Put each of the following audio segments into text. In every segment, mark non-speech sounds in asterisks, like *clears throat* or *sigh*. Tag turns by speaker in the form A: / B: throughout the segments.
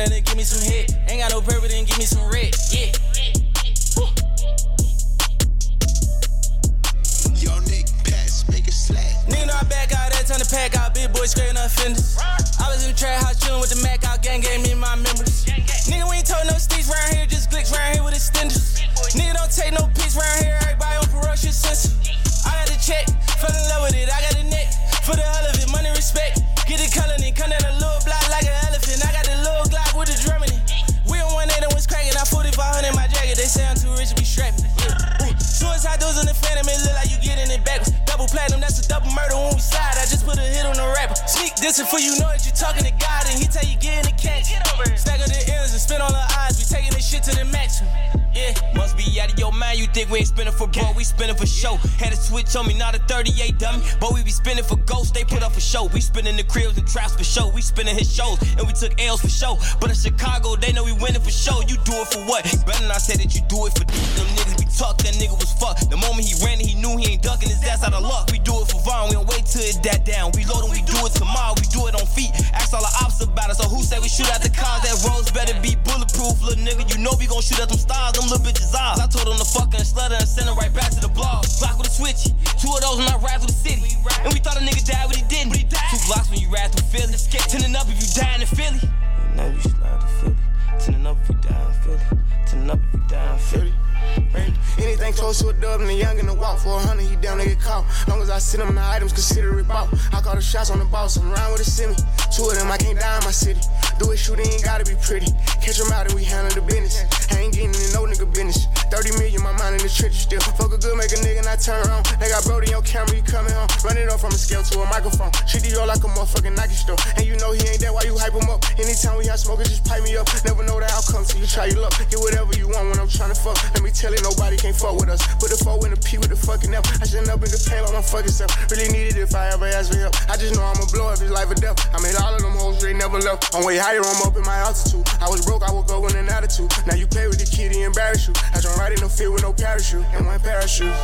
A: to give me some hit. Ain't got no purple, then give me some red. Yeah. Woo.
B: Yo, Nick, pass, make it slack.
A: Nigga know I back out that time to pack out. Big boy scraping up fenders. I was in the trap house chillin' with the Mac out. Gang gave me my members. Nigga, we ain't told no sticks round here. Just glicks round here with extenders. Nigga don't take no Dissing for you know that you're talking to God and he tell you get in the catch. Stack of the ends and spin all the eyes. We taking this shit to the maximum. Yeah.
C: Must be out of your mind, you think we ain't spinning for bro, we spinning for show. Had a switch on me, not a 38 dummy, but we be spinning for ghosts, they put up a show. We spinning the cribs and traps for show, we spinning his shows, and we took L's for show. But in Chicago, they know we winning for show. You do it for what? Better not say that you do it for them niggas. Talk, that nigga was fucked. The moment he ran, he knew he ain't ducking his ass out of luck. We do it for Vaughn, we don't wait till it that down. We load and we do it tomorrow, we do it on feet. Ask all the ops about it, so who say we shoot at the cars? That roads better be bulletproof, little nigga. You know we gon' shoot at them stars, them little bitches' eyes. I told him to fuck and slutter and send her right back to the blog. Block with a switch, two of those when I ride through the city. And we thought a nigga died, but he didn't. Two blocks when you ride through Philly. Tending up if you dying in Philly. And now you slide to Philly. Tending up if you die in Philly. Tending up if you die in Philly.
D: Anything close to a dub and the young in the walk for a hundred, he down to get caught. Long as I send him the items, consider it bought. I call the shots on the boss, I'm round with a semi. Two of them, I can't die in my city. Do it, shoot, it ain't gotta be pretty. Catch him out and we handle the business. I ain't getting in no nigga business. 30 million, my mind in the trenches still. Fuck a good, make a nigga not turn around. They got Brody on camera, you coming home. Run it off from a scale to a microphone. Treat the yo like a motherfucking Nike store. And you know he ain't that, why you hype him up? Anytime we have smoking, just pipe me up. Never know the outcome till you try your luck. Get whatever you want when I'm trying to fuck. Let me tell you, nobody can't fuck with us. Put the four in the P with the fucking F. I shouldn't up in the pain like my fucking self. Really need it if I ever ask for help. I just know I'ma blow up his life or death. I made all of them hoes, they never left. I'm way higher, I'm up in my altitude. I was broke, I would go in an attitude. Now you play with the kid, he embarrass you. I jump right in the field with no parachute. And my parachute.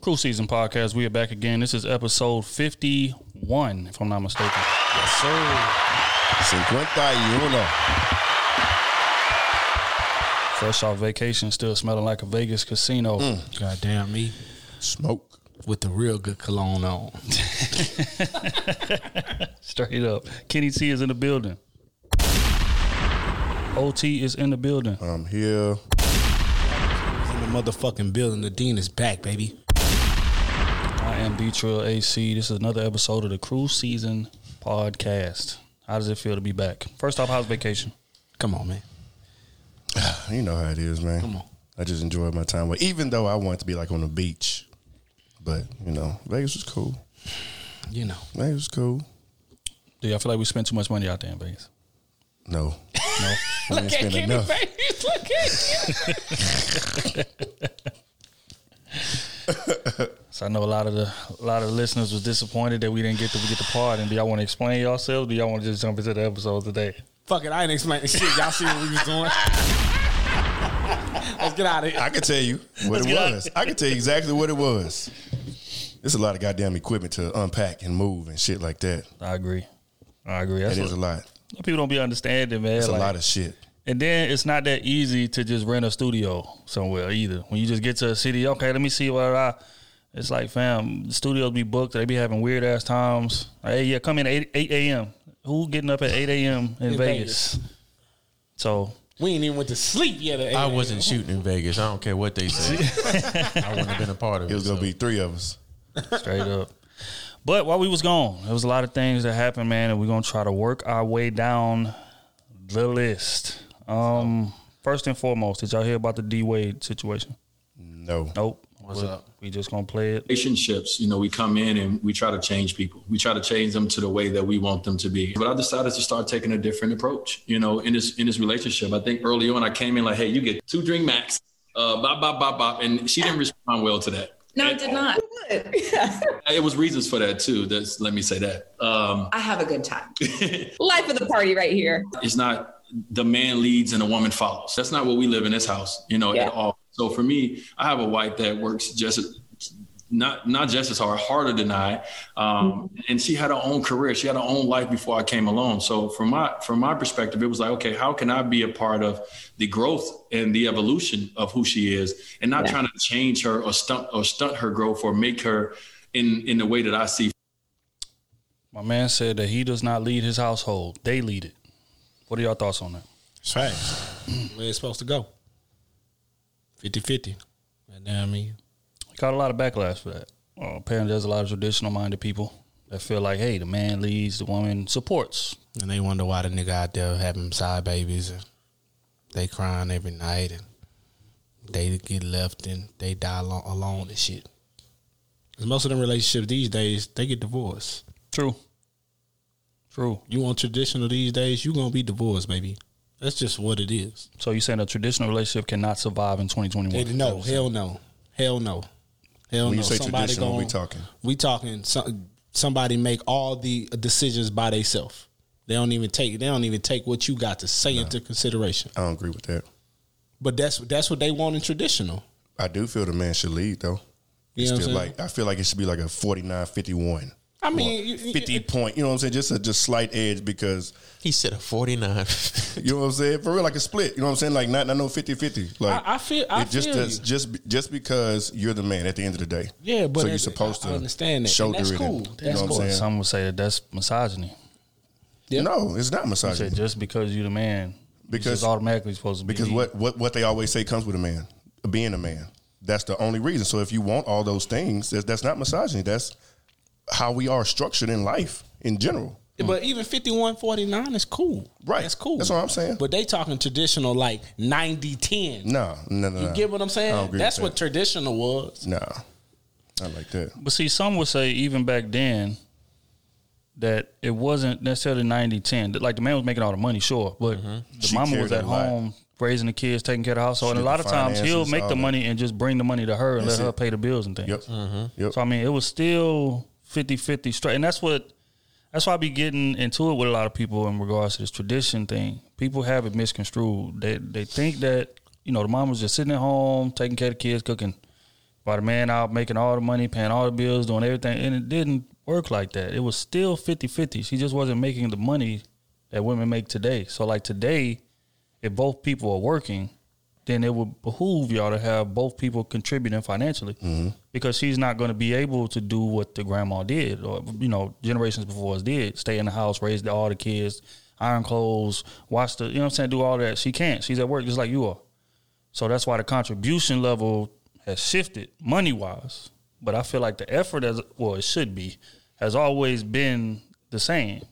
E: Crew Season Podcast. We are back again. This is episode 51, if I'm not mistaken.
F: Yes, sir. 51.
E: Fresh off vacation, still smelling like a Vegas casino. Mm.
G: Goddamn me.
F: Smoke.
G: With the real good cologne on. *laughs*
E: Straight up. Kenny T is in the building. OT is in the building.
F: I'm here.
G: In the motherfucking building. The dean is back, baby.
E: I am B AC. This is another episode of the Crew Season Podcast. How does it feel to be back? First off, how's vacation?
G: Come on, man. *sighs*
F: You know how it is, man.
G: Come on.
F: I just enjoyed my time. With, even though I wanted to be like on the beach, but you know, Vegas was cool.
G: You know.
F: Vegas was cool.
E: Do y'all feel like we spent too much money out there in Vegas?
F: No,
E: No. *laughs*
F: I didn't spend enough. *laughs*
E: So I know a lot of the a lot of the listeners was disappointed that we didn't get to get the part. And do y'all want to explain yourselves? Do y'all want to just jump into the episode today?
G: Fuck it. I ain't explaining shit. Y'all see what we was doing. *laughs* Let's get out of here.
F: I can tell you what it
E: get out.
F: was. I can tell you exactly what it was. There's a lot of goddamn equipment to unpack and move and shit like that.
E: I agree. I agree. That's
F: That is
E: what,
F: a lot.
E: people don't be understanding, man.
F: It's a
E: Like-
F: lot of shit.
E: And then it's not that easy to just rent a studio somewhere either. When you just get to a city, okay, let me see what I. It's like, fam, the studios be booked. They be having weird ass times. Like, hey, yeah, come in at 8, 8 a.m. Who getting up at 8 a.m. in,
G: In
E: Vegas? So,
G: We ain't even went to sleep yet. at
H: I wasn't shooting in Vegas. I don't care what they say. *laughs* I wouldn't have been a part of it.
F: It was gonna
H: so.
F: be three of us.
E: straight up. But while we was gone, there was a lot of things that happened, man, and we're going to try to work our way down the list. Um, First and foremost, did y'all hear about the D Wade situation?
F: No.
E: Nope.
G: What's
E: We-
G: up?
E: We just gonna play it.
I: relationships, you know, we come in and we try to change people. We try to change them to the way that we want them to be. But I decided to start taking a different approach, you know, in this in this relationship. I think early on I came in like, hey, you get two drink max, uh, bop, bop, bop, bop. And she didn't respond well to that.
J: No, it did not. *laughs*
I: It was reasons for that too. That's let me say that. Um,
J: I have a good time. *laughs* Life of the party right here.
I: it's not the man leads and the woman follows. That's not what we live in this house, you know,
J: Yeah.
I: at all. So for me, I have a wife that works just as- not not just as hard, harder than I, um, and she had her own career. She had her own life before I came along. So from my from my perspective, it was like, okay, how can I be a part of the growth and the evolution of who she is, and not
J: Yeah.
I: trying to change her or stunt or stunt her growth or make her in in the way that I see
E: My man said that he does not lead his household; they lead it. What are your thoughts on that?
G: It's facts. *clears throat* Where it's supposed to go. 50-50. You know what I mean?
E: Got a lot of backlash for that. Uh, apparently, there's a lot of traditional minded people that feel like, hey, the man leads, the woman supports.
G: And they wonder why the nigga out there having side babies and they crying every night and they get left and they die alone, alone and shit. 'Cause most of them relationships these days, they get divorced.
E: True. True.
G: You want traditional these days, you gonna be divorced, baby. That's just what it is.
E: So you saying a traditional relationship cannot survive in 2021?
G: Hey, no, hell no, hell no, hell
F: When
G: no.
F: you say traditional, we talking?
G: We talking. Some, somebody make all the decisions by themselves. They don't even take. They don't even take what you got to say into consideration.
F: I don't agree with that.
G: But that's that's what they want in traditional.
F: I do feel the man should lead though.
G: You
F: It's
G: know what
F: still
G: I'm
F: like I feel like it should be like a 49-51.
G: I mean, you- you-
F: 50 point, you know what I'm saying? Just a just slight edge because
H: He said a 49. *laughs*
F: you know what I'm saying? For real, like a split. You know what I'm saying? Like not, not no 50-50. Like
G: I- I feel- I
F: it just
G: feel
F: does,
G: you.
F: just just because you're the man at the end of the day.
G: Yeah, but
F: so you're supposed
G: I-
F: to
G: understand that. And
F: shoulder
G: that's
F: it.
G: cool.
F: And,
G: That's
F: you know
G: cool.
F: what I'm saying?
E: Some would say that that's misogyny.
F: No, it's not
E: You
F: misogyny.
E: said just because you're the man,
F: Because-
E: because automatically supposed to be
F: Because
E: lead.
F: what, what what they always say comes with a man, being a man. That's the only reason. So if you want all those things, that's, that's not misogyny. That's how we are structured in life in general.
G: But even fifty one forty nine is cool.
F: Right.
G: That's cool.
F: That's what I'm saying.
G: But they talking traditional like 90 10.
F: No, no, no.
G: You
F: no.
G: get what I'm
F: I
G: saying?
F: agree
G: That's
F: with
G: what traditional was.
F: No. Nah, not like that.
E: But see, some would say even back then that it wasn't necessarily 90 10. Like the man was making all the money, sure, but the
F: Mm-hmm. She
E: mama was at
F: a lot.
E: home raising the kids, taking care of the household.
F: She
E: And a lot of times he'll make
F: all
E: the
F: that.
E: money and just bring the money to her and
F: That's
E: let her pay the bills and things.
F: Yep. Yep.
E: So I mean, it was still 50-50 straight, and that's what that's why I be getting into it with a lot of people in regards to this tradition thing. People have it misconstrued. They they think that you know the mom was just sitting at home taking care of the kids, cooking, while the man out making all the money, paying all the bills, doing everything, and it didn't work like that. It was still 50-50. She just wasn't making the money that women make today. So like today, if both people are working, then it would behoove y'all to have both people contributing financially because she's not going to be able to do what the grandma did or you know generations before us did. Stay in the house raise the, all the kids iron clothes watch the you know what i'm saying do all that. She can't. She's at work just like you are. So that's why the contribution level has shifted money wise but i feel like the effort as well it should be has always been the same.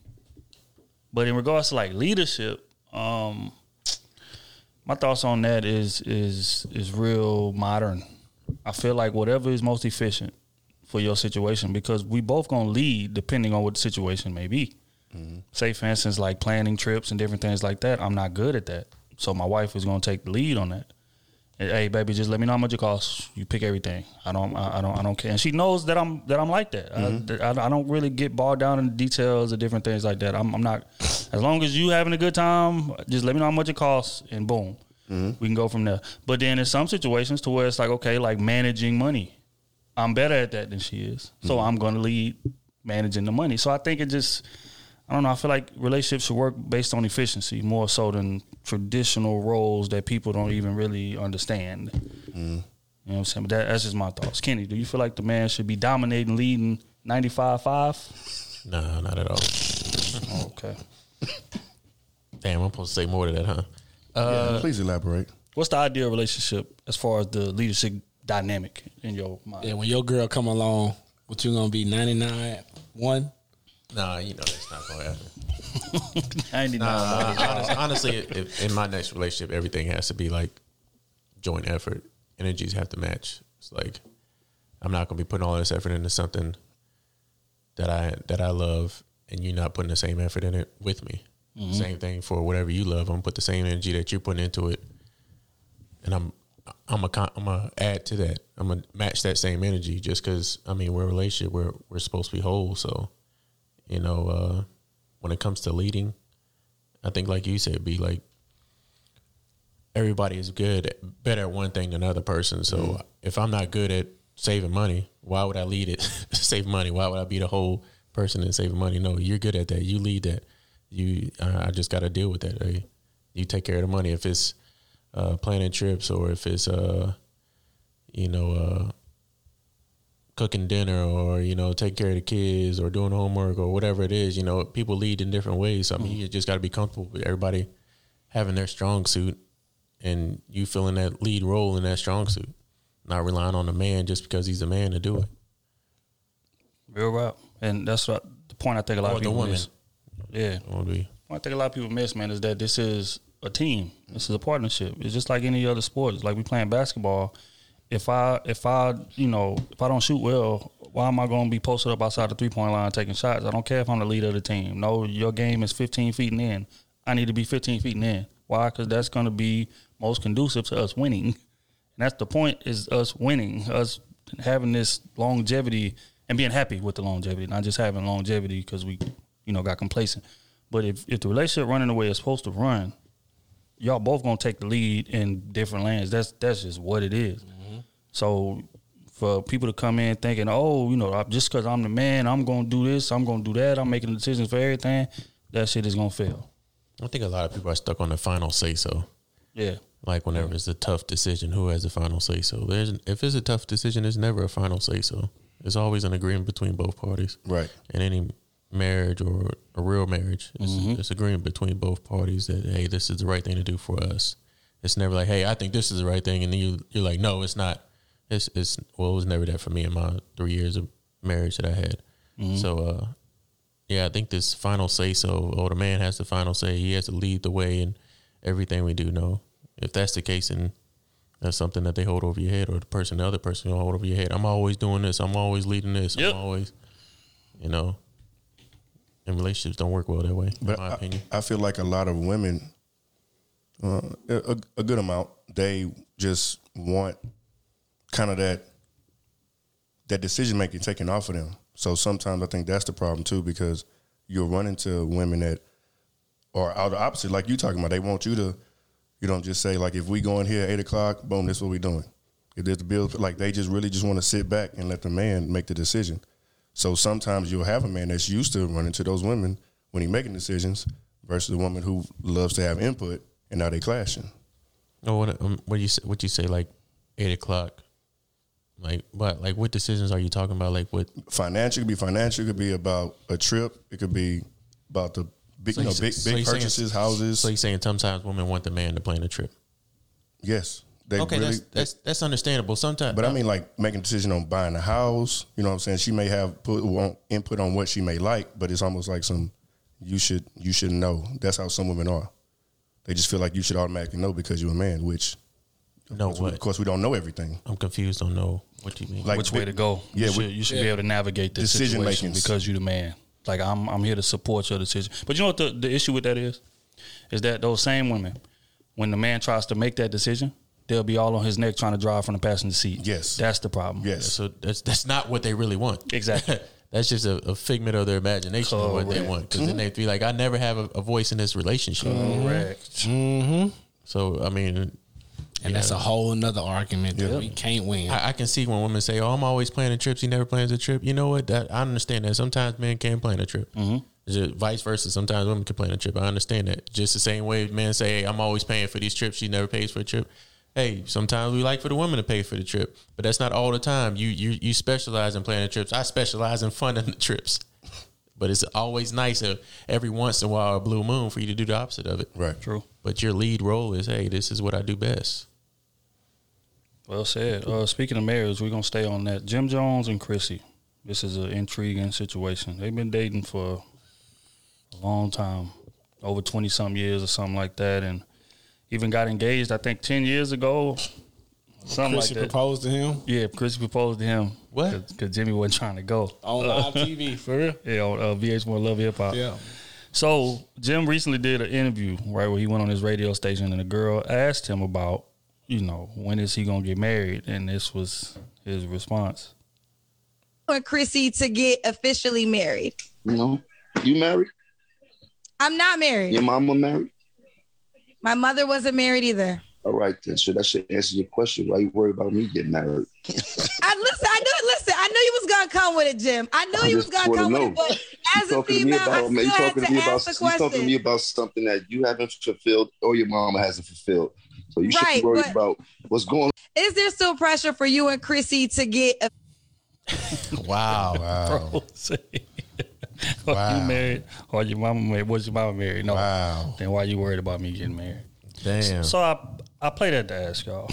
E: But in regards to like leadership um my thoughts on that is is is real modern. I feel like whatever is most efficient for your situation because we both gonna lead depending on what the situation may be. Mm-hmm. Say for instance, like planning trips and different things like that. I'm not good at that, so my wife is gonna take the lead on that. Hey, baby, just let me know how much it costs. You pick everything. I don't, I, I don't, I don't care. And she knows that I'm that I'm like that. I, mm-hmm. I, I don't really get bogged down in the details of different things like that. I'm, I'm not. As long as you having a good time, just let me know how much it costs, and boom, mm-hmm. we can go from there. But then in some situations to where it's like, okay, like managing money, I'm better at that than she is, so mm-hmm. I'm going to lead managing the money. So I think it just, I don't know. I feel like relationships should work based on efficiency more so than traditional roles that people don't even really understand. Mm. You know what I'm saying? But that, that's just my thoughts. Kenny, do you feel like the man should be dominating, leading 95-5?
H: no, not at all.
E: Okay. *laughs*
H: Damn, I'm supposed to say more to that, huh?
F: Yeah, uh, please elaborate.
E: What's the ideal relationship as far as the leadership dynamic in your mind?
G: Yeah, when your girl come along, what you gonna be 99 1?
H: Nah, you know that's not gonna happen. *laughs*
E: 99.
H: Nah, honest, honestly, if, in my next relationship, everything has to be like joint effort. Energies have to match. It's like I'm not gonna be putting all this effort into something that I that I love, and you're not putting the same effort in it with me. Same thing for whatever you love. I'm gonna put the same energy that you're putting into it, and I'm I'm a I'm gonna add to that. I'm gonna match that same energy just because I mean we're a relationship. We're we're supposed to be whole. So you know, uh, when it comes to leading, I think like you said, be like everybody is good, better at one thing than another person. So
F: Mm-hmm.
H: if I'm not good at saving money, why would I lead it? *laughs* Save money. Why would I be the whole person in saving money? No, you're good at that. You lead that. You, uh, I just got to deal with that. You take care of the money. If it's uh, planning trips or if it's uh, you know, uh, cooking dinner or you know, take care of the kids or doing homework or whatever it is. You know, people lead in different ways. So, I mean, mm-hmm. you just got to be comfortable with everybody having their strong suit and you filling that lead role in that strong suit, not relying on the man just because he's a man to do it.
E: Real rap. And that's what the point I think a lot
H: Or
E: of
H: the
E: people
H: women.
E: miss. Yeah.
H: Would
E: I think a lot of people miss, man, is that this is a team. This is a partnership. It's just like any other sport. It's like we playing basketball. If I if I you know if I don't shoot well, why am I going to be posted up outside the three point line taking shots? I don't care if I'm the leader of the team. No, your game is 15 feet and in. I need to be 15 feet and in. Why? Because that's going to be most conducive to us winning. *laughs* And that's the point is us winning, us having this longevity and being happy with the longevity, not just having longevity because we, you know, got complacent. But if, if the relationship running the way it's supposed to run, y'all both gonna take the lead in different lanes. That's that's just what it is. So for people to come in thinking, oh, you know, just because I'm the man, I'm gonna do this, I'm gonna do that, I'm making decisions for everything, that shit is gonna fail.
H: I think a lot of people are stuck on the final say so.
E: Yeah.
H: Like whenever it's a tough decision, who has the final say so? There's if it's a tough decision, there's never a final say so. It's always an agreement between both parties.
F: Right.
H: In any marriage or a real marriage, it's, mm-hmm. it's agreement between both parties that hey, this is the right thing to do for us. It's never like hey, I think this is the right thing, and then you you're like no, it's not. It's it's well, it was never that for me in my three years of marriage that I had. So uh, yeah, I think this final say so, or the man has the final say. He has to lead the way in everything we do. No, if that's the case, and that's something that they hold over your head, or the person, the other person, will hold over your head. I'm always doing this. I'm always leading this.
E: Yep.
H: I'm always, you know, and relationships don't work well that way,
F: But
H: in my
F: I,
H: opinion.
F: I feel like a lot of women, uh, a, a good amount, they just want kind of that that decision making taken off of them. So sometimes I think that's the problem too, because you'll run into women that are out the opposite, like you talking about. They want you to, you don't just say like, if we go in here at eight o'clock, boom, this is what we doing. If there's the bill, like they just really just want to sit back and let the man make the decision. So sometimes you'll have a man that's used to running to those women when he making decisions versus a woman who loves to have input and now they clashing.
H: Oh, what um, what you say, what you say like eight o'clock? Like what? Like what decisions are you talking about? Like what?
F: Financial could be financial, it could be about a trip, it could be about the big, you know, big,
H: so
F: big
H: you're saying-
F: purchases, houses.
H: So you're saying sometimes women want the man to plan the trip?
F: yes, they
H: okay,
F: really.
H: that's that's that's understandable. Sometimes,
F: but I mean, like making a decision on buying a house. You know what I'm saying? She may have put input on what she may like, but it's almost like some you should you should know. That's how some women are. They just feel like you should automatically know because you're a man, which
H: no,
F: of course, we,
H: what?
F: of course we don't know everything.
H: I'm confused. Don't know what you mean.
F: Like
E: Which way to go?
F: Yeah,
E: you should,
F: we-
E: you should be able to navigate this
F: Decision making
E: because you're the man. Like I'm, I'm here to support your decision. But you know what the, the issue with that is? Is that those same women, when the man tries to make that decision, they'll be all on his neck trying to drive from the passenger seat.
F: Yes.
E: that's the problem.
F: Yes.
H: so that's that's not what they really want.
E: Exactly. *laughs*
H: that's just a, a figment of their imagination of what they want. Because then they be like, I never have a, a voice in this relationship.
E: Correct. Mm-hmm.
H: So I mean,
G: And that's a whole another argument that we can't win.
H: I, I can see when women say, "Oh, I'm always planning trips. He never plans a trip." You know what? That I understand that. Sometimes men can plan a trip. Mm-hmm. Just vice versa. Sometimes women can plan a trip. I understand that. Just the same way men say, hey, "I'm always paying for these trips." She never pays for a trip. Hey, sometimes we like for the women to pay for the trip, but that's not all the time. You you you specialize in planning trips. I specialize in funding *laughs* the trips. But it's always nice if every once in a while a blue moon for you to do the opposite of it.
F: Right.
E: True.
H: But your lead role is, hey, this is what I do best.
E: Well said. Uh, speaking of marriage, we're gonna stay on that. Jim Jones and Chrissy. This is an intriguing situation. They've been dating for a long time, over twenty some years or something like that, and even got engaged. I think ten years ago. Something
G: Chrissy
E: like that.
G: proposed to him
E: Yeah, Chrissy proposed to him.
H: What?
E: Because Jimmy wasn't trying to go.
G: on live TV *laughs* for real.
E: Yeah, on uh, VH1 Love Hip Hop.
G: Yeah.
E: So Jim recently did an interview, right, where he went on his radio station, and a girl asked him about, you know, when is he gonna get married, and this was his response.
J: and Chrissy to get officially married.
K: No. You married?
J: I'm not married.
K: Your mama married?
J: My mother wasn't married either.
K: All right, then. So that should answer your question. Why you worried about me getting married? *laughs*
J: I listen. I knew. Listen. I knew you was gonna come with it, Jim. I knew
K: I
J: you was gonna
K: wanna
J: come with it. But
K: You
J: as a
K: talking to me
J: female, I
K: about
J: still
K: you
J: had
K: talking
J: to
K: to me
J: ask
K: about
J: the
K: you talking to me about something that you haven't fulfilled or your mama hasn't fulfilled. So you should
J: Right,
K: be worried
J: but-
K: about what's going on.
J: Is there still pressure for you and Chrissy to get? A- *laughs*
G: Wow. *laughs*
E: Bro, *laughs* say, are
G: Wow.
E: you married? Or your mama married? Was your mama married? No.
G: Wow.
E: Then why you worried about me getting married?
H: Damn.
E: So I I played that to ask y'all: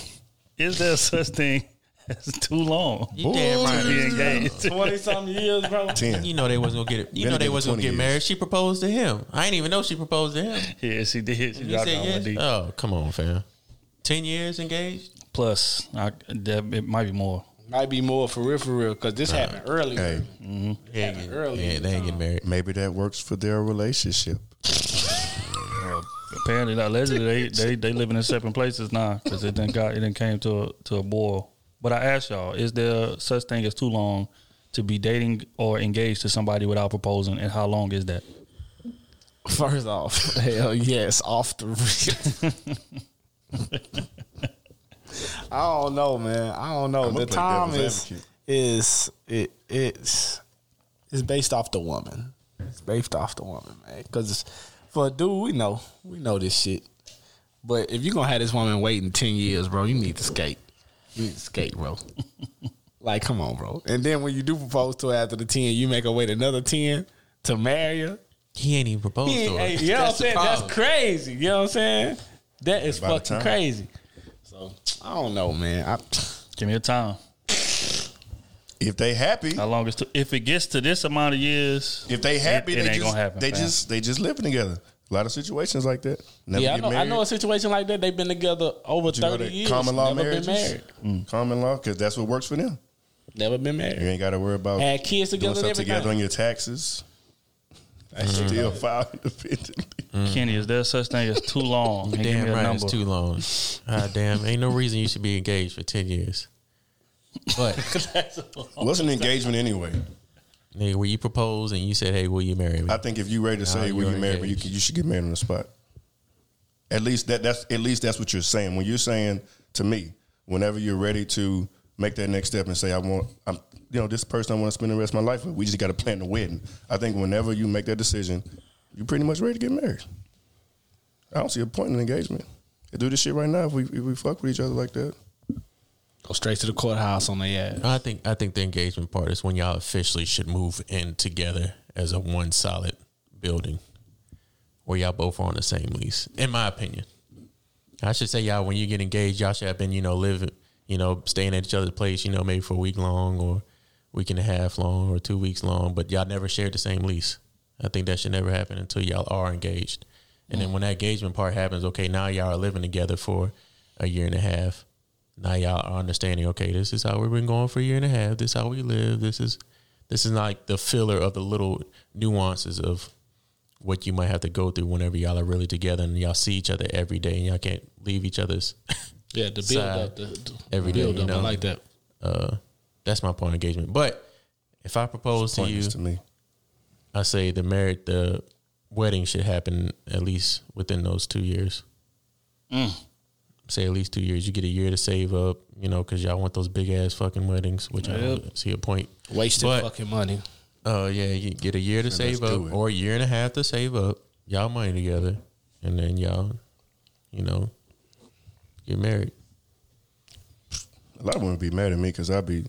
E: Is there such thing as too long
H: You damn right.
E: to be engaged?
G: Twenty something years, bro. Ten.
H: You know they wasn't gonna get it. You
F: Been
H: know they wasn't gonna
F: 20
H: get
F: years.
H: married. She proposed to him. I didn't even know she proposed to him.
E: yeah, she did. She
H: You
E: dropped
H: said yes. Oh, come on, fam. Ten years engaged.
E: Plus, I, that, it might be more.
G: Might be more for real, for real, because this happened earlier.
F: Hey, mm-hmm.
H: They ain't, getting,
G: early
H: yeah,
G: in
H: they
G: the
H: ain't getting married.
F: maybe that works for their relationship.
E: Apparently, allegedly, they they they living in separate places now because it didn't got it didn't came to a, to a boil. But I ask y'all: Is there such thing as too long to be dating or engaged to somebody without proposing, and how long is that?
G: First off, *laughs* hell yes, off the real. *laughs* *laughs* I don't know, man. I don't know. The time is
F: advocate.
G: is it it's it's based off the woman. It's based off the woman, man. Because for a dude, we know we know this shit. But if you're gonna have this woman waiting ten years, bro, you need to skate. You need to skate, bro. *laughs* like, come on, bro. And then when you do propose to her after the ten, you make her wait another ten to marry her.
H: He ain't even proposed
G: He
H: to her.
G: hey, you know what I'm saying? That's crazy. You know what I'm saying? That is
F: By
G: fucking crazy. So I don't know, man. I,
E: Give me a time.
F: If they happy,
E: How long is to, if it gets to this amount of years?
F: if they happy,
E: it, it
F: they
E: ain't
F: just
E: gonna happen.
F: they
E: fam.
F: just they just living together. A lot of situations like that. Never
G: yeah, I
F: get
G: know. I know a situation like that. They've been together over
F: You know
G: thirty
F: that
G: years.
F: common law
G: never
F: marriages.
G: been married. Mm.
F: Common law, because that's what works for them.
G: Never been married.
F: You
G: married.
F: ain't got to worry about
G: Had kids
F: doing
G: together.
F: stuff
G: and
F: together on your taxes. I still file independently.
E: Kenny, is there such thing as too long? And
H: Damn right,
E: number.
H: it's too long. Ah, damn, ain't no reason you should be engaged for ten years. But *laughs*
F: What's an engagement anyway?
H: nigga, when you propose and you said, "Hey, will you marry me?"
F: I think if you ready to say will you marry me, you,
H: engaged.
F: can- you should get married on the spot. At least that that's at least that's what you're saying. When you're saying to me, whenever you're ready to make that next step and say, I want I'm you know, this person I want to spend the rest of my life with, we just gotta plan the wedding. I think whenever you make that decision, you're pretty much ready to get married. I don't see a point in engagement. They do this shit right now if we if we fuck with each other like that.
G: Go straight to the courthouse on their ass.
H: I think I think the engagement part is when y'all officially should move in together as a one solid building, where y'all both are on the same lease. In my opinion, I should say y'all when you get engaged, y'all should have been you know living, you know, staying at each other's place, you know, maybe for a week long or week and a half long or two weeks long, but y'all never shared the same lease. I think that should never happen until y'all are engaged. And then when that engagement part happens, okay, now y'all are living together for a year and a half. Now y'all are understanding, okay, this is how we've been going for a year and a half. This is how we live. This is this is like the filler of the little nuances of what you might have to go through whenever y'all are really together and y'all see each other every day and y'all can't leave each other's
G: Yeah, the build up, *laughs* the, the
H: every day.
G: build
H: You
G: up.
H: know,
G: I like that.
H: Uh, that's my point of engagement. But if I propose to you,
F: to me.
H: I say the marriage, the wedding should happen at least within those two years. Mm. Say at least two years. You get a year to save up, you know, because y'all want those big ass fucking weddings, which I don't see a point.
G: Wasted
H: But-
G: fucking money.
H: Oh yeah, you get a year to save up, or a year and a half to save up. Y'all money together, and then y'all, you know, get married.
F: A lot of women be mad at me because I'd be,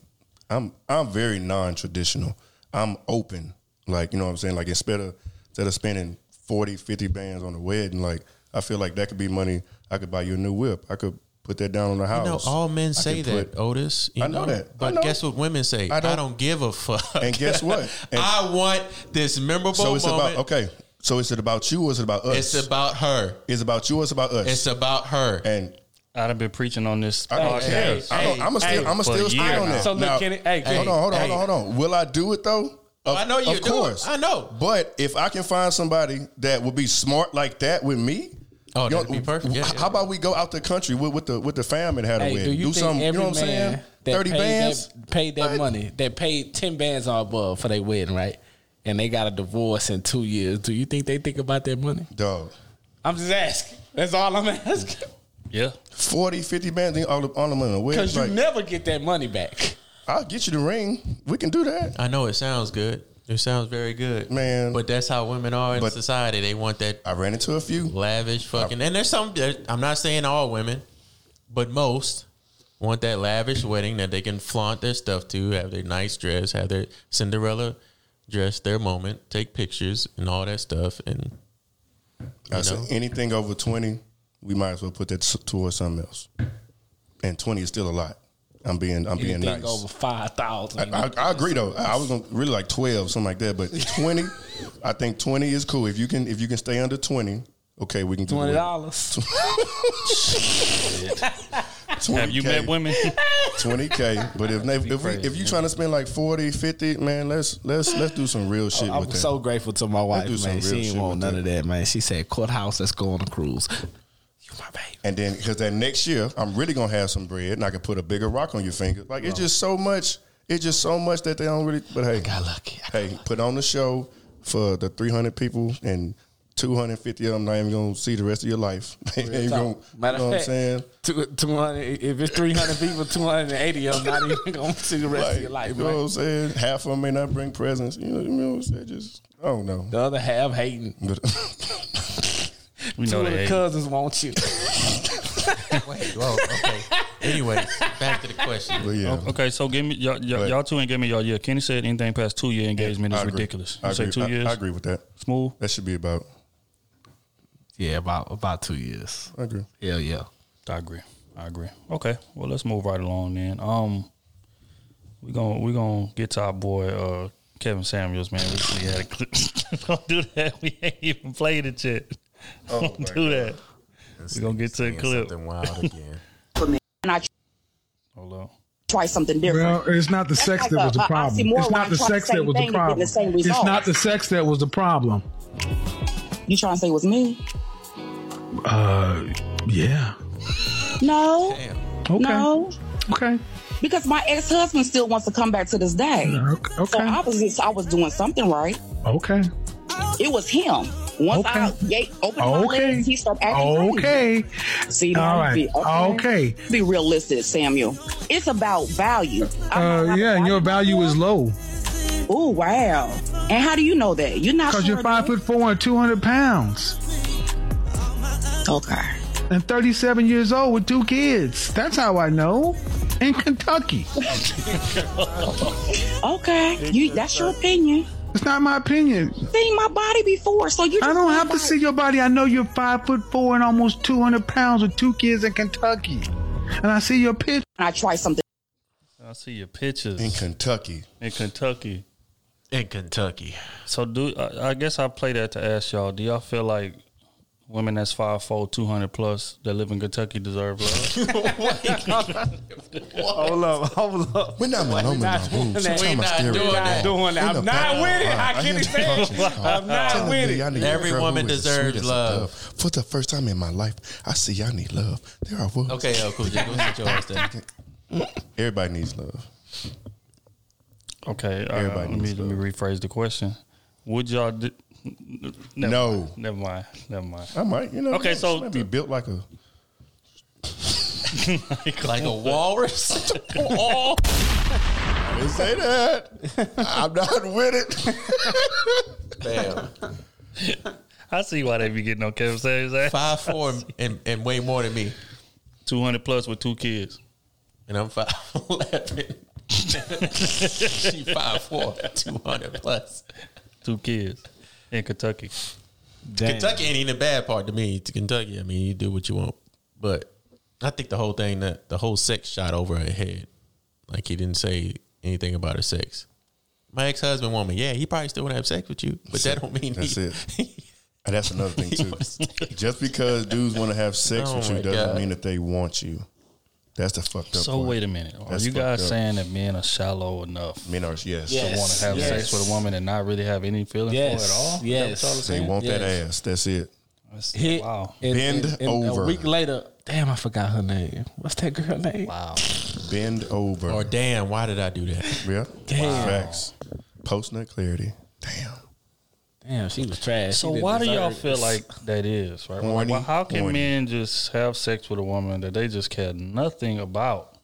F: I'm I'm very non traditional. I'm open, like you know what I'm saying. Like instead of instead of spending 40, 50 bands on a wedding, like I feel like that could be money. I could buy you a new whip. I could put that down on the house.
H: You know, all men
F: I
H: say that,
F: put-
H: Otis. you
F: I know that.
H: But
F: know.
H: guess what women say? I
F: I
H: don't,
F: don't-
H: give a fuck.
F: And guess what? *laughs* And-
H: I want this memorable
F: so it's
H: moment.
F: about okay. So is it about you or is it about us?
H: It's about her.
F: It's about you or it's about us?
H: It's about her.
F: and
E: I done been preaching on this.
F: I don't
E: podcast.
F: care. I don't, I'm gonna still,
G: hey,
F: I'm gonna still
E: a
F: stay
E: year
F: on
E: now.
F: that.
G: So look,
F: Now,
G: Kenny, hey,
F: hold on, hold on,
G: hey.
F: hold on, hold on. Will I do it though? Of,
H: I know you
F: of
H: do it.
F: course.
H: I know.
F: But if I can find somebody that would be smart like that with me,
H: Oh,
F: you know,
H: that'd be perfect. Yeah,
F: h-
H: yeah.
F: How about we go out the country with, with the with the fam and have a
G: Hey,
F: wedding?
G: do you think
F: something.
G: every
F: You know what I'm
G: man
F: saying? Thirty bands.
G: that, paid that
F: Like-
G: money, that paid ten bands or above for their wedding, right? And they got a divorce in two years. Do you think they think about that money?
F: Dog.
G: I'm just asking. That's all I'm *laughs* asking.
E: Yeah.
F: 40, 50 bands, then all the, all the money. Where,
G: Because you
F: like,
G: never get that money back.
F: I'll get you the ring. We can do that.
H: I know it sounds good. It sounds very good,
F: man.
H: But that's how women are in society. They want that.
F: I ran into a few
H: lavish fucking. and there's some. I'm not saying all women, but most want that lavish wedding that they can flaunt their stuff to, have their nice dress, have their Cinderella dress, their moment, take pictures and all that stuff, and
F: I
H: you
F: said anything over 20, we might as well put that towards something else. And 20 is still a lot. I'm being I'm being
G: Anything
F: nice.
G: over five thousand.
F: I, I, I agree though. I was gonna really like twelve, something like that. But *laughs* twenty, I think twenty is cool. If you can, if you can stay under twenty, okay, we can do
G: Twenty
F: it.
G: dollars. *laughs*
E: Have you met women? *laughs*
F: Twenty k. But if if, if, we, if you trying to spend like 40, 50, man, let's let's let's do some real shit
G: I'm
F: with that.
G: so grateful to my
F: Let's
G: wife,
F: do some
G: man.
F: real
G: She ain't
F: shit
G: want none
F: that.
G: of that, man. She said, "Courthouse, let's go on a cruise."
F: And then because that next year I'm really gonna have some bread and I can put a bigger rock on your finger. Like it's just so much. It's just so much that they don't really. But hey,
G: got lucky.
F: Hey, put on the show for the 300 people and 250 of them not even gonna see the rest of your life. *laughs* Ain't gonna, you know
G: of
F: what I'm saying?
G: two- 200, if it's 300 people, 280 of them not even going to see the rest
F: Like,
G: of your life.
F: you know what. I'm saying? Half of them may not bring presents. You know, you know what I'm saying? Just I don't know.
G: The other half hating. *laughs*
F: But
E: We
G: Two
E: know
G: of
E: they
G: the
E: hate.
G: cousins want you. *laughs*
H: Wait, well, okay. Anyways, back to the question.
F: But yeah.
E: Okay, so give me y'all, y'all,
F: But-
E: y'all two ain't give me y'all year. Kenny said anything past two year engagement
F: I
E: is
F: agree.
E: ridiculous. You
F: I
E: say
F: agree.
E: two
F: I-
E: years?
F: I agree with that.
E: Smooth.
F: That should be about.
G: Yeah, about about two years.
F: I agree.
G: Hell yeah.
E: I agree. I agree. Okay, well let's move right along then. Um, we gonna we gonna get to our boy uh Kevin Samuels, man. We see had a clip. *laughs* Don't do that. We ain't even played it yet. *laughs*
F: Oh,
E: Don't
F: my
E: do that. We're gonna get to the
H: Saying
E: clip.
H: Something wild again. *laughs*
L: for me. And I
E: Hold on.
L: try something different.
M: Well, it's not the
L: That's
M: sex
L: like
M: that
L: a-
M: was the
L: a
M: problem. It's not the sex
L: the
M: that was the
L: thing and getting
M: problem.
L: the same
M: It's not the sex that was the problem.
L: You trying to say it was me?
M: Uh, yeah.
L: No.
M: Okay.
L: No.
M: Okay.
L: Because my ex husband still wants to come back to this day.
M: Okay.
L: So I was I was doing something right.
M: Okay.
L: It was him. Once I gate, opened my
M: Okay.
L: legs, he started acting
M: Okay.
L: crazy. See,
M: All right.
L: be-
M: Okay.
L: Be realistic, Samuel. It's about value.
M: Uh, yeah, and your value is low
L: Oh wow! And how do you know that? You're not
M: because
L: sure
M: you're five foot four and two hundred pounds.
L: Okay.
M: And thirty seven years old with two kids. That's how I know. In Kentucky. *laughs*
L: Okay, you that's your opinion.
M: It's not my opinion.
L: Seen my body before, so you.
M: I don't have to see your body. I know you're five foot four and almost two hundred pounds with two kids in Kentucky. And I see your picture.
L: I try something.
E: I see your pictures
F: in Kentucky.
E: In Kentucky.
H: In Kentucky.
E: So do I, I guess I play that to ask y'all. Do y'all feel like women that's 5'4", 200 plus that live in Kentucky deserve love? *laughs* *laughs*
G: Hold up, hold up.
F: We're not
G: We're not doing that. We're not doing that. Doing that. I'm not with it. How can you say? I'm not with it.
H: Every woman deserves love.
F: For the first time in my life, I see I need love. There I was.
H: Okay, yo, cool. Just go sit your ass down.
F: Everybody needs love.
E: Okay, uh,
F: Everybody
E: let me
F: needs
E: let me rephrase the question. Would y'all? Do, never
F: No.
E: mind. never mind. Never mind.
F: I might, you know.
E: Okay, so
F: might be built like a *laughs*
H: like a walrus. *laughs*
F: I didn't say that. I'm not with it.
H: Damn.
E: I see why they be getting on Kevin Samuels ass.
H: Five four and, and way more than me.
E: Two hundred plus with two kids.
H: And I'm five *laughs* eleven. she five four, two hundred plus.
E: Two kids in Kentucky.
H: Kentucky ain't even a bad part to me. To Kentucky, I mean, you do what you want, but I think the whole thing that the whole sex shot over her head. Like he didn't say anything about her sex. My ex husband want me. Yeah, he probably still want to have sex with you, but that don't mean
F: That's *laughs*
H: he,
F: it. And that's another thing *laughs* too. Just because dudes want to have sex
E: Oh
F: with you doesn't
E: God.
F: mean that they want you. That's the fucked up.
E: So
F: part.
E: wait a minute. Are
F: That's
E: you guys
F: up.
E: saying that men are shallow enough?
F: Men are yes.
E: To want to have sex with a woman and not really have any feelings for it at all? Is that what y'all are
F: They
E: saying?
F: want that ass. That's it.
G: Hit,
E: wow.
G: and-
F: Bend
G: and- and
F: over.
G: A week later, damn, I forgot her name. What's that girl name?
E: Wow.
F: Bend over.
H: Or damn, why did I do that?
F: Yeah.
G: Damn.
F: Facts. Post nut clarity. Damn.
G: Damn, she was trash.
E: So
G: She
E: why do y'all feel like that is right?
F: Horny,
E: Why- how can
F: horny.
E: men just have sex with a woman that they just care nothing about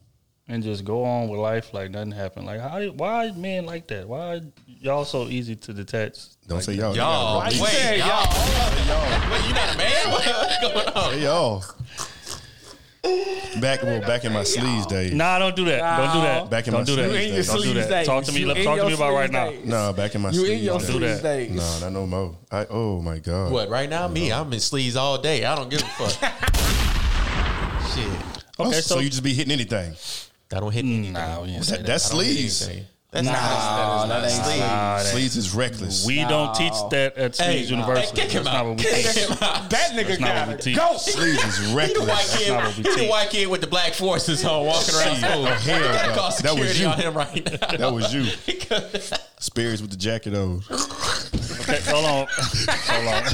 E: and just go on with life like nothing happened? Like how? do- Why men like that? Why y'all so easy to detach?
F: Don't say y'all.
H: Y'all,
F: You gotta
H: wait,
F: release.
H: y'all, Wait, you not a man? What's going on?
F: Hey, y'all. Back, well, back in my sleeves days.
E: Nah, don't do that. Don't do that.
F: Back in
E: don't
F: my
E: do that.
F: sleeves days.
E: Don't do that. Talk to me.
G: You
E: Talk to
G: your
E: me about right
G: sleeves
E: now.
G: days.
F: No, back in my
G: You in
F: sleeves
G: your
F: days.
E: Do that.
G: sleeves days.
F: No, not no more. I, oh my god.
H: What, right now? Me, I'm in sleeves all day. I don't give a fuck. *laughs* Shit.
F: Oh,
E: Okay,
F: so,
E: so-
F: you just be hitting anything?
H: I don't hit hmm. anything.
E: Nah, we didn't say
F: That,
E: that.
F: that's
H: I don't hit
F: sleeves.
H: anything. That's
G: Nah,
H: not,
G: that
H: that is not sleeves.
E: Nah, that-
F: Sleeves is reckless.
E: We don't teach that at
H: Hey,
E: Sleeves University.
H: hey, kick him
E: That's not
H: out.
E: what we
H: Kick
E: teach.
H: him out.
G: That nigga *laughs*
E: That's not
G: got
E: what we
G: it.
E: teach.
G: Go.
F: Sleeves is
H: He the
F: reckless.
H: white
E: That's
H: kid.
E: what we
H: He the
E: teach.
H: white kid with the black forces on walking around school.
F: Oh, hell
H: We gotta
F: no.
H: call uh,
F: That was
H: security
F: you.
H: on him right now.
F: That was you. *laughs* Spirits with the jacket on.
E: Okay, hold on. Hold on.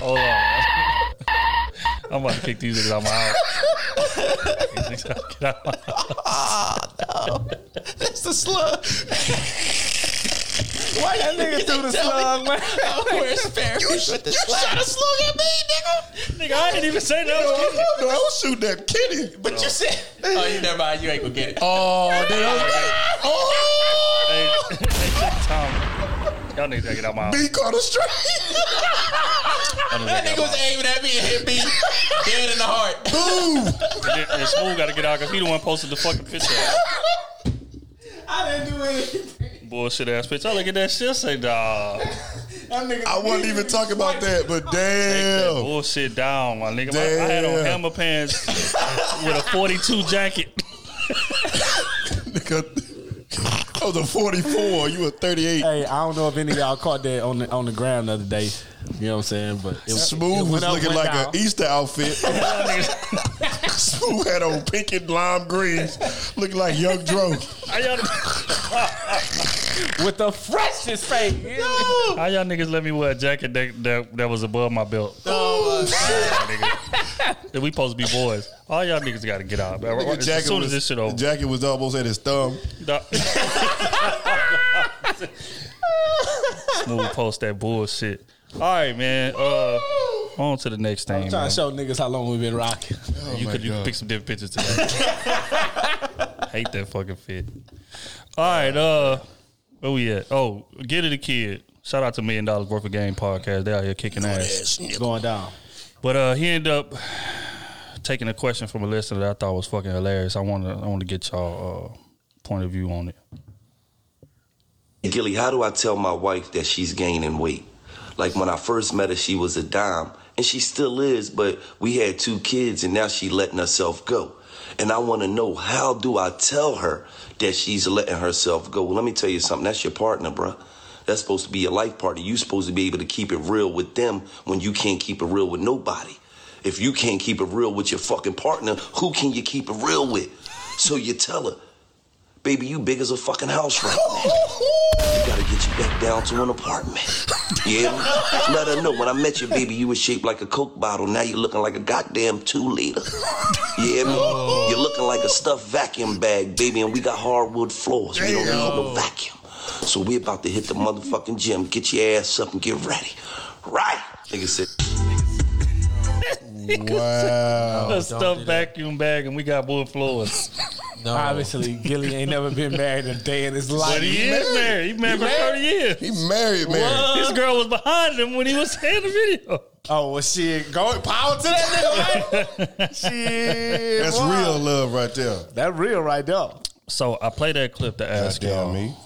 E: hold on. *laughs* I'm about to kick these niggas out of my house. These niggas Get out my house.
H: That's the slug.
G: Why that nigga threw the slug, man?
H: Oh, where's Sparrow with the slug? You shot a slug at me, nigga.
E: Nigga, I didn't even say that.
F: No, I was shooting that kitty.
H: But you oh. said, oh, you never mind. You ain't gonna get it.
F: Oh, *laughs* dude, I was *laughs* oh,
E: Hey, hey, check the time. Y'all niggas gotta get out my house.
F: B caught a straight.
E: Y'all niggas
H: That nigga was aiming at me and hit me dead in the heart.
F: Boom.
E: my house. And Smooth gotta get out because he the one posted the fucking picture.
G: I didn't do anything.
E: Bullshit ass picture. I look at that shit. Say,
G: dog.
F: I wasn't even talking about that, but *laughs*
E: Take that
F: damn.
E: bullshit down, my nigga. My- I had on hammer pants with a 42 jacket. *laughs*
F: Nigga, I was a 44. You were 38.
G: Hey, I don't know if any of y'all caught that on the on the ground the other day. You know what I'm saying? But it,
F: Smooth
G: it
F: was
G: up,
F: looking like
G: down.
F: an Easter outfit. *laughs* Smooth had on pink and lime greens, looking like Young Dro.
E: How y'all,
G: with the freshest face. *laughs*
E: how y'all niggas let me wear a jacket that, that, that was above my belt?
H: Oh,
E: That we supposed to be boys. All y'all niggas got to get out. man.
F: Nigga,
E: As soon
F: was,
E: as this shit
F: the jacket was almost at his thumb. *laughs*
E: Dog. Smooth post that bullshit. All right, man. Uh, on to the next thing.
G: I'm trying
E: man.
G: to show niggas how long we've been rocking.
E: you
F: my
E: could you could pick some different pictures today. *laughs* Hate that fucking fit. All right, uh, where we at? Oh, Gillie Da Kid. Shout out to Million Dollars Worth of Game podcast. They out here kicking ass.
G: It's Going down.
E: But uh, he ended up taking a question from a listener that I thought was fucking hilarious. I want to I want to get y'all uh, point of view on it.
N: Gillie, how do I tell my wife that she's gaining weight? Like when I first met her, she was a dime, and she still is, but we had two kids, and now she letting herself go. And I want to know how do I tell her that she's letting herself go? Well, let me tell you something. That's your partner, bruh. That's supposed to be your life partner. you supposed to be able to keep it real with them when you can't keep it real with nobody. If you can't keep it real with your fucking partner, who can you keep it real with? So you tell her, baby, you big as a fucking house right now. You gotta get you back down to an apartment. Yeah? Let her know when I met you, baby, you was shaped like a Coke bottle. Now you're looking like a goddamn two liter. Yeah, me? Oh. You're looking like a stuffed vacuum bag, baby, and we got hardwood floors. We don't need no vacuum. So we about to hit the motherfucking gym. Get your ass up and get ready. Right. Nigga said.
F: Wow. *laughs*
E: a stuffed vacuum bag and we got wood floors.
H: No.
G: Obviously, Gillie ain't never been married a day in his life.
E: But he is married. He married for 30 years.
F: He married, man.
E: His girl was behind him when he was in the video.
G: Oh well, shit. Going power to that nigga, right? *laughs* shit.
F: That's
G: boy.
F: real love right there.
G: That real right there.
E: So I play that clip to ask
F: Goddamn
E: y'all.
F: me.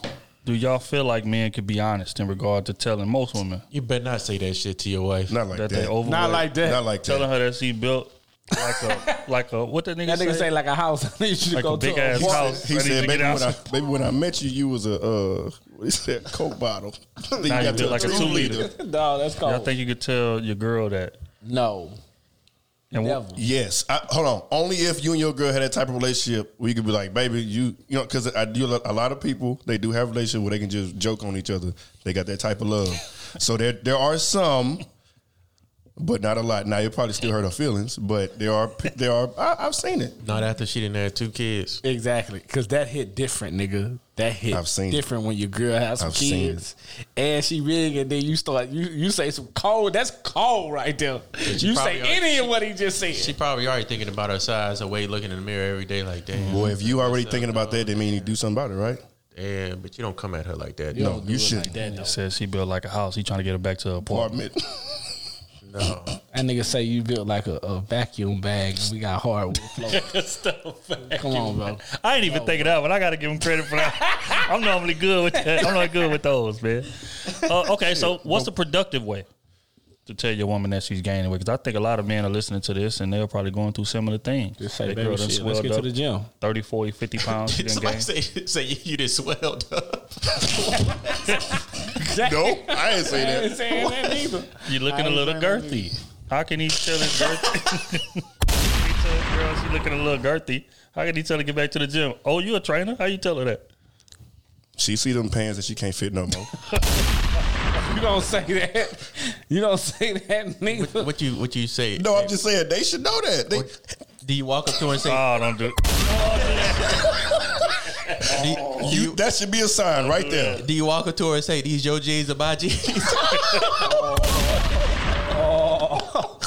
E: Do y'all feel like men could be honest in regard to telling most women
H: You better not say that shit to your wife.
F: Not like
E: that,
F: that.
E: they overweight?
G: Not like that.
F: Not like
E: telling
F: that.
E: her that she built like a *laughs* like a what that nigga
G: That nigga
E: say?
G: say like a house. I need you should
E: Like
G: go
E: a big
G: to
E: ass
G: a
E: house.
F: He
E: ready
F: said,
E: to
F: baby when, I,
E: out.
F: baby, when I met you, you was a, uh, what he said, Coke bottle. *laughs* Then
E: Now you
F: got
E: built like a two liter.
G: No, *laughs* that's
E: Y'all think you could tell your girl that?
G: no,
E: And what,
F: Yes. I, hold on. Only if you and your girl had that type of relationship where you could be like, baby, you, you know, because I do a lot of people, they do have relationships where they can just joke on each other. They got that type of love. so there, there are some but not a lot. Now it probably still hurt her feelings, but there are there are I, I've seen it.
H: Not after she didn't have two kids.
G: Exactly, because that hit different, nigga. That hit
F: I've seen it.
G: different when your girl has some
F: I've seen
G: kids, and she big, and then you start you you say some cold. That's cold right there. You say
H: already-
G: any of what he just said.
H: She probably already thinking about her size, her weight, looking in the mirror every day, like damn.
F: Boy, if you already thinking about that, then mean you do something about it, right?
H: Yeah, but you don't come at her like that.
G: You
F: No,
G: don't do
F: you shouldn't.
G: like that, though.
E: Says she built like a house. He trying to get her back to her apartment.
H: No.
G: That nigga say you built like a, a vacuum bag, and we got hardwood *laughs* floors. Come on, bro.
E: I ain't even thinking that, but I got to give him credit for that. *laughs* I'm normally good with that. I'm not good with those, man. Uh, okay, so what's the productive way to tell your woman that she's gaining weight? Because I think a lot of men are listening to this and they're probably going through similar things.
G: Just say,
E: They
G: baby,
E: girl done
G: shit, let's
E: swelled
G: get to the gym.
E: 30, 40, 50 pounds. She *laughs* done
H: Somebody
E: gained.
H: say, say you, you just swelled up.
F: no, I ain't say
G: I ain't
F: that.
G: saying that neither.
E: You looking a little girthy. How can he tell his girthy? he tell his *laughs* girl she looking a little girthy. How can he tell her to get back to the gym? Oh, you a trainer? How you tell her that?
F: She see them pants that she can't fit no more. *laughs*
G: You don't say that. You don't say that, nigga.
H: what, what you what you say?
F: No, I'm just saying they should know that. They,
H: Do you walk up to her and say,
E: Oh, don't do it. *laughs*
H: do, you,
F: you, that should be a sign right there.
H: do you walk up to her and say, these your J's or my jeans? *laughs* Oh.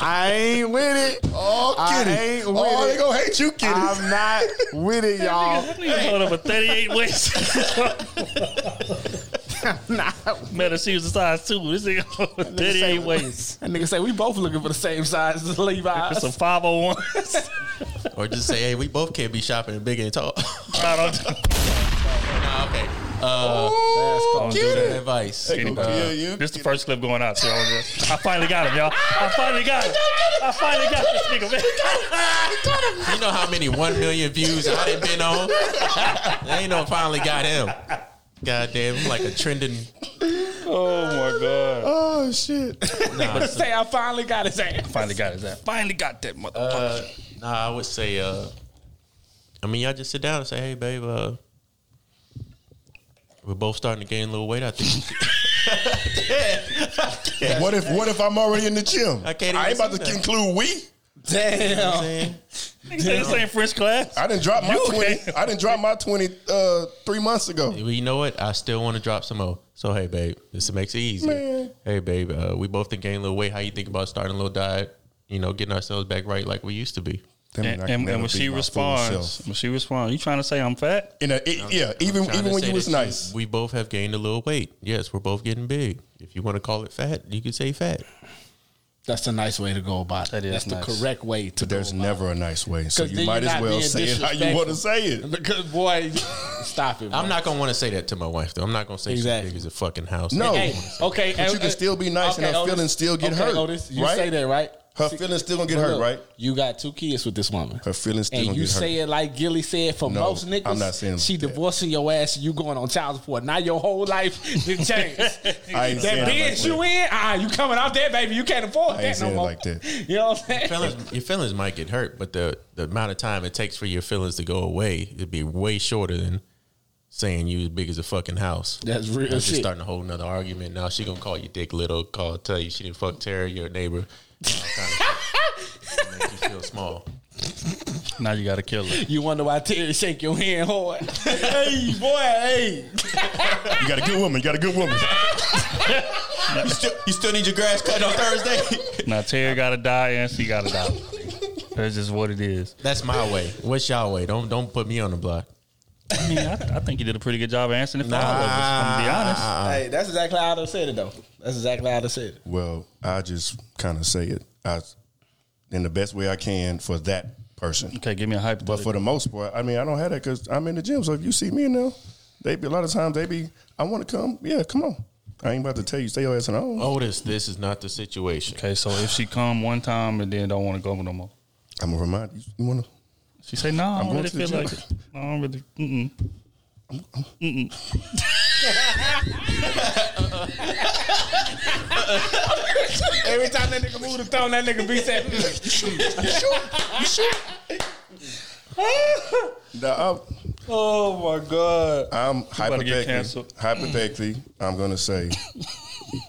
G: I ain't with it.
F: Oh,
G: I
F: kitty.
G: ain't with
F: oh,
G: it.
F: they gonna hate you, kitty.
G: I'm not with it, *laughs* y'all.
E: Nigga hold up a 38 waist. *laughs*
G: nah.
E: Man, she was a size two. This nigga hold a 38 waist.
G: That nigga say we both looking for the same size as Levi's.
E: Some 501. *laughs*
H: or just say, hey, we both can't be shopping big and tall. *laughs*
E: I don't
H: nah, okay. Uh,
E: Don't do that.
H: advice.
F: They
H: Uh,
F: you.
E: This the first clip going out. So I finally got him, y'all. I finally got him. I finally got this nigga, man.
H: You know how many one million views I done been on? They ain't no finally got him. God damn, like a trending.
E: Oh my god.
F: Oh shit.
H: Nah,
G: say I finally got his ass.
E: I finally got his ass. Finally got that motherfucker.
H: uh, nah, I would say. Uh, I mean, y'all just sit down and say, "Hey, babe, uh, we're both starting to gain a little weight. I think." *laughs*
F: What if what if I'm already in the gym?
H: I can't
F: I ain't about to
H: see that.
F: conclude we.
G: Damn.
E: Nigga say this ain't French class.
F: I didn't drop my
E: You
F: twenty.
E: okay?
F: I didn't drop my twenty uh, three months ago.
H: Well, you know what? I still want to drop some more. So, hey, babe, this makes it easy.
F: Man.
H: Hey, babe, uh, we both think gain a little weight. How you think about starting a little diet? You know, getting ourselves back right like we used to be.
F: That mean
E: And,
F: can
E: and,
F: never
E: and when
F: be
E: she
F: my full
E: responds,
F: self.
E: when she responds, you trying to say I'm fat?
F: In a, it- yeah, even
H: Trying
F: even
H: to
F: when
H: say
F: you was
H: that
F: nice.
H: We both have gained a little weight. Yes, we're both getting big. If you want to call it fat, you can say fat.
G: That's a nice way to go about it.
E: That is
G: That's
E: nice.
G: the correct way to go.
F: But there's
G: go about
F: never a nice way, so
G: 'Cause
F: you might as well say it how you want to say
G: it.
F: it. *laughs*
G: Because boy, stop it. Bro.
H: I'm not gonna want to say that to my wife though. I'm not gonna say
G: Exactly.
H: she's big as a fucking house.
F: No.
G: Hey, okay,
F: But you
G: uh,
F: can still be nice and her
G: Otis.
F: feelings still get
G: okay,
F: hurt,
G: Otis, you
F: right?
G: say that right?
F: Her
G: See-
F: feelings still gonna get hurt,
G: look,
F: right?
G: You got two kids with this woman.
F: Her feelings still
G: and
F: gonna get hurt.
G: And you say it like Gillie said for
F: No,
G: most niggas.
F: I'm not saying
G: she
F: that.
G: divorcing your ass you going on child support. Now your whole life *laughs* done changed.
F: I ain't saying
G: that
F: it like
G: bitch you in, ah, you coming out there, baby. You can't afford
F: I
G: that no more.
F: like that. *laughs*
G: You know what I'm saying?
H: feelings, your feelings might get hurt, but the the amount of time it takes for your feelings to go away it'd be way shorter than saying you as big as a fucking house.
G: That's real
H: That's just starting a whole nother argument. Now she gonna call you dick little, call tell you she didn't fuck Terry, your neighbor. All kind of. Make you feel small.
E: Now you got to kill her.
G: You wonder why Terry shake your hand hard. *laughs* hey, boy, hey.
F: You got a good woman. You got a good woman. *laughs*
H: You still, you still need your grass cut on Thursday. *laughs*
E: Now Terry got to die and she got to die. That's just what it is.
H: That's my way. What's y'all way? Don't don't put me on the block.
E: I mean, I, I think you did a pretty good job of answering it for all of us. I'm gonna be honest.
G: Hey, that's exactly how I done said it though. That's exactly how I done said it.
F: Well, I just kind of say it I, in the best way I can for that person.
E: Okay, give me a
F: hype.
E: But
F: for the most part, I mean, I don't have that because I'm in the gym. So if you see me in there, they be a lot of times they be, I want to come. Yeah, come on. I ain't about to tell you stay your ass at home.
H: Otis, this is not the situation.
E: okay, so if she come one time and then don't want to go no more,
F: I'm gonna remind you. You want to?
E: She say no. I
F: I'm
E: don't really feel like it. I don't really. Mm-mm. Mm-mm. *laughs*
G: Every time that nigga move the thumb, that nigga be saying, *laughs*
F: Now,
E: Oh my god.
F: I'm, I'm
E: about to get
F: hypothetically, hypothetically, I'm gonna say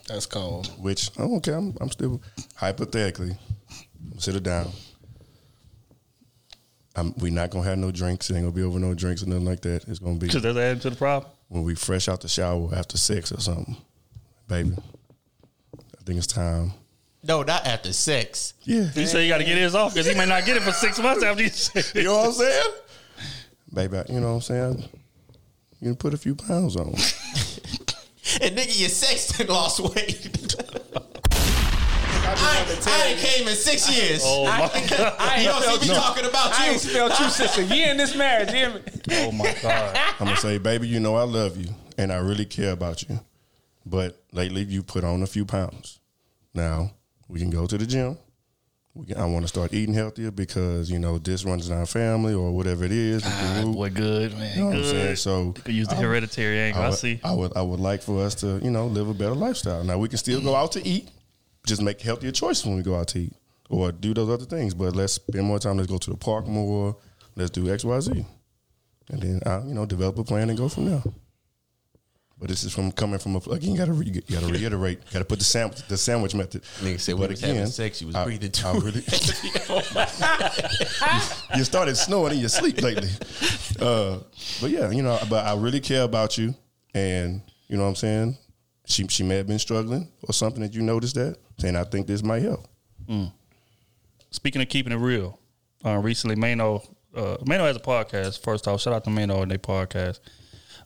G: That's cold.
F: Which oh, okay, I'm, I'm still hypothetically. I'm sit it down. I'm, we not gonna have no drinks. It ain't gonna be over no drinks or nothing like that. It's gonna be
E: Because that's adding to the problem.
F: when we fresh out the shower after sex or something, baby. I think it's time.
H: No, not after sex.
F: Yeah.
E: He said you got to get his off because he may not get it for six months after you say *laughs*
F: You know what I'm saying? Baby, you know what I'm saying? You can put a few pounds on. *laughs*
H: And nigga, your sexton lost weight. *laughs* I, I ain't came in six years.
E: Oh my *laughs* God.
G: I
H: You don't see me
G: no.
H: talking about you.
G: I
H: you.
G: ain't spelled you since a year in this marriage. You hear me?
E: Oh my God. *laughs*
F: I'm gonna say, baby, you know I love you and I really care about you. But lately you put on a few pounds. Now we can go to the gym. We can, I want to start eating healthier because you know this runs in our family or whatever it is. with
E: Ah, boy, good man.
F: You know what I'm
E: good.
F: saying? So
E: could use the
F: I-
E: hereditary angle. I,
F: would,
E: see.
F: I would I would like for us to you know live a better lifestyle. Now we can still go out to eat, just make healthier choices when we go out to eat or do those other things. But let's spend more time. Let's go to the park more. Let's do X Y Z, and then uh, you know develop a plan and go from there. But this is from coming from a again. You gotta re, you gotta reiterate. You gotta put the sandwich the sandwich method.
H: Nigga said was having sex, you was
F: I-
H: breathing
F: I
H: too.
F: really, *laughs* you started snoring in your sleep lately. Uh, but yeah, you know, but I really care about you, and you know what I'm saying. She she may have been struggling or something that you noticed that, saying I think this might help.
E: Speaking of keeping it real, uh, recently Mano uh, Mano has a podcast. First off, shout out to Mano and their podcast.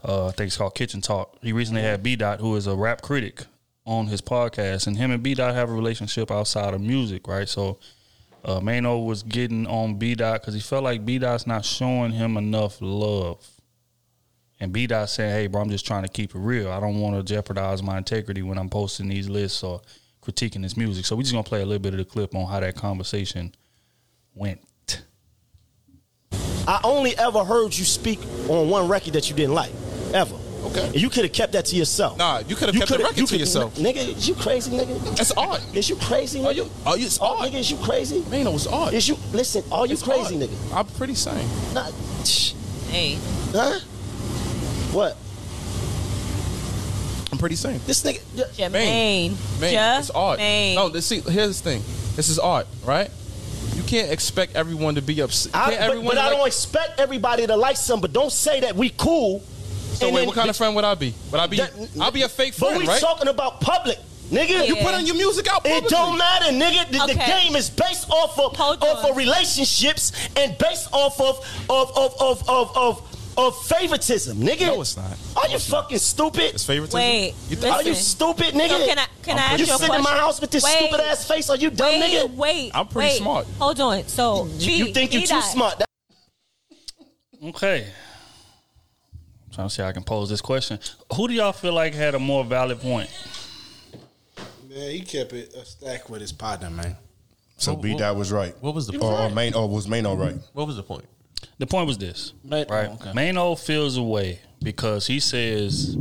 E: Uh, I think it's called Kitchen Talk. He recently had B Dot, who is a rap critic, on his podcast, and him and B Dot have a relationship outside of music, right? So, uh, Mano was getting on B Dot because he felt like B Dot's not showing him enough love. And B Dot saying, "Hey, bro, I'm just trying to keep it real. I don't want to jeopardize my integrity when I'm posting these lists or critiquing this music." So we're just gonna play a little bit of the clip on how that conversation went.
O: I only ever heard you speak on one record that you didn't like, ever. Okay. And you could have kept that to yourself.
P: Nah, you could have kept the record
O: you
P: to
O: could-
P: yourself.
O: Nigga, is you crazy, nigga?
P: That's art.
O: Is you crazy, nigga?
P: Are you? Are you? It's
O: Oh,
P: art.
O: nigga, is you crazy?
P: Man, it was art.
O: Is you listen? Are you
P: It's
O: crazy,
P: art.
O: nigga?
P: I'm pretty sane.
O: Nah, tch,
J: Hey.
O: huh? What?
P: I'm pretty sane.
O: This nigga.
J: Jermaine.
P: Man, it's art.
J: Jermaine.
P: No, this, see, here's the thing. This is art, right? You can't expect everyone to be upset.
O: I, but
P: everyone
O: but I
P: like-
O: don't expect everybody to like something. But don't say that we cool.
P: So
O: and
P: wait,
O: then-
P: what kind of friend would I be? Would I be?
O: That-
P: I'll be a fake friend,
O: But
P: friend,
O: we
P: right?
O: talking about public, nigga.
P: You put on your music out.
O: It don't matter, nigga. The, the game is based off of off of relationships and based off of of of of of of, of favoritism, nigga.
P: No, it's not.
O: Are you fucking stupid?
P: It's favoritism.
J: Wait,
P: You think-
O: Are you stupid, nigga?
J: So can I can I ask
O: you
J: you a
O: sit
J: question?
O: in my house with this
J: Wait.
O: stupid ass face? Are you dumb,
J: wait,
O: nigga?
J: Wait,
P: I'm pretty
J: wait.
P: smart.
J: Hold on. So
O: You, you think you're too smart?
E: Okay. trying to see how I can pose this question. Who do y'all feel like had a more valid point?
G: Man, he kept it a stack with his partner, man.
F: So B Dot was right.
H: What was the
F: or, or main or was Mano right?
H: What was the point?
E: The point was this, right?
G: oh, okay.
E: Mano feels away because he says,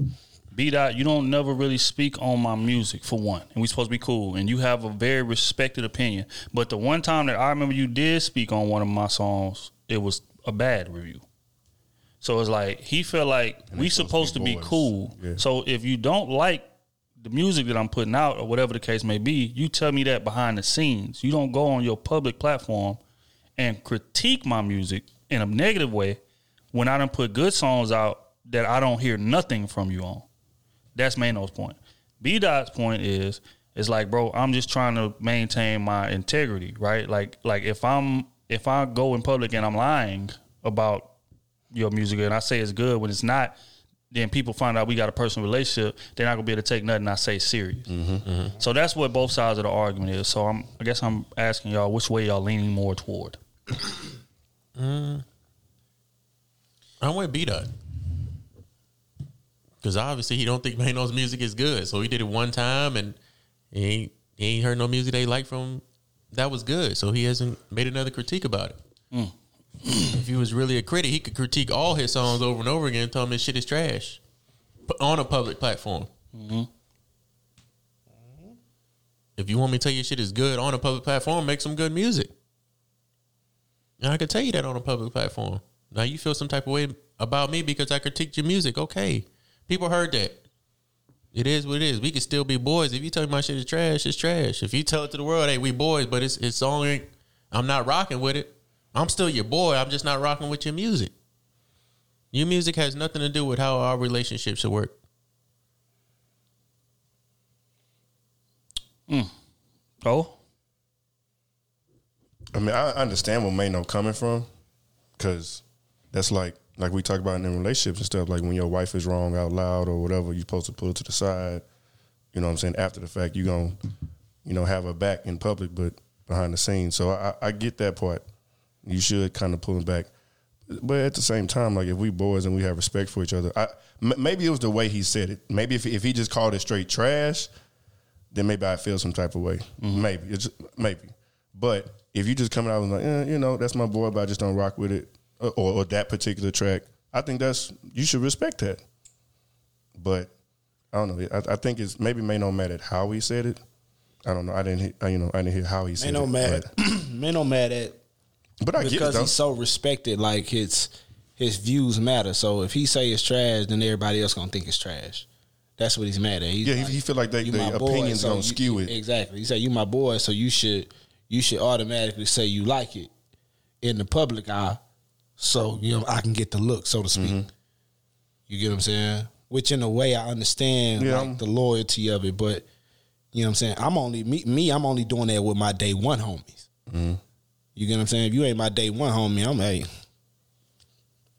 E: "B dot, you don't never really speak on my music for one, and we supposed to be cool, and you have a very respected opinion. But the one time that I remember you did speak on one of my songs, it was a bad review. So it's like he felt like we supposed to be
F: boys.
E: cool.
F: Yeah.
E: So if you don't like the music that I'm putting out or whatever the case may be, you tell me that behind the scenes. You don't go on your public platform and critique my music in a negative way when I don't put good songs out that I don't hear nothing from you on. That's Mano's point. B Dot's point is it's like, bro, I'm just trying to maintain my integrity, right? Like like if I'm if I go in public and I'm lying about your music and I say it's good when it's not, then people find out we got a personal relationship, they're not gonna be able to take nothing I say serious. Mm-hmm, mm-hmm. So that's what both sides of the argument is. So I'm I guess I'm asking y'all which way y'all leaning more toward. *coughs*
H: Mm. I'm with B Dot. Because obviously he don't think Mano's music is good. So he did it one time and he ain't, he ain't heard no music they like from that was good. So he hasn't made another critique about it. *clears throat* if he was really a critic, he could critique all his songs over and over again and tell him his shit is trash. But on a public platform. If you want me to tell you shit is good on a public platform, make some good music. And I could tell you that on a public platform. Now you feel some type of way about me because I critiqued your music. Okay. People heard that. It is what it is. We can still be boys. If you tell me my shit is trash, it's trash. If you tell it to the world, hey, we boys, but it's it's only I'm not rocking with it. I'm still your boy. I'm just not rocking with your music. Your music has nothing to do with how our relationship should work. Mm.
E: Oh,
F: I mean, I understand where Mano coming from, because that's like like we talk about in relationships and stuff. Like when your wife is wrong out loud or whatever, you're supposed to pull it to the side. You know what I'm saying? After the fact, you gonna you know have her back in public, but behind the scenes. So I, I get that part. You should kind of pull it back, but at the same time, like if we boys and we have respect for each other, I, m- maybe it was the way he said it. Maybe if if he just called it straight trash, then maybe I feel some type of way. Mm-hmm. Maybe it's maybe. But if you just coming out and like, eh, you know, that's my boy, but I just don't rock with it, or, or that particular track, I think that's you should respect that. But I don't know. I, I think it's maybe may no matter how he said it. I don't know. I didn't. Hear, you know, I didn't hear how he said
G: Ain't no
F: it.
G: mad.
F: but-
G: Man, no mad at.
F: But I get it,
G: because he's so respected. Like his his views matter. So if he say it's trash, then everybody else gonna think it's trash. That's what he's mad at. He's
F: Yeah, he- he feel like they- the
G: my boy,
F: opinions gonna
G: you-
F: skew it."
G: Exactly. He said you my boy, so you should you should automatically say you like it in the public eye, so you know I can get the look, so to speak.
F: Mm-hmm.
G: You get what I'm saying? Which in a way I understand
F: Yeah,
G: like the loyalty of it, but you know what I'm saying? I'm only me me, I'm only doing that with my day one homies.
F: Mm-hmm.
G: You get what I'm saying? If you ain't my day one homie, I'm hey,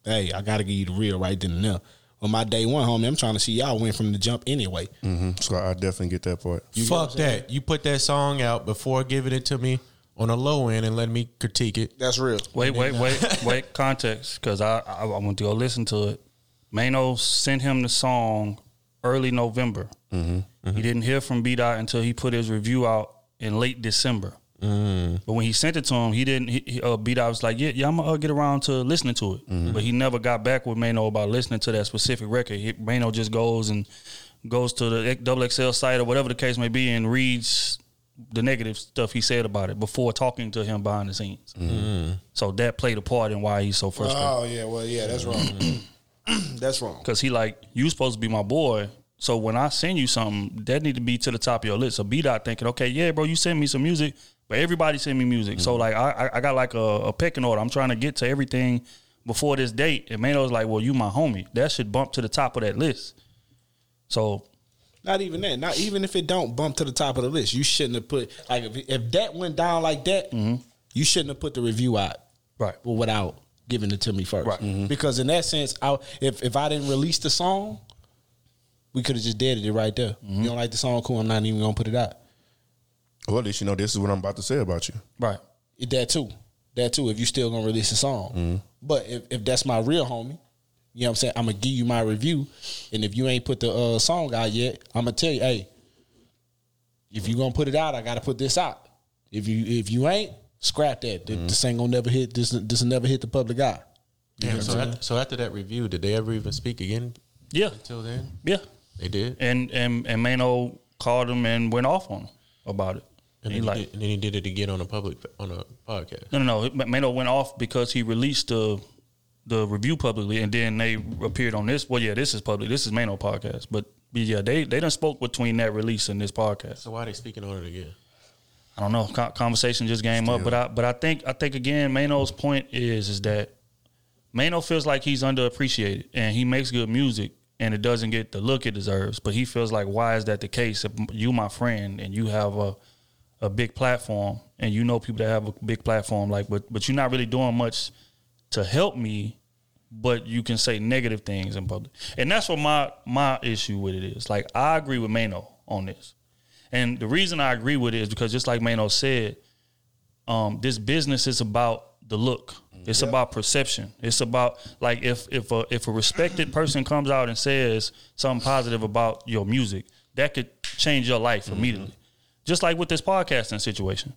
G: hey, I gotta give you the real right then and there. On my day one homie, I'm trying to see y'all win from the jump anyway.
F: hmm So I definitely get that part.
H: Fuck that. You put that song out before giving it to me on a low end and let me critique it.
G: That's real.
E: Wait, wait, wait, *laughs* wait. Context, because I, I I want to go listen to it. Mano sent him the song early November.
F: Mm-hmm.
E: He didn't hear from B Dot until he put his review out in late December.
H: Mm.
E: But when he sent it to him, he didn't. He, he, uh, B Dot was like, "Yeah, yeah, I'm gonna uh, get around to listening to it."
F: Mm-hmm.
E: But he never got back with Mano about listening to that specific record. He, Mano just goes and goes to the double XL site or whatever the case may be and reads the negative stuff he said about it before talking to him behind the scenes.
F: Mm-hmm.
E: So that played a part in why he's so frustrated.
G: Oh yeah, well yeah, that's wrong. *clears throat* that's wrong.
E: Cause he like you supposed to be my boy. So when I send you something, that need to be to the top of your list. So B dot thinking, okay, yeah, bro, you send me some music, but everybody send me music. So mm-hmm. like I I- I got like a, a pecking order. I'm trying to get to everything before this date. And Mano's like, well, you my homie. That should bump to the top of that list. So
G: Not even that. Not even if it don't bump to the top of the list, you shouldn't have put like if, if that went down like that, mm-hmm. you shouldn't have put the review out,
E: right?
G: But without giving it to me first,
E: Right. Mm-hmm.
G: Because in that sense, I, if if I didn't release the song, we could have just deaded it right there. You don't like the song, cool. I'm not even gonna put it out.
F: Well, at least you know this is what I'm about to say about you.
E: Right.
G: That too. That too. If you still gonna release a song, but if, if that's my real homie, you know what I'm saying. I'm gonna give you my review, and if you ain't put the uh, song out yet, I'm gonna tell you, hey, if you gonna put it out, I gotta put this out. If you if you ain't, scrap that. Th- This ain't gonna never hit. This this will never hit the public eye. You know
H: Damn,
G: what
H: so,
G: I'm
H: after, so after that review, did they ever even speak again?
E: Yeah.
H: Until then?
E: Yeah.
H: They did?
E: And and and Mano called him and went off on him about it.
H: And
E: He like
H: he did, and then he did it again on a public on a podcast.
E: No, no, no. Mano went off because he released the the review publicly, and then they appeared on this. Well, yeah, this is public. This is Mano podcast, but yeah, they they done spoke between that release and this podcast.
H: So why are they speaking on it again?
E: I don't know. Con- conversation just came up, but I but I think I think again, Mano's point is is that Mano feels like he's underappreciated, and he makes good music, and it doesn't get the look it deserves. But he feels like, why is that the case? If you my friend, and you have a a big platform, and you know people that have a big platform, like, but but you're not really doing much to help me, but you can say negative things in public, and that's what my my issue with it is. Like, I agree with Mano on this, and the reason I agree with it is because just like Mano said, um, this business is about the look. It's about perception. It's about like if if a if a respected person comes out and says something positive about your music, that could change your life immediately. Just like with this podcasting situation.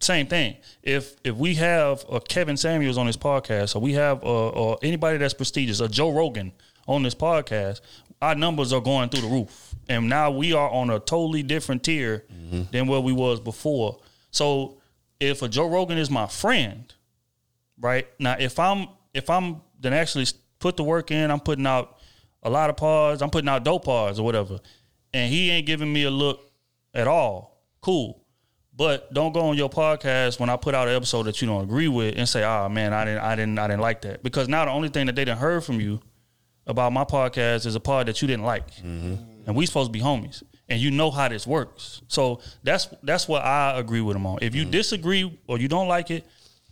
E: Same thing. If if we have a Kevin Samuels on this podcast, or we have uh or anybody that's prestigious, a Joe Rogan on this podcast, our numbers are going through the roof, and now we are on a totally different tier than where we was before. So if a Joe Rogan is my friend, right now, if I'm if I'm then actually put the work in, I'm putting out a lot of pods, I'm putting out dope pods or whatever, and he ain't giving me a look at all, cool. But don't go on your podcast when I put out an episode that you don't agree with and say, "Ah, man, I didn't, I didn't, I didn't like that." Because now the only thing that they didn't heard from you about my podcast is a part that you didn't like, mm-hmm. and we supposed to be homies, and you know how this works. So that's that's what I agree with them on. If you mm-hmm. disagree or you don't like it,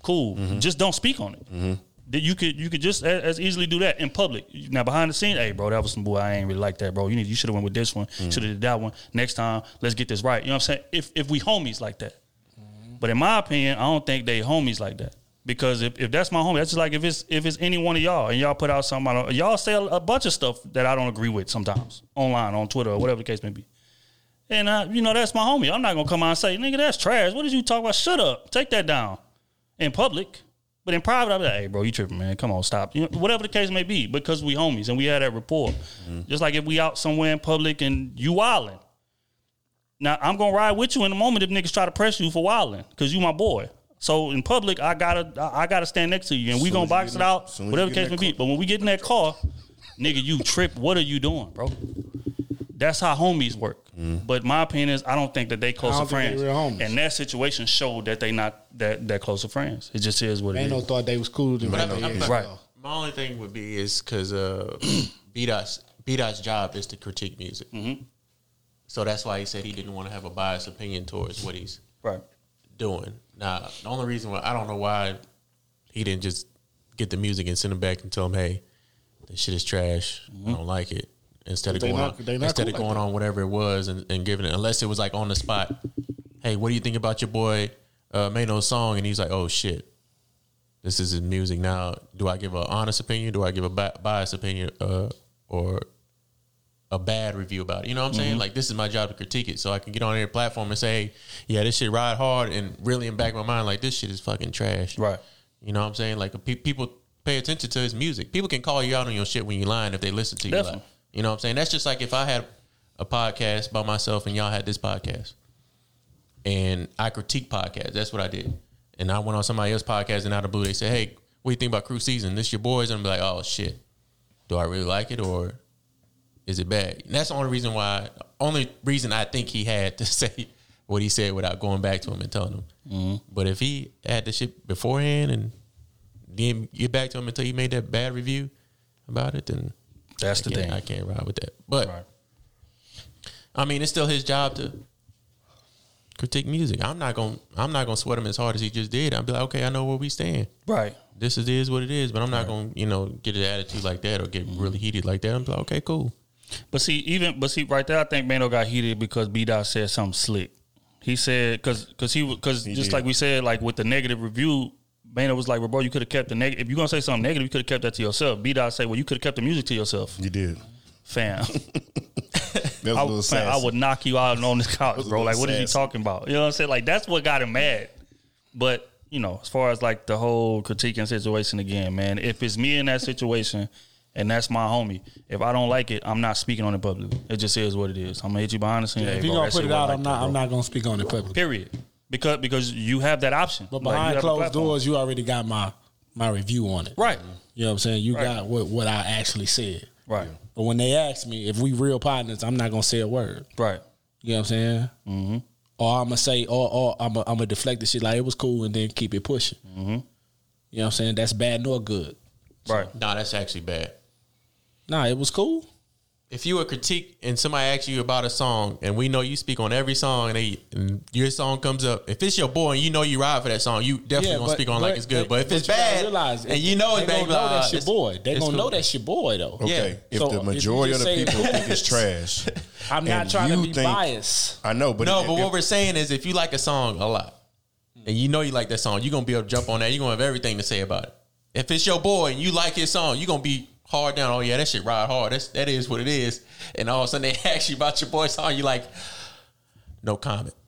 E: cool. Mm-hmm. Just don't speak on it. That you could you could just a- as easily do that in public. Now behind the scene, hey bro, that was some boy. I ain't really like that, bro. You need you should have went with this one. Mm. Should have did that one. Next time, let's get this right. You know what I'm saying? If if we homies like that. Mm-hmm. But in my opinion, I don't think they homies like that. Because if, if that's my homie, that's just like if it's if it's any one of y'all and y'all put out something, I don't- y'all say a, a bunch of stuff that I don't agree with sometimes online on Twitter or whatever the case may be. And I, you know, that's my homie. I'm not gonna come out and say, nigga, that's trash. What did you talk about? Shut up. Take that down. In public. But in private, I'll be like, hey, bro, you tripping, man. Come on, stop. You know, whatever the case may be, because we homies and we had that rapport. Just like if we out somewhere in public and you wildin'. Now I'm gonna ride with you in the moment if niggas try to press you for wilding, cause you my boy. So in public, I gotta I I gotta stand next to you, and we gonna box it
F: in-
E: out, whatever the case may be. But when we get in that car, nigga, you trip. What are you doing, bro? That's how homies work. But my opinion is, I don't think that they close
G: I
E: to friends.
G: they real homies.
E: And that situation showed that they not that that close to friends. It just is what it
G: Ain't
E: is.
G: no thought they was cool to
H: But
G: me.
H: I- I'm-
E: Right.
H: My only thing would be is because uh, *clears throat* B-Dot's, B-Dot's job is to critique music.
E: Mm-hmm.
H: So that's why he said he didn't want to have a biased opinion towards what he's
E: right.
H: doing. Now, the only reason why I don't know why he didn't just get the music and send it back and tell him, "Hey, this shit is trash. I don't like it." Instead of
G: They
H: going
G: not-
H: on, instead of going
G: that.
H: on whatever it was and, and giving it, unless it was like on the spot. Hey, what do you think about your boy uh, Mano's song? And he's like, "Oh shit, this is his music now. Do I give an honest opinion? Do I give a bi- biased opinion, uh, or a bad review about it? You know what I'm saying?
E: Mhm.
H: Like this is my job to critique it, so I can get on their platform and say, yeah, this shit ride hard, and really in back of my mind, like this shit is fucking trash.
E: Right.
H: You know what I'm saying? Like pe- people pay attention to his music. People can call you out on your shit when you're lying if they listen to you.
E: Definitely.
H: You know what I'm saying? That's just like if I had a podcast by myself and y'all had this podcast and I critique podcasts. That's what I did. And I went on somebody else's podcast and out of the blue they said, Hey, what do you think about crew season? This your boys? And I'm like, oh shit. Do I really like it or is it bad? And that's the only reason why only reason I think he had to *laughs* say what he said without going back to him and telling him.
E: Mm-hmm.
H: But if he had the shit beforehand and didn't get back to him until he made that bad review about it, then
E: That's
H: I
E: the thing.
H: I can't ride with that. But I mean, it's still his job to critique music. I'm not gonna I'm not gonna sweat him as hard as he just did. I'll be like, okay, I know where we stand.
E: Right.
H: This is is what it is, but I'm not gonna, you know, get an attitude like that or get mm-hmm. really heated like that. I'm like, okay, cool.
E: But see, even but see, right there, I think Mano got heated because B Dot said something slick. He said because because he because just
F: did.
E: like we said, like with the negative review, Mano was like, "Well, bro, you could have kept the negative. If you're gonna say something negative, you could have kept that to yourself." B Dot say, "Well, you could have kept the music to yourself."
F: You did.
E: Fam, *laughs*
F: That was a
E: I,
F: little
E: fam, I would knock you out on this couch,
F: was a
E: bro.
F: little
E: Like, what is he
F: sassy.
E: talking about? You know what I'm saying? Like, that's what got him mad. But you know, as far as like the whole critiquing situation again, man, if it's me in that situation and that's my homie, if I don't like it, I'm not speaking on it publicly. It just is what it is. I'm gonna hit you behind the scenes.
G: if
E: hey,
G: you
E: bro,
G: gonna put it out,
E: wasn't
G: I'm
E: like
G: not.
E: that,
G: I'm not gonna speak on it publicly.
E: Period. Because because you have that option.
G: But behind
E: have the
G: closed doors, you already got my my review on it.
E: Right.
G: You know what I'm saying? You
E: Right.
G: got what what I actually said.
E: Right.
G: But when they ask me if we real partners, I'm not gonna say a word.
E: Right.
G: You know what I'm saying?
E: Mm-hmm.
G: Or I'm gonna say, or or I'm gonna deflect the shit like it was cool and then keep it pushing.
E: Mm-hmm.
G: You know what I'm saying? That's bad nor good.
E: Right.
H: Nah, that's actually bad.
G: Nah, it was cool.
H: If you a critique and somebody asks you about a song and we know you speak on every song and, they, and your song comes up, if it's your boy and you know you ride for that song, you definitely
G: Yeah,
H: gonna
G: but-
H: speak on like it's good.
G: they-
H: But if it's
G: you gotta
H: bad
G: realize,
H: and you know
G: they
H: it's bad,
G: gonna know
H: blah,
G: that's your boy. They
H: it's
G: gonna
H: cool.
G: know that's your boy though.
F: Okay, if
G: So
F: the
G: if
F: majority of the people think it's *laughs* trash,
G: I'm not trying to be
F: think-
G: biased.
F: I know, but
H: no,
F: if-
H: but
F: if-
H: what we're saying is if you like a song a lot and you know you like that song, you're gonna be able to jump on that. You're gonna have everything to say about it. If it's your boy and you like his song, you're gonna be hard down. Oh yeah, that shit ride hard. That's that is what it is. And all of a sudden *laughs* they ask you about your boy's song, you like, no comment. *laughs*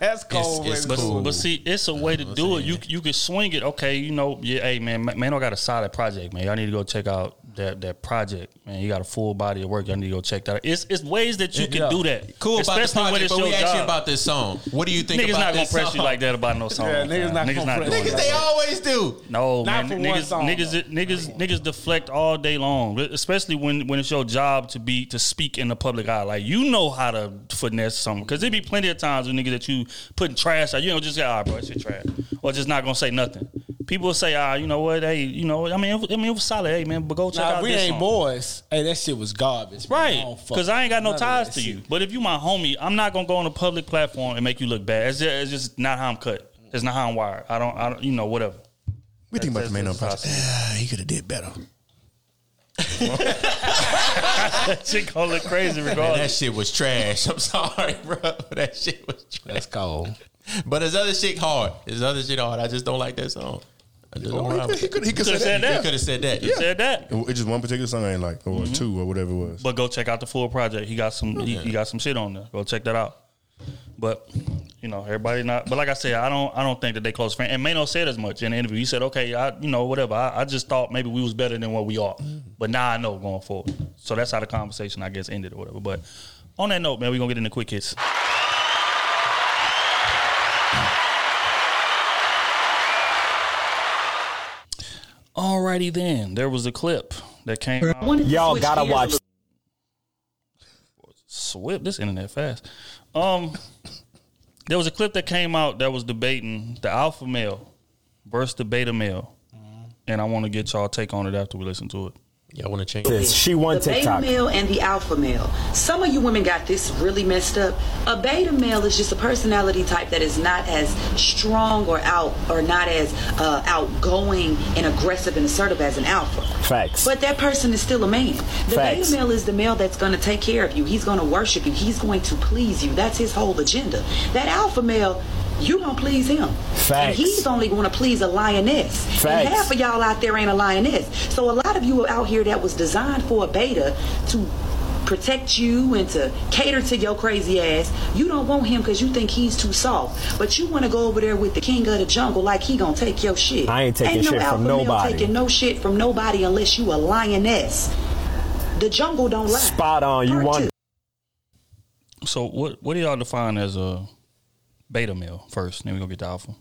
G: That's cold.
H: it's
E: But,
H: cool.
E: but see, it's a way to do it. You you can swing it. Okay, you know, yeah, hey man, man, I got a solid project, man. Y'all need to go check out that that project, man, you got a full body of work. Y'all need to go check that. out. It's it's ways that you can
H: Yeah.
E: do that.
H: Cool about the
E: especially when
H: project,
E: it's
H: but
E: your
H: we asked you about this song. What do you think
E: niggas
H: about
E: not gonna
H: this
E: press
H: song?
E: you like that about no song.
G: Yeah, niggas not
E: niggas
G: gonna
E: not
G: press
E: doing
H: Niggas, they always do.
E: No,
G: Not
E: man.
G: for one
E: niggas,
G: song,
E: niggas, niggas, niggas deflect all day long, especially when when it's your job to be to speak in the public eye. Like you know how to finesse something because there be plenty of times with niggas that you putting trash out. You know, just say, "Ah, bro, that shit trash," or just not gonna say nothing. People will say, "Ah, you know what? Hey, you know, I mean, it, I mean, it was solid. Hey, man, but go check
G: Nah,
E: out
G: we
E: this
G: ain't
E: song.
G: boys. Hey, that shit was garbage. man.
E: Right, because I ain't got no ties
G: that
E: to
G: shit.
E: you. But if you my homie, I'm not gonna go on a public platform and make you look bad. It's just, it's just not how I'm cut. It's not how I'm wired. I don't, I don't, you know, whatever.
F: We think about the man on
E: That's-
F: project. Ah, he could have did better.
E: that *laughs* shit gonna look crazy
H: Man, that shit was trash. I'm sorry, bro. That shit was trash.
G: That's cold.
H: But his other shit hard. His other shit hard. I just don't like that song. I just oh, don't
F: Oh, he could- he could- he could
E: Could've
F: say
E: said
F: that.
E: that.
H: He could have said that.
E: You said that.
F: It's just one particular song I ain't like, or mm-hmm. two, or whatever it was.
E: But go check out the full project. He got some. He, he got some shit on there. Go check that out. But you know, everybody not. But like I said, I don't. I don't think that they close friends. And Mano said as much in the interview. He said, "Okay, I, you know, whatever. I, I just thought maybe we was better than what we are, mm-hmm. but now I know going forward. So that's how the conversation, I guess, ended or whatever. But on that note, man, we are gonna get into quick hits. Alrighty then, there was a clip that came out.
O: Y'all gotta watch.
E: Swift, this internet fast. Um, there was a clip that came out that was debating the alpha male versus the beta male, and I want to get y'all take on it after we listen to it.
H: Y'all want to change
O: This. She won
L: the
O: TikTok.
L: beta male and the alpha male. Some of you women got this really messed up. A beta male is just a personality type that is not as strong or out or not as uh, outgoing and aggressive and assertive as an alpha.
O: Facts.
L: But that person is still a man. The
O: Facts.
L: beta male is the male that's going to take care of you. He's going to worship you. He's going to please you. That's his whole agenda. That alpha male, you don't please him.
O: Facts.
L: And he's only going to please a lioness.
O: Facts.
L: And half of y'all out there ain't a lioness. So a lot of you are out here that was designed for a beta to protect you and to cater to your crazy ass. You don't want him because you think he's too soft. But you want to go over there with the king of the jungle like he gonna take your shit.
O: I ain't taking
L: no
O: shit from
L: alpha male
O: nobody.
L: taking no shit from nobody unless you a lioness. The jungle don't lie.
O: Spot on. You won.
E: So what what do y'all define as a beta male first? Then we gonna get to alpha.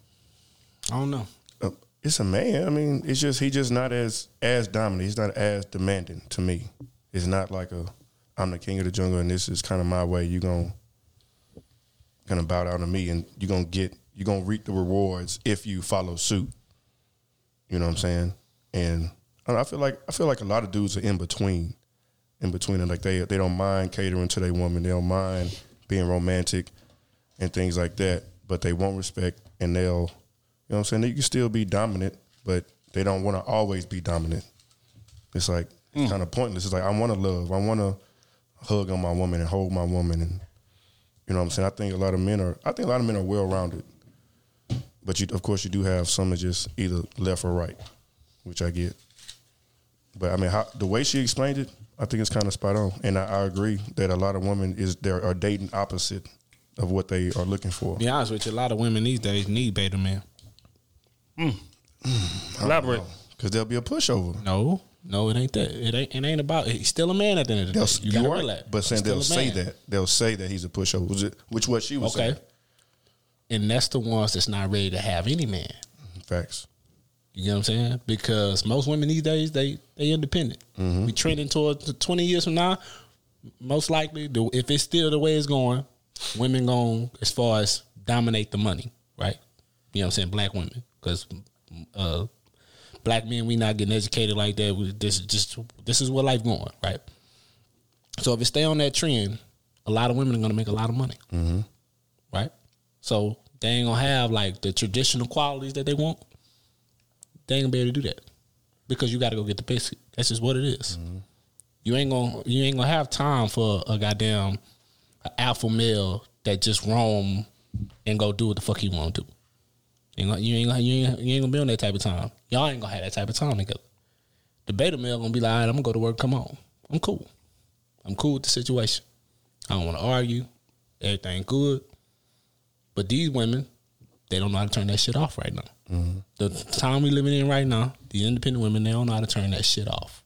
G: I don't know.
F: Uh, it's a man. I mean, it's just he just not as as dominant. He's not as demanding to me. It's not like a I'm the king of the jungle and this is kind of my way. You gonna gonna bow down to me and you're gonna get you're gonna reap the rewards if you follow suit. You know what I'm saying? And I, know, I feel like I feel like a lot of dudes are in between, in between, and like they they don't mind catering to their woman. They don't mind being romantic and things like that, but they won't respect and they'll you know what I'm saying? they can still be dominant, but they don't want to always be dominant. It's like it's hmm. kind of pointless. It's like I want to love, I want to hug on my woman and hold my woman, and you know what I'm saying. I think a lot of men are. I think a lot of men are well rounded, but you, of course, you do have some that just either left or right, which I get. But I mean, how, the way she explained it, I think it's kind of spot on, and I, I agree that a lot of women is there are dating opposite of what they are looking for.
G: Be honest with you, a lot of women these days need beta man.
E: Elaborate.
F: Because there'll be a pushover.
G: No, no, it ain't that. It ain't. It ain't about. He's still a man at the end of the
F: They'll,
G: day. You
F: you're
G: gotta
F: right.
G: realize.
F: But saying
G: He's
F: they'll say that. They'll say that he's a pushover, which, is- which what she was
G: Okay.
F: saying.
G: And that's the ones that's not ready to have any man.
F: Facts.
G: You know what I'm saying? Because most women these days they they independent.
F: Mm-hmm.
G: We trending towards 20 years from now. Most likely, if it's still the way it's going, women going as far as dominate the money, right? You know what I'm saying? Black women, because uh, black men we not getting educated like that. We, this is just this is where life going, right? So if it stay on that trend, a lot of women are gonna make a lot of money,
F: Mm-hmm.
G: right? So they ain't gonna have like the traditional qualities that they want they ain't gonna be able to do that because you got to go get the biscuit. That's just what it is. You ain't gonna you ain't gonna have time for a goddamn alpha male that just roam and go do what the fuck he want to do. You ain't gonna, you ain't gonna, you ain't, you ain't gonna be on that type of time. Y'all ain't gonna have that type of time together. The beta male gonna be like, all right, I'm gonna go to work. Come on, I'm cool. I'm cool with the situation. I don't want to argue. Everything good. But these women, they don't know how to turn that shit off right now. Mm-hmm. The time we living in right now, the independent women, they don't know how to turn that shit off.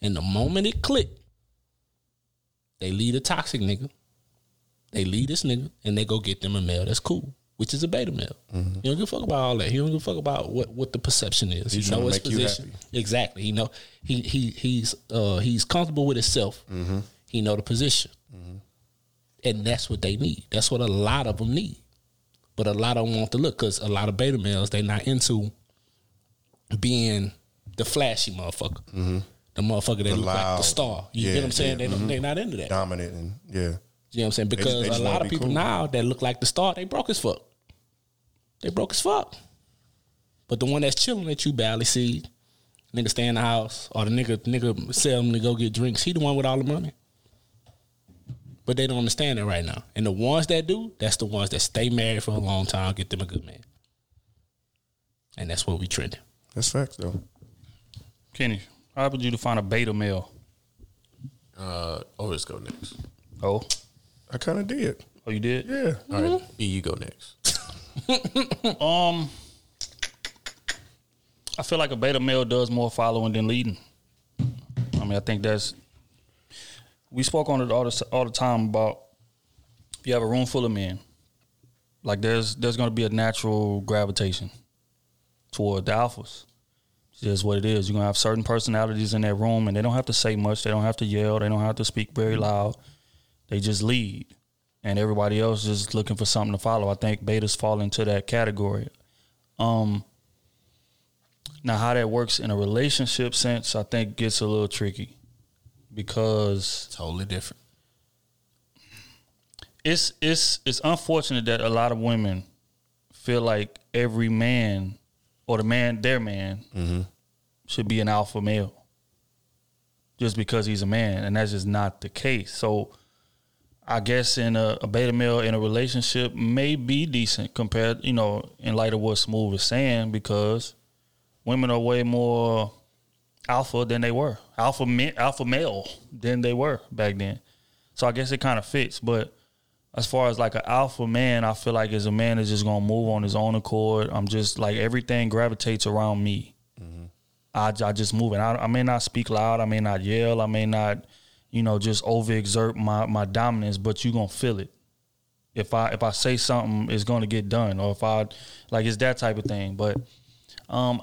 G: And the moment it click, they lead a toxic nigga. They lead this nigga and they go get them a male that's cool, which is a beta male.
F: Mm-hmm.
G: He don't give a fuck about all that. He don't give a fuck about what, what the perception is.
F: He's
G: he know his position. Exactly. He know he he he's uh he's comfortable with himself.
F: Mm-hmm.
G: He know the position. And that's what they need. That's what a lot of them need. But a lot of them want to look because a lot of beta males they not into being the flashy motherfucker.
F: Mm-hmm.
G: The motherfucker that
F: The
G: look like the star. You
F: Yeah,
G: get what I'm saying?
F: yeah,
G: They
F: mhm.
G: they not into that.
F: Dominant and yeah.
G: You know what I'm saying?
F: They just-
G: Because
F: they just
G: a lot of people
F: cool.
G: now that look like the star, they broke as fuck. They broke as fuck. But the one that's chilling that you barely see, nigga stay in the house, or the nigga nigga sell him to go get drinks, he the one with all the money. But they don't understand it right now. And the ones that do, that's the ones that stay married for a long time, get them a good man. And that's what we trending.
F: That's facts though.
E: Kenny, how would you define a beta male?
H: Uh, oh, let's go next.
E: Oh,
F: I kind of did.
E: Oh, you did?
F: Yeah.
H: All right, B, you go next. *laughs*
E: um, I feel like a beta male does more following than leading. I mean, I think that's we spoke on it all the all the time about if you have a room full of men, like there's there's going to be a natural gravitation toward the alphas. It's just what it is. You're gonna have certain personalities in that room, and they don't have to say much. They don't have to yell. They don't have to speak very loud. They just lead, and everybody else is looking for something to follow. I think betas fall into that category. Um, now, how that works in a relationship sense, I think gets a little tricky because
G: totally different.
E: It's it's it's unfortunate that a lot of women feel like every man or the man their man
F: Mm-hmm.
E: should be an alpha male just because he's a man, and that's just not the case. So, I guess in a, a beta male in a relationship may be decent compared, you know, in light of what Smooth was saying, because women are way more alpha than they were, alpha ma- alpha male than they were back then. So I guess it kind of fits. But as far as like an alpha man, I feel like as a man is just gonna move on his own accord. I'm just like everything gravitates around me. Mm-hmm. I, I just move it. I, I may not speak loud. I may not yell. I may not, you know, just overexert my my dominance. But you gonna feel it. If I if I say something, it's gonna get done. Or if I like, it's that type of thing. But um,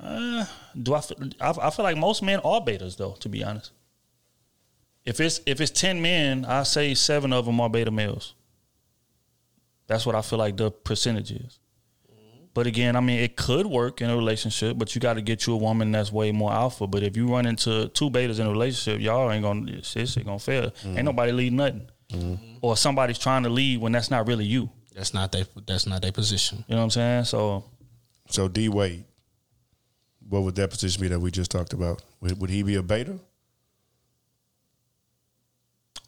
E: uh, do I, feel, I? I feel like most men are betas, though. To be honest, if it's if it's ten men, I say seven of them are beta males. That's what I feel like the percentage is. But again, I mean, it could work in a relationship, but you got to get you a woman that's way more alpha. But if you run into two betas in a relationship, y'all ain't gonna this shit gonna fail. Ain't nobody lead nothing, or somebody's trying to lead when that's not really you.
G: That's not their that's not their position.
E: You know what I'm saying? So
F: So D Wade, what would that position be that we just talked about? Would, would he be a beta?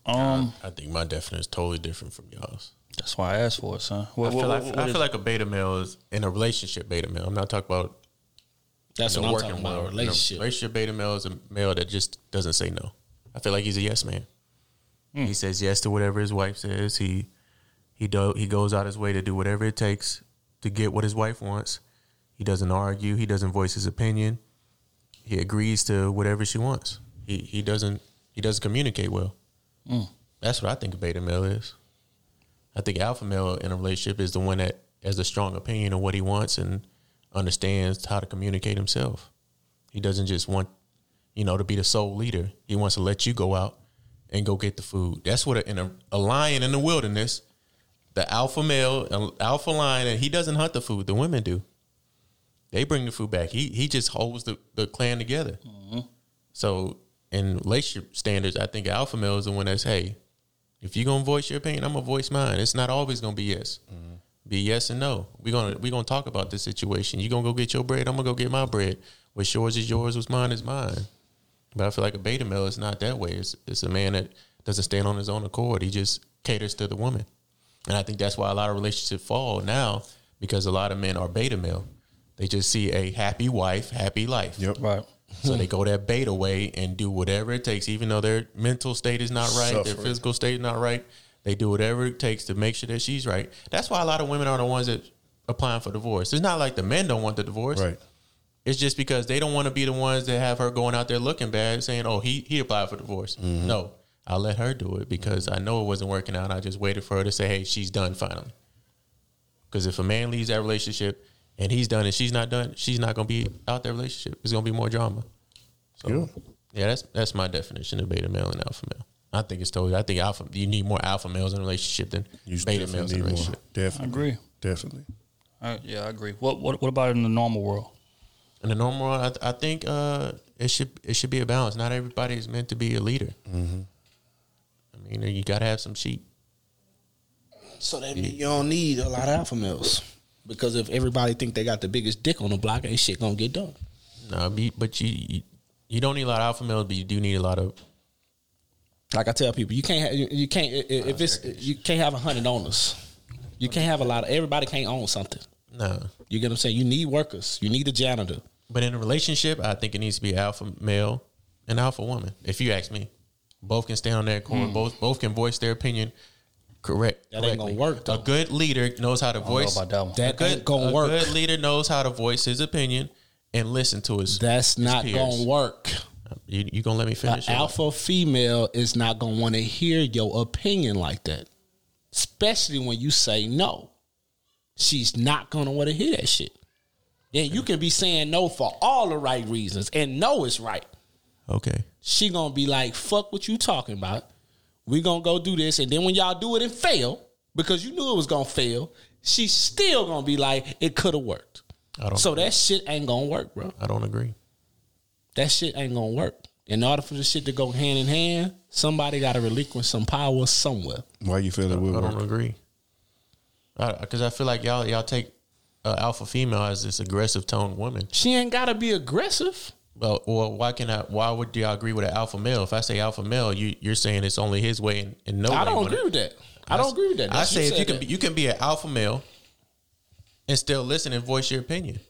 E: Um,
H: I think my definition is totally different from y'all's.
E: That's why I asked for it, son.
H: I feel,
E: what-
H: like,
E: what
H: I feel like a beta male is in a relationship beta male. I'm not talking about
G: That's
H: you
G: what
H: know,
G: I'm talking about, relationship.
H: A relationship beta male is a male that just doesn't say no. I feel like he's a yes man.
E: Hmm.
H: He says yes to whatever his wife says. He he do he goes out his way to do whatever it takes to get what his wife wants. He doesn't argue. He doesn't voice his opinion. He agrees to whatever she wants. He he doesn't he doesn't communicate well.
E: Mm.
H: That's what I think a beta male is. I think alpha male in a relationship is the one that has a strong opinion of what he wants and understands how to communicate himself. He doesn't just want, you know, to be the sole leader. He wants to let you go out and go get the food. That's what a, in a, a lion in the wilderness, the alpha male, alpha lion, and he doesn't hunt the food. The women do. They bring the food back. He he just holds the, the clan together. Mm-hmm. So in relationship standards, I think alpha male is the one that's hey, if you're gonna voice your opinion, I'm gonna voice mine. It's not always gonna be yes. Be yes and no. We're gonna we're gonna talk about this situation. You're gonna go get your bread, I'm gonna go get my bread. What's yours is yours, what's mine is mine. But I feel like a beta male is not that way. It's it's a man that doesn't stand on his own accord. He just caters to the woman. And I think that's why a lot of relationships fall now, because a lot of men are beta male. They just see a happy wife, happy life.
F: Yep.
E: Right.
H: So they hmm. go that beta way and do whatever it takes, even though their mental state is not right, their physical state is not right. They do whatever it takes to make sure that she's right. That's why a lot of women are the ones that applying for divorce. It's not like the men don't want the divorce.
F: Right.
H: It's just because they don't want to be the ones that have her going out there looking bad, saying, "Oh, he he applied for divorce." Mm-hmm. No, I let her do it because I know it wasn't working out. I just waited for her to say, "Hey, she's done finally." Because if a man leaves that relationship and he's done and she's not done, she's not gonna be out that relationship. It's gonna be more drama. So yeah, that's that's my definition of beta male and alpha male. I think it's totally. I think alpha. You need more alpha males in a relationship than beta males in a
F: need more.
H: relationship.
F: Definitely.
E: I agree.
F: Definitely.
E: Uh, yeah, I agree. What what what about in the normal world?
H: In the normal world, I, th- I think uh, it should it should be a balance. Not everybody is meant to be a leader.
F: Mm-hmm.
H: I mean, you gotta have some sheep.
G: So that means you don't need a lot of alpha males. Because if everybody think they got the biggest dick on the block, ain't shit gonna get done.
H: No, but you, you you don't need a lot of alpha males, but you do need a lot of.
G: Like I tell people, you can't have, you, can't if it's you can't have a hundred owners. You can't have a lot of everybody can't own something.
H: No,
G: You get what I'm saying? You need workers. You need a janitor.
H: But in a relationship, I think it needs to be alpha male and alpha woman. If you ask me, both can stand on their corner.
G: Hmm.
H: Both both can voice their opinion. Correct.
G: That ain't gonna
H: correctly. A good leader knows how to voice.
G: about that one. That
H: good,
G: ain't gonna work.
H: a
G: work.
H: good leader knows how to voice his opinion and listen to his.
G: That's
H: his
G: not
H: peers.
G: gonna work.
H: You, you gonna let me finish? it?
G: alpha female is not gonna want to hear your opinion like that, especially when you say no. She's not gonna want to hear that shit. Then you can be saying no for all the right reasons, and no is right.
H: Okay.
G: She gonna be like, "Fuck what you talking about." We gonna go do this, and then when y'all do it and fail, because you knew it was gonna fail, she's still gonna be like, "It could have worked."
H: I don't.
G: So that shit ain't gonna work, bro.
H: I don't agree.
G: That shit ain't gonna work. In order for the shit to go hand in hand, somebody got to relinquish some power somewhere.
F: Why you feel it would
H: I don't agree. Because I, feel like y'all y'all take uh, alpha female as this aggressive toned woman.
G: She ain't got to be aggressive.
H: Well, or why can I? Why would y'all agree with an alpha male? If I say alpha male, you you're saying it's only his way and, and no.
G: I don't agree
H: it-
G: with that. I don't agree with that.
H: I
G: That's-
H: say if you can
G: that.
H: be, you can be an alpha male and still listen and voice your opinion.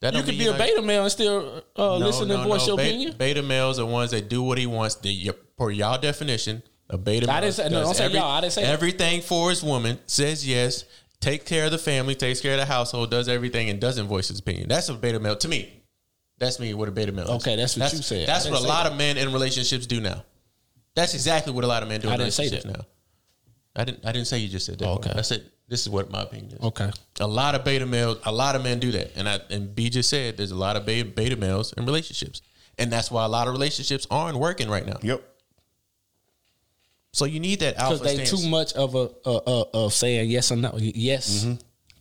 H: That
G: you
H: mean
G: be a
H: not-
G: beta male and still uh,
H: No,
G: listen
H: no,
G: and voice
H: no.
G: your
H: Beta-
G: opinion.
H: Beta males are ones that do what he wants. The, per y'all definition, a beta
G: I
H: male
G: didn't say- no, don't say y'all. I didn't say that.
H: everything for his woman. Says yes, takes care of the family, takes care of the household, does everything, and doesn't voice his opinion. That's a beta male to me. That's me. with a beta male.
G: Okay, that's what you said.
H: That's what a lot
G: that.
H: of men in relationships do now. That's exactly what a lot of men do. In
G: I didn't say that.
H: now. I didn't. I didn't say you just said that.
G: Okay.
H: I said this is what my opinion is.
G: Okay.
H: A lot of beta males, a lot of men do that, and I and B just said there's a lot of beta, beta males in relationships, and that's why a lot of relationships aren't working right now.
F: Yep.
H: So you need that alpha
G: Because they
H: stance.
G: too much of a a, uh, of saying yes or no. Yes.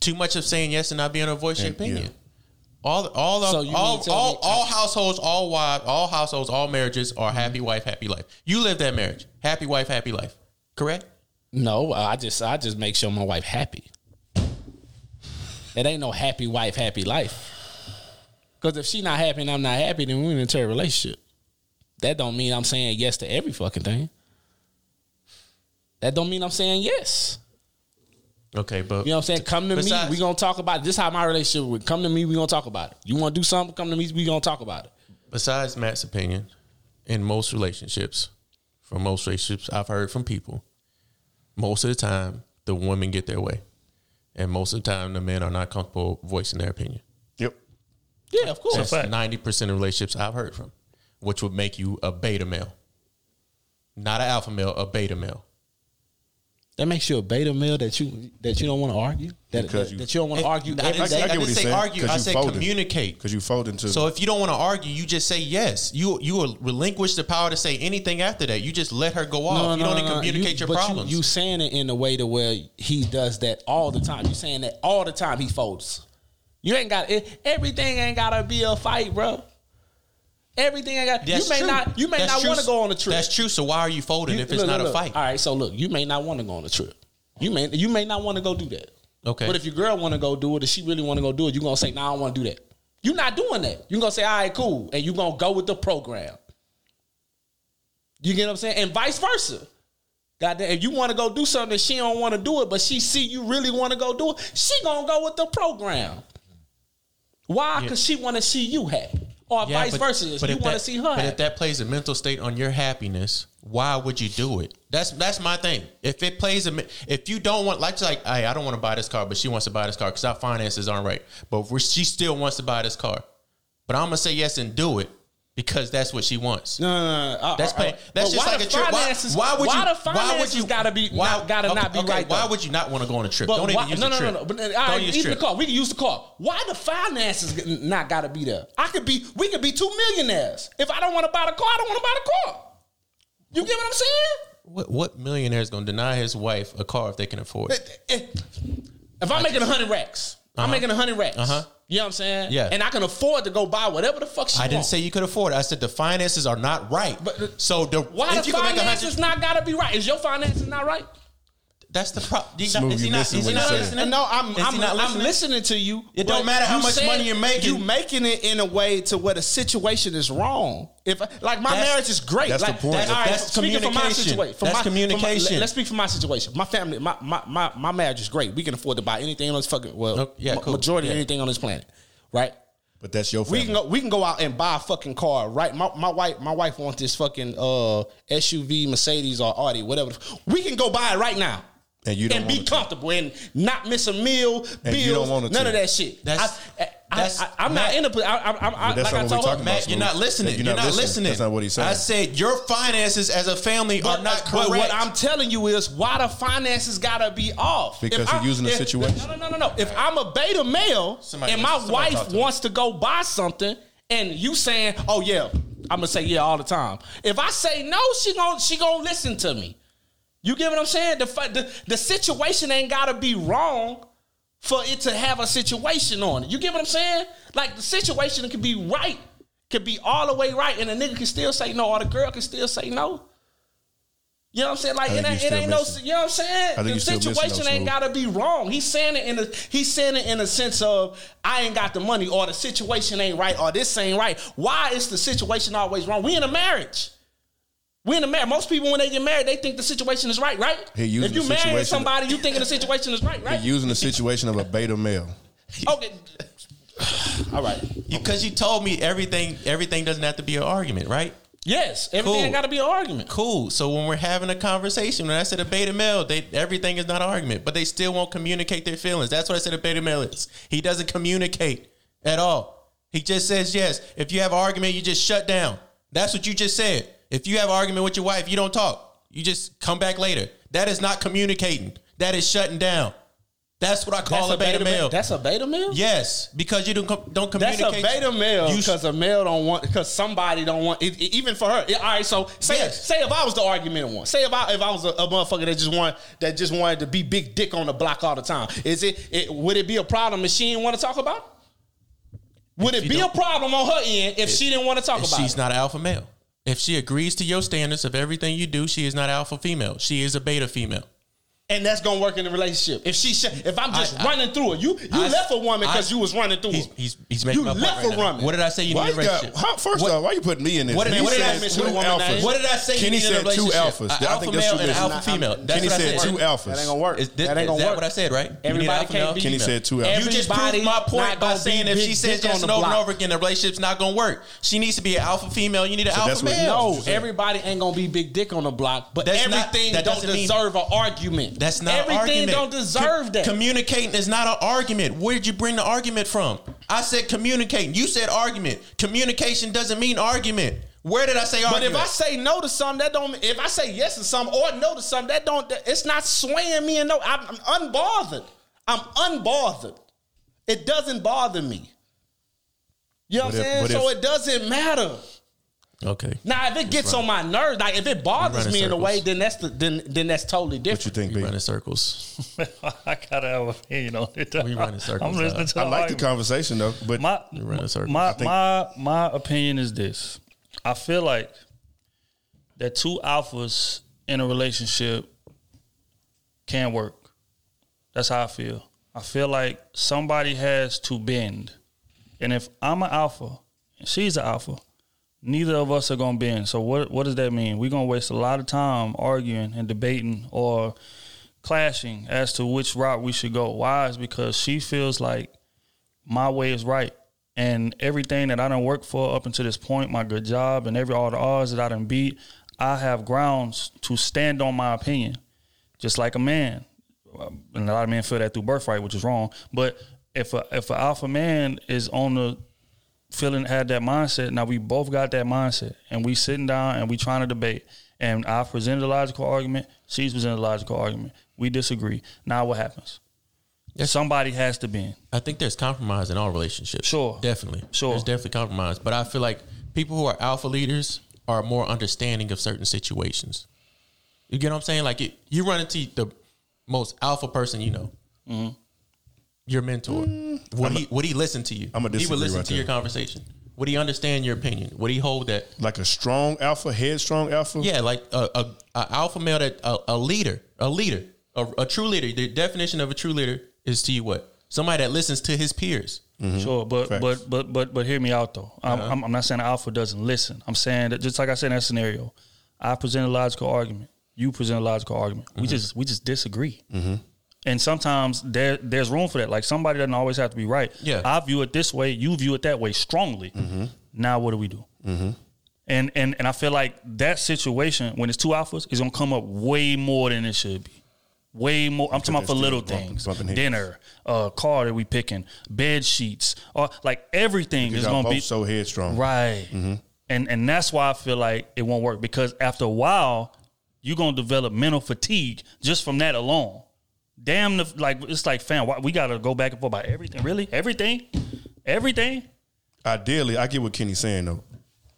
H: Too much of saying yes and not being a to voice your
F: And-
H: opinion.
F: yeah.
H: All all
G: So
H: of, all all,
G: me-
H: all households, all wives, all households, all marriages are happy wife, happy life. You live that marriage, happy wife, happy life. Correct?
G: No, I just I just make sure my wife happy. It ain't no happy wife, happy life. Because if she not happy and I'm not happy, then we're in a terrible relationship. That don't mean I'm saying yes to every fucking thing. That don't mean I'm saying yes.
H: Okay, but
G: You know what I'm saying? Come to
H: Besides-
G: me, we gonna talk about it. This is how my relationship would come to me, we gonna talk about it. You wanna do something, come to me, we gonna talk about it.
H: besides Matt's opinion, in most relationships, from most relationships I've heard from people, most of the time the women get their way, and most of the time the men are not comfortable voicing their opinion.
F: Yep.
G: Yeah, of course.
H: That's ninety percent of relationships I've heard from, which would make you a beta male, not an alpha male, a beta male.
G: That makes you a beta male that you that you don't want to argue. That, that,
F: you-
G: that you don't want to argue.
H: I
G: every
H: didn't say,
G: day?
H: I didn't say argue.
F: 'Cause
H: I said
F: folded.
H: communicate.
F: Because you fold into.
H: So if you don't want to argue, you just say yes. You you will relinquish the power to say anything after that. You just let her go off. you don't even communicate your
G: but
H: problems.
G: You, you saying it in a way to where he does that all the time. You saying that all the time he folds. You ain't got it, everything. Ain't gotta be a fight, bro. Everything ain't got.
H: That's
G: you may
H: true.
G: not. You may
H: That's
G: not want to go on a trip.
H: That's true. So why are you folding
G: You-
H: if it's
G: look,
H: not
G: look,
H: a fight?
G: All right. So look, you may not want to go on a trip. You may you may not want to go do that.
H: Okay.
G: But if your girl want to go do it, if she really want to go do it, you gonna say, "Nah, I don't want to do that." You're not doing that. You gonna say, "All right, cool," and you gonna go with the program. You get what I'm saying, and vice versa. Goddamn, if you want to go do something and she don't want to do it, but she see you really want to go do it, she gonna go with the program. Why? Because she want to see you happy, or
H: Yeah,
G: vice
H: but-
G: versa. If
H: but
G: you want to see her
H: But
G: happy.
H: if that plays a mental state on your happiness, why would you do it? That's that's my thing. If it plays a, if you don't want, like, like, hey, I don't want to buy this car, but she wants to buy this car because our finances aren't right, but she still wants to buy this car. but I'm gonna say yes and do it because that's what she wants.
G: No, no, no. I-
H: That's
G: I- I-
H: that's just like a trip. Why,
G: finances-
H: why would
G: why
H: you?
G: the
H: why would you?
G: gotta be-
H: why,
G: not- gotta not be
H: okay,
G: right,
H: Why
G: though?
H: would you not want to go on a trip?
G: But
H: Don't
G: why,
H: even use
G: no,
H: the
G: no,
H: trip.
G: no, no. But uh,
H: Don't use
G: even the car. We can use the car. Why the finances not got to be there? I could be. We could be two millionaires. If I don't want to buy the car, I don't want to buy the car. You get what I'm saying?
H: What what millionaire is gonna deny his wife a car if they can afford it?
G: If I'm making a hundred racks, I'm
H: Uh-huh.
G: making a hundred racks.
H: Uh-huh.
G: You know what I'm saying?
H: Yeah.
G: And I can afford to go buy whatever the fuck she
H: I didn't say you could afford it. I said the finances are not right. But so the
G: Why
H: if
G: the
H: you can make
G: finances
H: hundred,
G: not gotta be right? Is your finances not right?
H: That's the problem. Is he
F: you
H: not? Is he not
F: you say it.
H: listening?
G: No, I'm
H: Is
G: I'm,
H: not
G: I'm
H: listening?
G: listening to you.
H: It don't matter how much money you're making.
G: You making it in a way to where the situation is wrong. If like my
H: That's-
G: marriage is great.
H: that's the
G: like,
H: point.
G: all right,
H: That's
G: speaking for my
H: communication.
G: situation. For
H: That's
G: my, for my-
H: communication.
G: let- let's speak for my situation. My family, my, my my my marriage is great. We can afford to buy anything on this fucking well,
H: Oh, yeah,
G: ma-
H: cool.
G: majority of anything on this planet, right?
F: But that's your
G: We can go. We can go out and buy a fucking car, right? My, my wife, my wife wants this fucking uh, SUV, Mercedes or Audi, whatever. We can go buy it right now
F: and you don't
G: and be comfortable and not miss a meal, bills,
F: And you don't
G: none
F: to.
G: of that shit.
H: That's-
G: I, I,
H: that's-
G: I, I'm not
H: Matt-
G: in a. I, I, I, I,
F: But that's
G: like I
F: not what we're
G: told
F: talking
G: her,
F: about.
H: Matt, you're not listening.
F: You're
H: You're,
F: not
H: not
F: listening.
H: listening.
F: That's not what he's saying.
H: I said your finances as a family
G: But,
H: are not
G: but
H: correct.
G: what I'm telling you is why the finances gotta be off.
F: Because
G: If
F: you're
G: I'm-
F: using the situation.
G: No, no, no, no, no. If I'm a beta male
H: Somebody
G: and my wife
H: to me.
G: wants to go buy something, and you saying, "Oh yeah," I'm gonna say yeah all the time. If I say no, she gon' she gonna listen to me. You get what I'm saying? The the, the situation ain't gotta be wrong for it to have a situation on it. You get what I'm saying? Like the situation can be right, could be all the way right, and a nigga can still say no, or the girl can still say no. You know what I'm saying? Like it ain't, it ain't no, you know what I'm saying? The
F: you still missing
G: situation ain't gotta be wrong. He's saying it in a he's saying it in a sense of I ain't got the money, or the situation ain't right, or this ain't right. Why is the situation always wrong? We in a marriage. We in a marriage. Most people when they get married, they think the situation is right, right?
F: He using
G: if you
F: marry
G: somebody, you thinking the situation is right, right?
F: You're using the situation of a beta male.
G: Okay. All right.
H: because you told me everything. Everything doesn't have to be an argument, right?
G: Yes, everything
H: Cool.
G: got to be an argument.
H: Cool. So when we're having a conversation, when I said a beta male, they everything is not an argument, but they still won't communicate their feelings. That's what I said a beta male is. He doesn't communicate at all. He just says yes. If you have an argument, you just shut down. That's what you just said. If you have an argument with your wife, you don't talk. You just come back later. That is not communicating. That is shutting down. That's what I call
G: That's
H: a beta, male.
G: That's a beta male.
H: yes, because you don't don't communicate.
G: That's a beta male because a male don't want because somebody don't want it, it- even for her. Yeah, all right, so say
H: Yes.
G: say if I was the argument one, say if I if I was a, a motherfucker that just want that just wanted to be big dick on the block all the time, is it, it would it be a problem if she didn't want to talk about? it? Would it be a problem on her end if she didn't want to talk
H: If
G: about
H: she's
G: it?
H: not an alpha male. If she agrees to your standards of everything you do, she is not alpha female. She is a beta female.
G: And that's gonna work in the relationship. If she, sh- if I'm just
H: I- I-
G: running through it, you you
H: I-
G: left a woman because you was running through
H: He's
G: it.
H: he's, he's making
G: You
H: my point
G: left
H: right
G: a woman.
H: What did I say you
F: Why
H: need a
F: you got,
H: relationship?
F: how, first
H: What-
F: off, why you putting me in this?
H: What did,
F: He
H: what did I
G: mention
F: two alphas.
H: What did I say?
F: Kenny
H: you need
F: said two
H: relationship?
F: alphas.
H: An
F: I think
H: alpha
F: that's
H: male
F: what
H: and an
F: this-
H: alpha female. That's
F: Kenny
H: what
F: said
H: said.
F: two alphas.
G: That ain't gonna work.
H: Is, this,
G: that ain't gonna
H: that
G: work.
H: what I said, right? You need an
G: Everybody can't
H: male?
G: be-
F: Kenny said two alphas.
H: You just proved my point by saying if she says
G: dick
H: yes
G: on
H: and
G: the
H: over and over again, the relationship's not gonna work. She needs to be an alpha female. You need an alpha male.
G: No, everybody ain't gonna be big dick on the block, but everything
H: that
G: don't
H: doesn't
G: deserve an argument.
H: That's not
G: everything
H: argument.
G: don't deserve
H: Com-
G: that.
H: Communicating is not an argument. Where did you bring the argument from? I said communicating. You said argument. Communication doesn't mean argument. Where did I say argument?
G: but if I say no to something, that don't. If I say yes to something or no to something, that don't. It's not swaying me. And no, I'm, I'm unbothered. I'm unbothered. It doesn't bother me. You know what
F: But
G: I'm
F: if-
G: saying?
F: but
G: So
F: if-
G: it doesn't matter.
H: Okay.
G: Now, if it gets on my nerves, like if it bothers me in a way, then that's the then then that's totally different.
F: What you
G: different.
F: think,
H: We
F: B?
H: running circles. *laughs*
E: I gotta have an opinion on it.
H: We running circles,
E: I'm listening uh, to
F: I like the conversation though, but
E: my
H: We running circles.
E: my my my opinion is this. I feel like that two alphas in a relationship can work. That's how I feel. I feel like somebody has to bend. And if I'm an alpha and she's an alpha, neither of us are gonna bend. So what what does that mean? We're gonna waste a lot of time arguing and debating or clashing as to which route we should go. Why? Is because she feels like my way is right. And everything that I done worked for up until this point, my good job and every all the odds that I done beat, I have grounds to stand on my opinion. Just like a man. And a lot of men feel that through birthright, which is wrong. But if a if an alpha man is on the feeling had that mindset. Now we both got that mindset, and we sitting down and we trying to debate. And I presented a logical argument. She's presented a logical argument. We disagree. Now what happens? Somebody has to bend.
H: I think there's compromise in all relationships.
E: Sure.
H: Definitely.
E: Sure.
H: There's definitely compromise. But I feel like people who are alpha leaders are more understanding of certain situations. You get what I'm saying? Like it, you run into the most alpha person you know.
E: Mm-hmm.
H: Your mentor. would he would he listen to you?
F: I'ma
H: He would listen
F: right
H: to your conversation. Would he understand your opinion? Would he hold that
F: Like a strong alpha, headstrong alpha.
H: Yeah, like a, a, a alpha male that a, a leader, a leader, a, a true leader. The definition of a true leader is to you what? Somebody that listens to his peers.
E: Sure, but
H: Facts.
E: but but but but hear me out though. I'm,
H: Uh-huh.
E: I'm, I'm not saying the alpha doesn't listen. I'm saying that just like I said in that scenario, I present a logical argument. You present a logical argument. We
H: Mhm.
E: just we just disagree.
F: Mm-hmm.
E: And sometimes there there's room for that. Like somebody doesn't always have to be right.
H: Yeah.
E: I view it this way. You view it that way strongly.
F: Mm-hmm.
E: Now what do we do?
F: Mm-hmm.
E: And and and I feel like that situation when it's two alphas is gonna come up way more than it should be. Way more. I'm talking about for little
F: bumping-
E: things.
F: bumping.
E: Dinner, uh, car that we picking, bed sheets, or like everything is gonna be
F: so headstrong.
E: right.
F: Mm-hmm.
E: And and that's why I feel like it won't work because after a while you're gonna develop mental fatigue just from that alone. Damn, the, like it's like fam, why, we gotta go back and forth about everything. Really, everything, everything.
F: Ideally, I get what Kenny's saying though.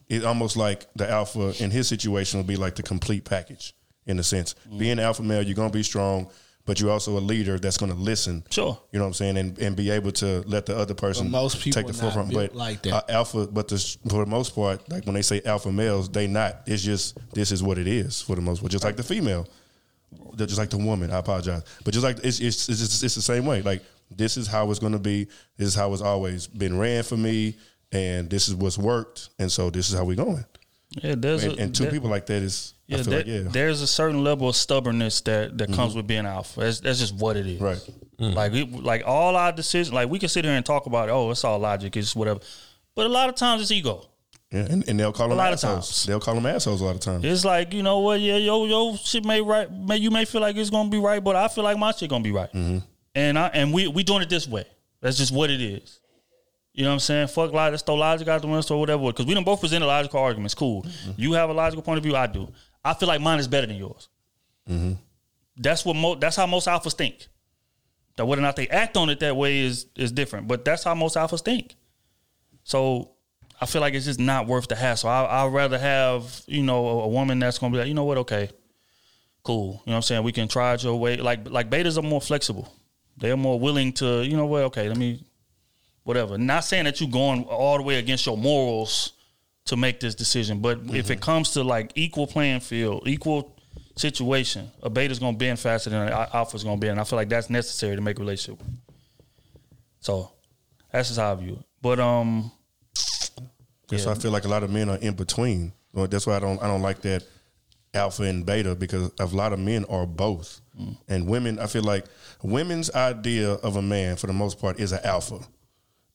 F: It's almost like the alpha in his situation will be like the complete package in a sense.
E: Mm-hmm.
F: Being alpha male, you're gonna be strong, but you're also a leader that's gonna listen.
E: Sure.
F: You know what I'm saying, and, and be able to let the other person
G: But most people
F: take the forefront. But
G: like that.
F: uh, alpha, but the, for the most part, like when they say alpha males, they not. It's just this is what it is for the most part. Just like the female, They're just like the woman. I apologize, but just like it's it's it's, just, it's the same way. Like this is how it's going to be. This is how it's always been ran for me, and this is what's worked, and so this is how we're going.
E: Yeah, there's
F: and,
E: a-
F: and two
E: there-
F: people like that is.
E: Yeah,
F: I feel
E: there-
F: like yeah.
E: there's a certain level of stubbornness that that comes
F: Mhm.
E: with being alpha. That's, that's just what it is.
F: Right.
E: Like we, like all our decisions, like we can sit here and talk about, oh, it's all logic, it's whatever. But a lot of times it's ego.
F: Yeah, and, and they'll call
E: A
F: them
E: lot of
F: assholes. They'll call them assholes a lot of times.
E: It's like you know what, yeah, yo, yo, shit may right, may you may feel like it's gonna be right, but I feel like my shit gonna be right.
F: Mm-hmm.
E: And I and we we doing it this way. That's just what it is. You know what I'm saying? Fuck logic, let's throw logic out the window or whatever. Because we don't both present logical arguments. Cool. You have a logical point of view. I do. I feel like mine is better than yours.
F: Mm-hmm.
E: That's what mo- that's how most alphas think. That whether or not they act on it that way is is different, but that's how most alphas think. So I feel like it's just not worth the hassle. I, I'd rather have you know a, a woman that's gonna be like, you know what, okay, cool. You know what I'm saying? We can try it your way. Like like betas are more flexible. They're more willing to, you know what, okay, let me whatever. Not saying that you're going all the way against your morals to make this decision, but if it comes to like equal playing field, equal situation, a beta's gonna bend faster than an al- alpha's gonna bend. And I feel like that's necessary to make a relationship. So that's just how I view it. But um,
F: Yeah, so I feel like a lot of men are in between. That's why I don't I don't like that alpha and beta because a lot of men are both.
E: Mm.
F: And women, I feel like women's idea of a man for the most part is an alpha.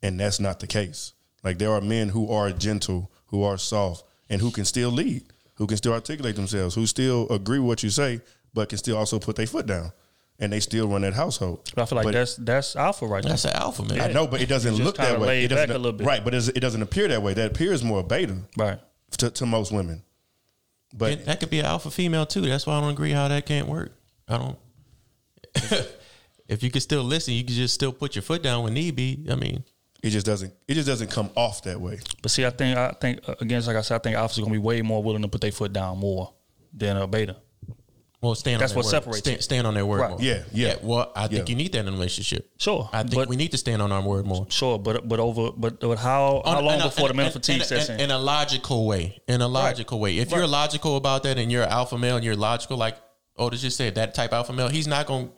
F: And that's not the case. Like there are men who are gentle, who are soft, and who can still lead, who can still articulate themselves, who still agree with what you say, but can still also put their foot down. And they still run that household.
E: I feel like
F: But-
E: that's that's alpha right
H: now.
E: That's
H: an alpha, man.
F: I know, but it doesn't look that way. It doesn't,
E: back a little bit.
F: Right, but it doesn't appear that way. That appears more beta,
E: right,
F: to, to most women. But
H: And that could be an alpha female too. That's why I don't agree how that can't work. I don't. *laughs* if you could still listen, you could just still put your foot down when need be. I mean,
F: it just doesn't. It just doesn't come off that way.
E: But see, I think I think uh, again, it's like I said, I think alphas are gonna be way more willing to put their foot down more than a beta.
H: Well, stand.
E: That's
H: on
E: what
H: their word.
E: separates
H: Stand, stand on their word
E: Right.
H: more.
F: Yeah, yeah.
H: Well, I think
F: Yeah.
H: you need that in a relationship.
E: Sure,
H: I think
E: but-
H: we need to stand on our word more.
E: Sure, but but over but but how how
H: On-
E: long
H: in a-
E: before the
H: in-
E: mental
H: in-
E: fatigue
H: in,
E: sets
H: in,
E: in?
H: in a logical way. In a logical way. If you're logical about that and you're an alpha male and you're logical, like Otis just said, that type alpha male, he's not going to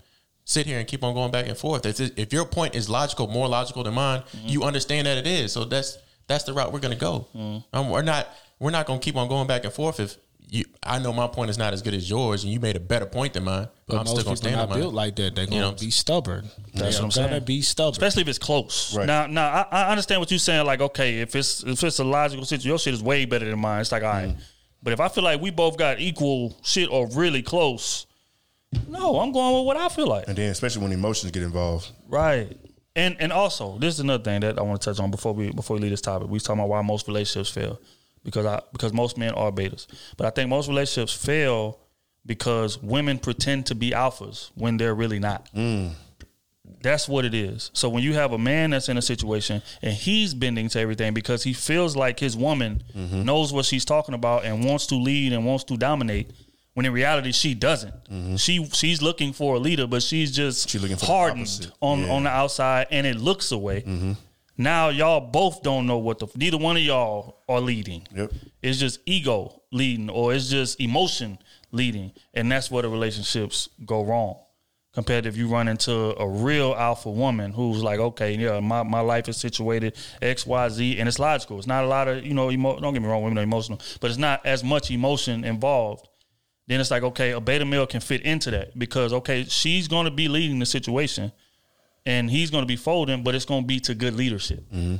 H: sit here and keep on going back and forth. If, if your point is logical, more logical than mine,
E: Mm-hmm.
H: you understand that it is. So that's that's the route we're going to go.
E: Mm-hmm.
H: Um, we're not we're not going to keep on going back and forth if you. I know my point is not as good as yours, and you made a better point than mine. But,
G: But
H: I'm still going to
G: people
H: stand on
G: not
H: mine.
G: built like that. They're
H: You
G: gonna
H: know?
G: be stubborn.
E: That's
G: They're
E: what I'm
G: gonna
E: saying.
G: be stubborn.
E: Especially if it's close.
G: Right.
E: Now, now I, I understand what you're saying. Like, okay, if it's if it's a logical situation, your shit is way better than mine. It's like, all right.
F: Mm-hmm.
E: But if I feel like we both got equal shit or really close, no, I'm going with what I feel like.
F: And then, especially when emotions get involved,
E: Right. And and also, this is another thing that I want to touch on before we before we leave this topic. We was talking about why most relationships fail because I because most men are betas, but I think most relationships fail because women pretend to be alphas when they're really not. Mm. That's what it is. So when you have a man that's in a situation and he's bending to everything because he feels like his woman mm-hmm. knows what she's talking about and wants to lead and wants to dominate, when in reality she doesn't. Mm-hmm. She she's looking for a leader, but she's just
F: She's looking for
E: hardened on
F: Yeah.
E: on the outside, and it looks away. Mm-hmm. Now y'all both don't know what the neither one of y'all are leading.
F: Yep.
E: It's just ego leading, or it's just emotion leading, and that's where the relationships go wrong. Compared to if you run into a real alpha woman who's like, okay, yeah, my, my life is situated X, Y, Z, and it's logical. It's not a lot of, you know, emo- don't get me wrong, women are emotional, but it's not as much emotion involved. Then it's like, okay, a beta male can fit into that because, okay, she's going to be leading the situation and he's going to be folding, but it's going to be to good leadership. Mm-hmm.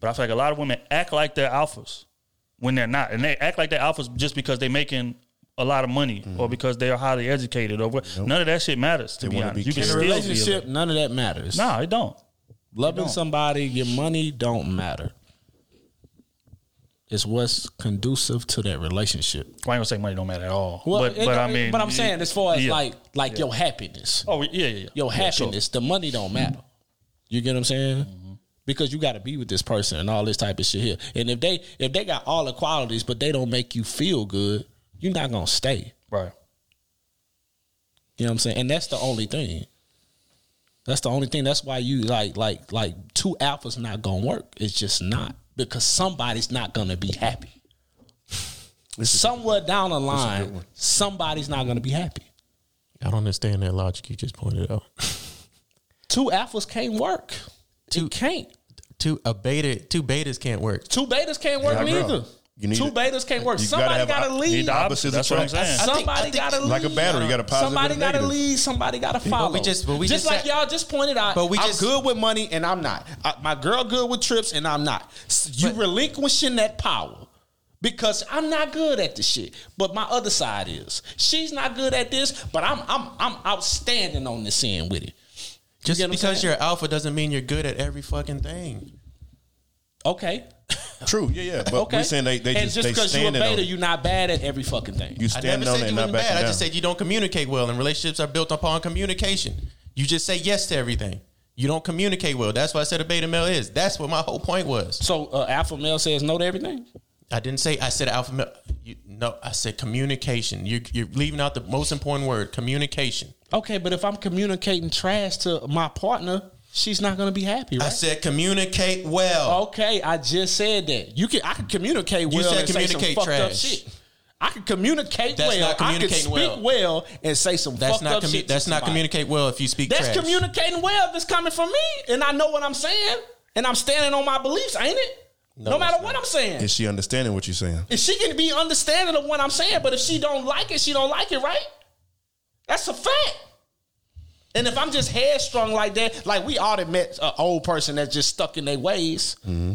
E: But I feel like a lot of women act like they're alphas when they're not, and they act like they're alphas just because they're making a lot of money mm-hmm. or because they are highly educated or what. None of that shit matters. To
F: They
E: be honest,
F: be
E: you can
G: In a
E: still
G: relationship, none of that matters.
E: No, it don't.
G: Loving
E: don't.
G: somebody, your money don't matter. It's what's conducive to that relationship.
E: Well, I ain't gonna say money don't matter at all.
G: Well,
E: but
G: it
E: but I mean,
G: but I'm saying as far as
E: yeah.
G: like like
E: Yeah.
G: your happiness,
E: oh yeah yeah yeah
G: your
E: Yeah, sure.
G: happiness, the money don't mm-hmm. matter. You get what I'm saying? Mm-hmm. Because you got to be with this person and all this type of shit here. And if they if they got all the qualities but they don't make you feel good, you're not gonna stay.
E: right.
G: You know what I'm saying? And that's the only thing. That's the only thing. That's why you like like like two alphas not gonna work. It's just not because somebody's not gonna be happy. *laughs* Somewhere down the line, somebody's not gonna be happy.
H: I don't understand that logic you just pointed out.
G: Two alphas can't work. Two can't.
H: Two a beta, two betas can't work.
G: Two betas can't work
F: Yeah, I know.
G: neither.
F: You need
G: Two
F: it.
G: betas can't work.
F: You gotta
G: Somebody got to
F: op-
G: lead.
F: need the opposites
E: That's what I'm saying.
G: Somebody
H: think-
G: got to lead.
F: Like a battery, you got a positive
G: Somebody got to
F: negative.
G: lead. Somebody got to follow.
H: we just- but we
G: just,
H: just
G: like
H: said-
G: y'all just pointed out.
H: But we
G: I'm
H: just-
G: good with money and I'm not. Uh, my girl good with trips and I'm not. You
H: But-
G: relinquishing that power. Because I'm not good at the shit, but my other side is. She's not good at this, but I'm I'm I'm outstanding on this end with it.
H: Just
G: get
H: because
G: saying?
H: you're alpha doesn't mean you're good at every fucking thing.
G: Okay,
F: True, yeah, yeah. But
G: okay.
F: we're saying they, they
G: and
F: just,
G: just
F: they
G: because you're a beta, you're not bad at every fucking thing.
F: You
H: I
F: standing
H: never
F: on
H: said
F: it
H: you
F: and not
H: wasn't bad.
F: backing
H: I just said you don't communicate well, and relationships are built upon communication. You just say yes to everything. You don't communicate well. That's what I said a beta male is. That's what my whole point was.
G: So uh, alpha male says no to everything.
H: I didn't say I said alpha male. You, no, I said communication. You're, you're leaving out the most important word, communication.
G: Okay, but if I'm communicating trash to my partner, she's not gonna be happy, Right?
H: I said communicate well.
G: Okay, I just said that. You can I can communicate well You
H: said
G: and say
H: communicate
G: some fucked up
H: trash.
G: shit. I can communicate
H: That's
G: well.
H: not
G: I can speak well.
H: well.
G: and say some
H: That's
G: fucked
H: not
G: up
H: commu-
G: shit. to
H: that's not communicate well if you speak
G: That's
H: trash.
G: communicating well if it's coming from me and I know what I'm saying and I'm standing on my beliefs, ain't it? No,
H: No,
G: matter
H: it's
G: what I'm saying.
F: Is she understanding what you're saying?
G: If she can be understanding of what I'm saying, but if she don't like it, she don't like it, right? That's a fact. And if I'm just headstrong like that, like we all met an old person that's just stuck in their ways, mm-hmm.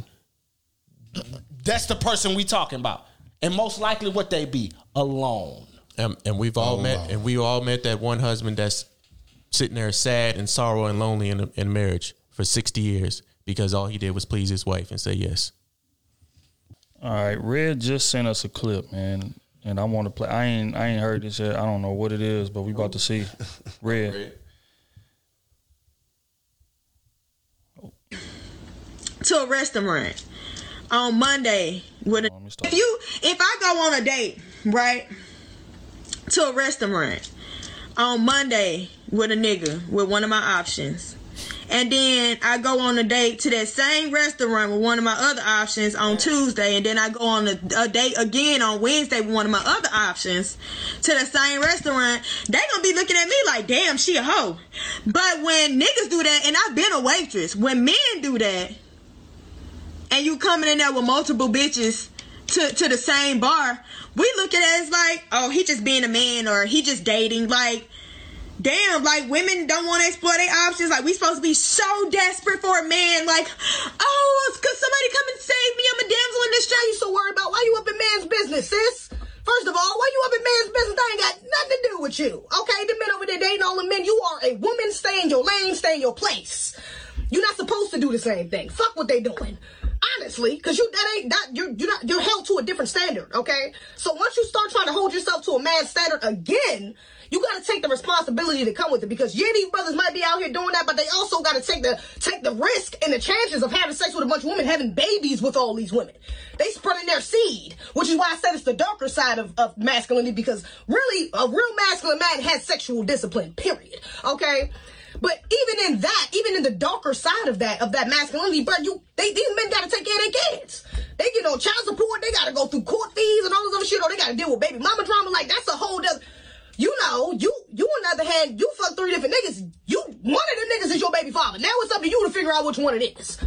G: that's the person we talking about. And most likely what they be alone.
H: and, and we've all
F: Oh,
H: met,
F: wow.
H: and we all met that one husband that's sitting there sad and sorrow and lonely in a, in marriage for sixty years because all he did was please his wife and say yes.
E: All right, Red just sent us a clip, man, and I want to play. I ain't I ain't heard this yet. I don't know what it is, but we about to see. *laughs* Red.
J: To a restaurant on Monday with a, if you if I go on a date, right? To a restaurant on Monday with a nigga with one of my options. And then I go on a date to that same restaurant with one of my other options on Tuesday, and then I go on a, a date again on Wednesday with one of my other options to the same restaurant. They gonna be looking at me like, "Damn, she a hoe." But when niggas do that, and I've been a waitress, when men do that, and you coming in there with multiple bitches to, to the same bar, we look at it as like, oh, he just being a man or he just dating. Like, damn, like women don't want to explore their options. Like, we supposed to be so desperate for a man. Like, oh, could somebody come and save me? I'm a damsel in distress. You so worried about why you up in man's business, sis? First of all, why you up in man's business? I ain't got nothing to do with you. Okay, the men over there dating all the men. You are a woman. Stay in your lane. Stay in your place.
Q: You're not supposed to do the same thing. Fuck what they doing. Honestly, because you that ain't that you're you're not you're held to a different standard, okay? So once you start trying to hold yourself to a man's standard again, you gotta take the responsibility to come with it because yeah, these brothers might be out here doing that, but they also gotta take the take the risk and the chances of having sex with a bunch of women, having babies with all these women. They spreading their seed, which is why I said it's the darker side of, of masculinity because really a real masculine man has sexual discipline, period. Okay? But even in that, even in the darker side of that, of that masculinity, but you, they, these men gotta take care of their kids. They get on child support, they gotta go through court fees and all this other shit, or they gotta deal with baby mama drama. Like, that's a whole other, you know, you, you on the other hand, you fuck three different niggas. You, one of them niggas is your baby father. Now it's up to you to figure out which one it is.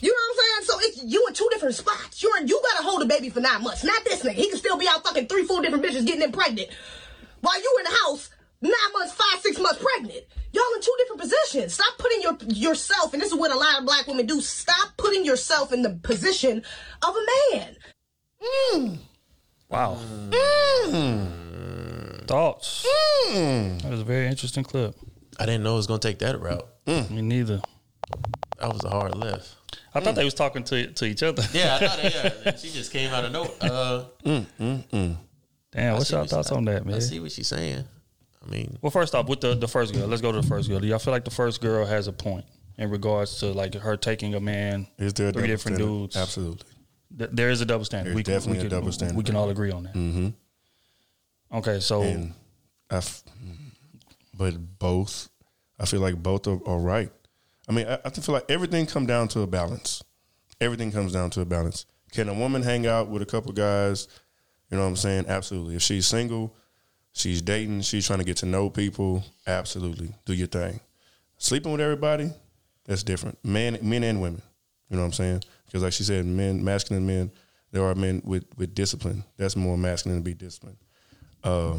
Q: You know what I'm saying? So it's you in two different spots. You're in, you gotta hold a baby for nine months. Not this nigga. He can still be out fucking three, four different bitches getting them pregnant. While you in the house, nine months, five, six months pregnant. Y'all in two different positions. Stop putting your yourself, and this is what a lot of black women do. Stop putting yourself in the position of a man. Mm.
E: Wow.
H: Mm.
E: Thoughts? That was a very interesting clip.
H: I didn't know it was gonna take that route.
E: Me neither.
H: That was a hard left.
E: I thought they was talking to to each other.
H: Yeah, I thought that, *laughs* yeah. She just came out of nowhere. Uh,
F: Mm, mm, mm.
E: Damn,
H: I
E: what's your thoughts
H: she-
E: on that, man?
H: I see what she's saying. I mean,
E: Well, first off, with the the first girl, let's go to the first girl. Do y'all feel like the first girl has a point in regards to like her taking a man,
F: Is there a
E: three different
F: standard?
E: dudes?
F: Absolutely.
E: Th- there is a double standard.
F: There's
E: we can,
F: definitely
E: we
F: a double standard.
E: We can all agree on that.
F: Mm-hmm.
E: Okay, so
F: And I f- but both, I feel like both are, are right. I mean, I, I feel like everything comes down to a balance. Everything comes down to a balance. Can a woman hang out with a couple guys? You know what I'm saying? Absolutely. If she's single, she's dating, she's trying to get to know people. Absolutely, do your thing. Sleeping with everybody, that's different. Men, men and women. You know what I'm saying? Because like she said, men, masculine men. There are men with with discipline. That's more masculine to be disciplined. Uh,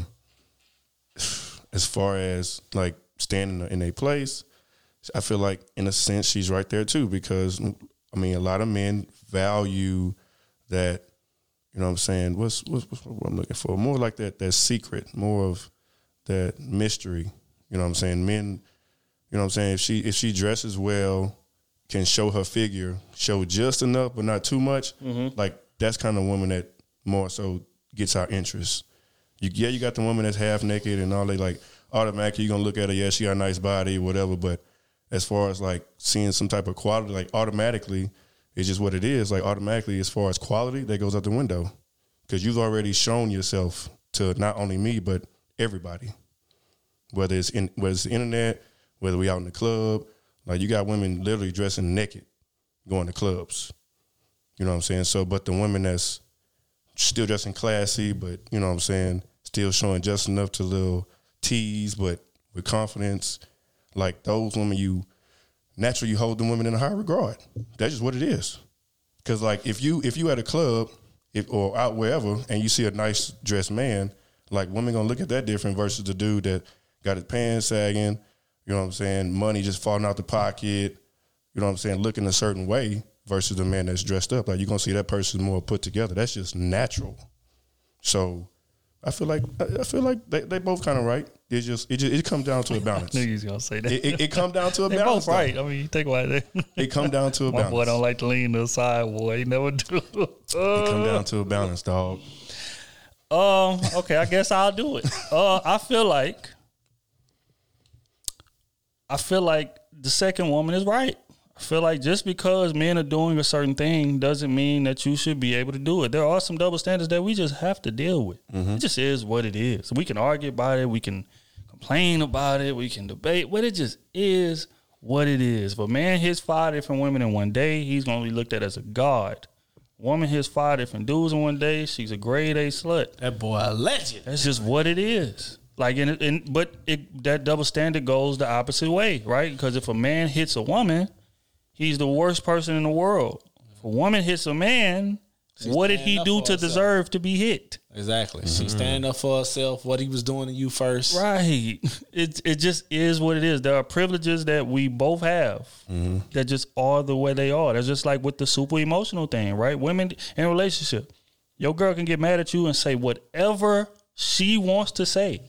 F: as far as like standing in a place, I feel like in a sense she's right there too because I mean a lot of men value that you know what I'm saying what's what's, what's what I'm looking for more like that that secret more of that mystery you know what I'm saying men you know what I'm saying if she if she dresses well can show her figure show just enough but not too much
E: Mhm.
F: like that's kind of woman that more so gets our interest you, yeah, you got the woman that's half naked and all they like automatically you're gonna look at her, yeah, she got a nice body, whatever. But as far as like seeing some type of quality, like automatically, it's just what it is. Like automatically, as far as quality, that goes out the window because you've already shown yourself to not only me but everybody. Whether it's in whether it's the internet, whether we out in the club, like you got women literally dressing naked, going to clubs. You know what I'm saying? So, but the women that's still dressing classy, but you know what I'm saying, still showing just enough to little tease, but with confidence. Like those women, you naturally you hold the women in a high regard. That's just what it is. Because like if you if you at a club if, or out wherever and you see a nice dressed man, like women gonna look at that different versus the dude that got his pants sagging. You know what I'm saying? Money just falling out the pocket. You know what I'm saying? Looking a certain way versus the man that's dressed up. Like you're gonna see that person more put together. That's just natural. So I feel like I feel like they, they both kind of right. It just it just it comes down to a *laughs* balance.
E: knew you was gonna say that.
F: It, it, it come down to a
E: They
F: balance.
E: both right.
F: though.
E: I mean, you think about it.
F: It come down to a balance. *laughs*
E: My boy don't like to lean to the side, boy. He never do.
F: It come down to a balance, dog.
E: Um. Okay. I guess I'll do it. Uh. I feel like. I feel like the second woman is right. I feel like just because men are doing a certain thing doesn't mean that you should be able to do it. There are some double standards that we just have to deal with. Mm-hmm. It just is what it is. We can argue about it. We can complain about it. We can debate, but it just is what it is. If a man hits five different women in one day, he's going to be looked at as a god. Woman hits five different dudes in one day, she's a grade A slut.
G: That boy a legend.
E: That's just what it is. Like, and, and but it, that double standard goes the opposite way, right? Because if a man hits a woman, he's the worst person in the world. If a woman hits a man,
G: She's
E: what did he do to
G: herself.
E: deserve to be hit?
G: Exactly.
E: Mm-hmm.
G: She's standing up for herself. What he was doing to you first.
E: Right. *laughs* It it just is what it is. There are privileges that we both have that just are the way they are. That's just like with the super emotional thing, right? Women in a relationship, your girl can get mad at you and say whatever she wants to say.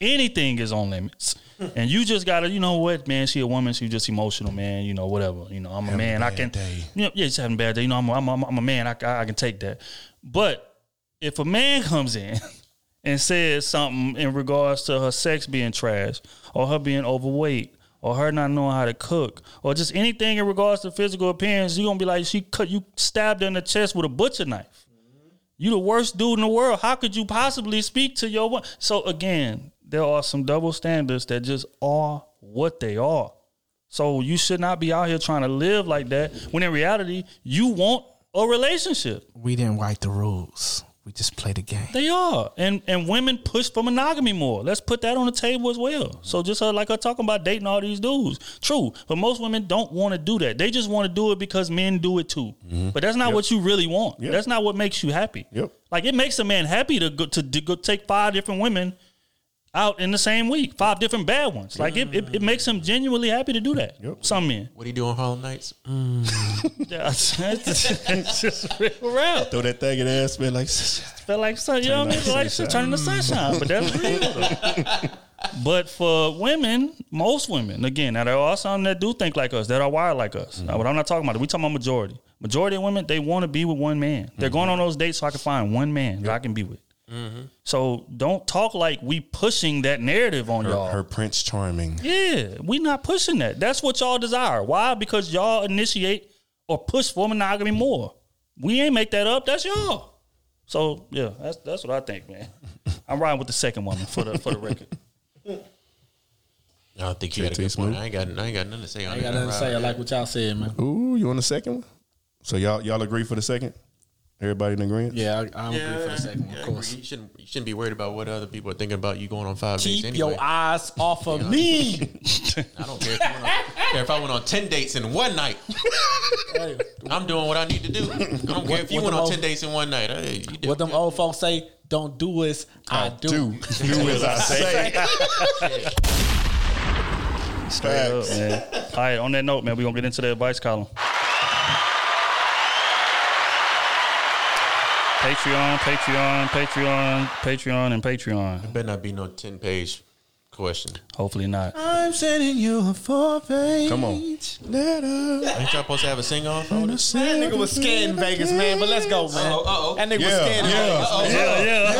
E: anything is on limits. *laughs* And you just gotta, you know what, man? She a woman. She just emotional, man. You know, whatever. You know, I'm a
F: Having a
E: man. I can,
F: day.
E: you know, yeah, just having a bad day. You know, I'm, a, I'm, a, I'm a man. I, I, I can take that. But if a man *laughs* comes in and says something in regards to her sex being trash, or her being overweight, or her not knowing how to cook, or just anything in regards to physical appearance, you're gonna be like, she cut you stabbed her in the chest with a butcher knife. You the worst dude in the world. How could you possibly speak to your one? So again, there are some double standards that just are what they are. So you should not be out here trying to live like that when in reality you want a relationship.
G: We didn't write the rules. We just play the game.
E: They are, and and women push for monogamy more. Let's put that on the table as well. So just uh, like her talking about dating all these dudes, true. But most women don't want to do that. They just want to do it because men do it too. But that's not
F: Yep.
E: what you really want.
F: Yep.
E: That's not what makes you happy.
F: Yep.
E: Like it makes a man happy to go to, to go take five different women out in the same week, five different bad ones. Like it, it, it makes him genuinely happy to do that. Some men.
H: What do you do on Harlem Nights? *laughs*
E: Yeah, it's, it's just real real.
F: Throw that thing in there, man. like
E: Felt like sun, you know what I mean?
F: Turn
E: Like
F: the sunshine.
E: turning the sunshine, but that's real. *laughs* but for women, most women, again, now there are some that do think like us, that are wired like us. Now, but I'm not talking about it. We talking about majority. Majority of women, they want to be with one man. They're mm-hmm. going on those dates so I can find one man that I can be with. Mm-hmm. So don't talk like we pushing that narrative on
F: her,
E: y'all.
F: her Prince Charming.
E: Yeah, we not pushing that. That's what y'all desire. Why? Because y'all initiate or push for monogamy more. We ain't make that up. That's y'all. So yeah, that's that's what I think, man. *laughs* I'm riding with the second woman for the for the record.
H: I don't think you got a
F: Too
H: good point. I ain't got, I ain't got nothing to say on that.
G: I ain't got nothing to say. I like what y'all said, man.
F: Ooh, you want the second one? So y'all y'all agree for the second? Everybody in agreement?
G: Yeah, I, I'm
H: Yeah,
G: agree for the second one,
H: yeah,
G: of course.
H: You shouldn't, you shouldn't be worried about what other people are thinking about you going on five dates
G: Keep
H: anyway.
G: your eyes off of me. *laughs*
H: I don't care if, you went on, care if I went on 10 dates in one night. I'm doing what I need to do. I don't care if you
G: What-
H: went
G: what
H: on
G: the
H: 10 dates in one night. Hey, you do.
G: What them old folks say, don't do as I, do.
F: Do do *laughs* as I say. *laughs*
E: Straight up, man. All right, on that note, man, we're gonna get into the advice column. Patreon, Patreon, Patreon, Patreon, and Patreon.
H: It better not be no 10 page question.
E: Hopefully not.
G: I'm sending you a four page
F: Come on.
G: letter.
H: Ain't y'all supposed to have a sing off? on this?
G: That nigga was scared in Vegas, man. But let's go, man.
H: Uh-oh.
G: That nigga was
F: Yeah,
G: scared in
F: yeah,
G: Vegas.
H: Uh-oh.
E: Yeah, yeah.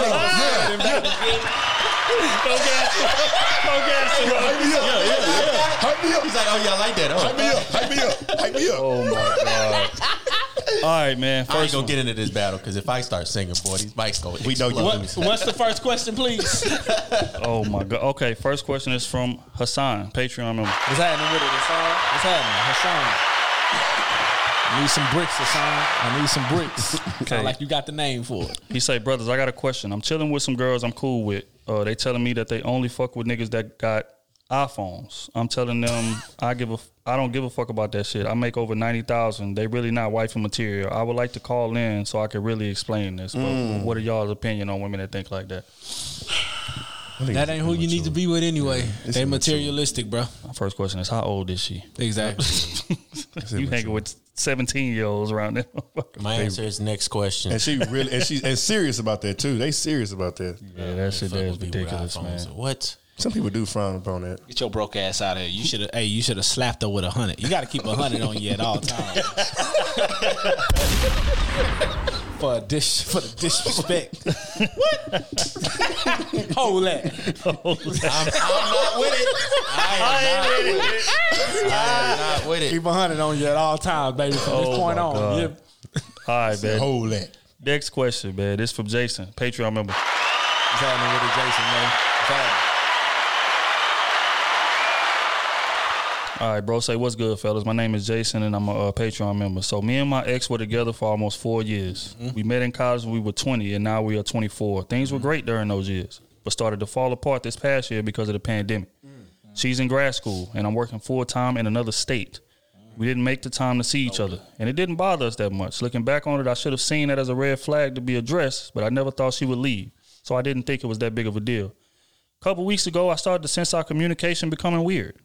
E: Go gas him. Go gas him.
F: Hype me up.
H: He's like, oh, yeah, I like that. Oh,
F: Hype me up. Hype me up. Hype me up.
E: Oh my god. All right, man.
H: I ain't
E: First
H: gonna
E: one.
H: get into this battle because if I start singing, boy, these mics go.
F: We know you-
G: What, what's the first question, please? *laughs*
E: Oh my god. Okay, first question is from Hassan, Patreon member.
G: What's happening with it, Hassan? What's happening, Hassan? I need some bricks, Hassan. I need some bricks. *laughs* Sound like you got the name for it.
E: He say, brothers, I got a question. I'm chilling with some girls I'm cool with. Uh, they telling me that they only fuck with niggas that got iPhones. I'm telling them I give a I don't give a fuck about that shit. I make over ninety thousand. They really not wifey material. I would like to call in so I could really explain this. But
G: Mm.
E: what are y'all's opinion on women that think like that?
G: That ain't who you need to be with anyway.
F: It's
G: they materialistic, bro.
E: My first question is how old is she?
G: Exactly. *laughs* *laughs*
E: you hanging with seventeen year olds around there? *laughs*
H: My answer is next question.
F: And she really and she and serious about that too. They serious about that.
E: yeah, that shit there is
H: Fuck with people with
E: ridiculous, man.
H: What?
F: Some people do frown upon that.
G: Get your broke ass out of here. You should have. Hey, you should have slapped her with a hundred. You got to keep a hundred on you at all times. *laughs* for a dish, for the disrespect. what? Hold that.
H: I'm, I'm not with it. I am not with it. I am not with it.
G: Keep a hundred on you at all times, baby. From this
E: Oh
G: point
E: my
G: on.
E: God.
G: Yeah.
E: All right, man.
F: Hold that.
E: Next question, man. This from Jason, Patreon member.
G: What's happening with it, Jason, man? What's happening?
E: All right, bro. Say what's good, fellas. My name is Jason, and I'm a uh, Patreon member. So me and my ex were together for almost four years. We met in college when we were 20, and now we are 24. Things were great during those years, but started to fall apart this past year because of the pandemic. She's in grad school, and I'm working full time in another state. We didn't make the time to see each other, and it didn't bother us that much. Looking back on it, I should have seen that as a red flag to be addressed, but I never thought she would leave, so I didn't think it was that big of a deal. A couple weeks ago, I started to sense our communication becoming weird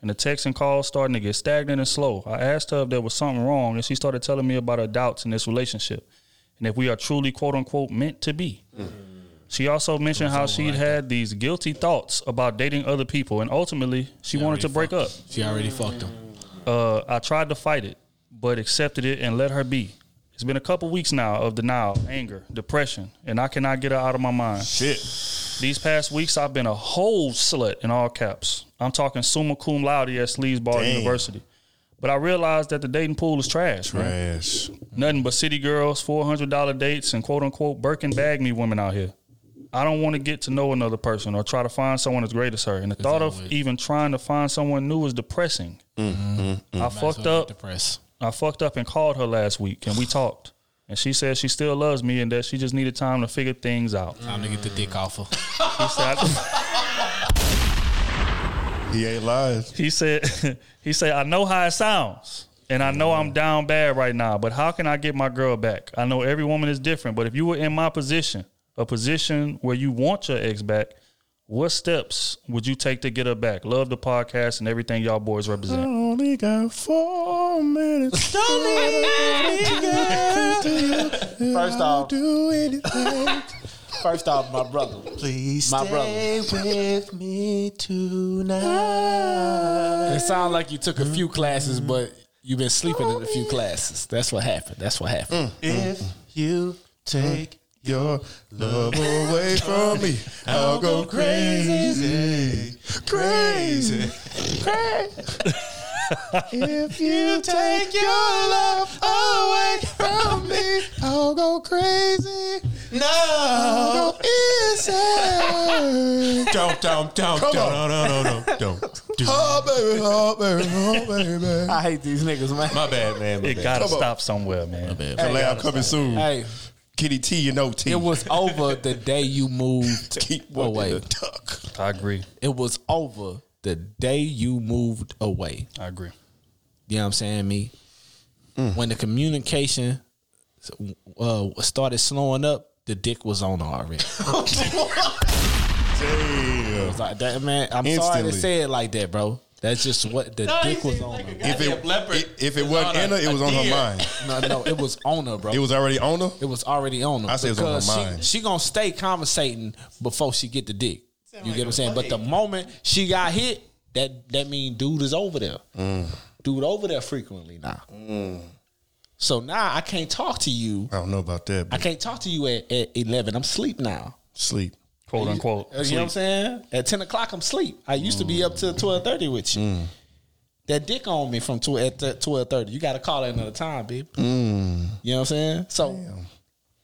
E: and the texts and calls starting to get stagnant and slow. I asked her if there was something wrong, and she started telling me about her doubts in this relationship and if we are truly quote unquote meant to be. She also mentioned how she'd had these guilty thoughts about dating other people, and ultimately she, wanted to break up.
G: She already fucked him.
E: Uh, I tried to fight it, but accepted it and let her be. It's been a couple weeks now of denial, anger, depression, and I cannot get her out of my mind.
F: Shit.
E: These past weeks, I've been a whole slut in all caps. I'm talking summa cum laude at Sleazeball
F: Damn.
E: University. But I realized that the dating pool is trash, man.
F: Trash.
E: Nothing but city girls, four hundred dollar dates, and quote unquote Birkin bag me women out here. I don't want to get to know another person or try to find someone as great as her. And the thought of even trying to find someone new is depressing. Mm-hmm, mm-hmm. I fucked up.
G: Depressed.
E: I fucked up and called her last week, and we talked. And she said she still loves me and that she just needed time to figure things out.
G: Time to get the dick off her. *laughs*
E: He
F: ain't lying.
E: he said, *laughs* he said, I know how it sounds, and I know I'm down bad right now. But how can I get my girl back? I know every woman is different, but if you were in my position, a position where you want your ex back, what steps would you take to get her back? Love the podcast and everything y'all boys represent.
F: only got four minutes. *laughs*
G: First off,
F: do anything.
G: First off, my brother.
H: Please
G: My brother.
H: with me tonight.
G: It sounds like you took a few classes, but you've been sleeping in a few classes. That's what happened. That's what happened. Mm.
H: If mm. you take
F: your love away from me, I'll go crazy, crazy, crazy. If you take your love away from me, I'll go crazy.
H: No.
F: I'll go insane. *laughs*
H: Don't, don't, don't,
F: Come
H: don't,
F: on.
H: no, no, no, no, don't. Do
F: Oh baby, oh baby, oh baby.
G: I hate these niggas, man.
H: My bad, man. My
E: It
H: bad.
E: gotta
F: Come on.
E: stop somewhere, man.
F: Collab coming soon.
G: Hey,
F: Kitty T, you know T.
G: it was over the day you moved *laughs*
F: Keep walking
G: away.
F: the duck.
E: I agree.
G: It was over the day you moved away.
E: I agree.
G: You know what I'm saying, me?
F: Mm.
G: When the communication uh, started slowing up, the dick was on her already. *laughs*
F: Damn.
G: Like that, man. I'm sorry to say it like that, bro. That's just what the dick was on her.
F: If it, if, if it wasn't in her, it was on her mind. *laughs*
G: No, no, it was on her, bro.
F: It was already on her.
G: It was already on her.
F: I say it was on her
G: because she- She, gonna stay conversating before she get the dick. You get what I'm saying? But the moment she got hit, that that mean dude is over there.
F: Mm.
G: Dude over there frequently now. So now I can't talk to you.
F: I don't know about that.
G: I can't talk to you at, at 11. I'm sleep now.
F: sleep.
E: Quote unquote.
G: You know what I'm saying? At 10 o'clock, I'm sleep. I used to be up to 12:30 with you.
F: Mm.
G: That dick on me from 12 at 12:30. You got to call at another time, babe.
F: Mm.
G: You know what I'm saying? So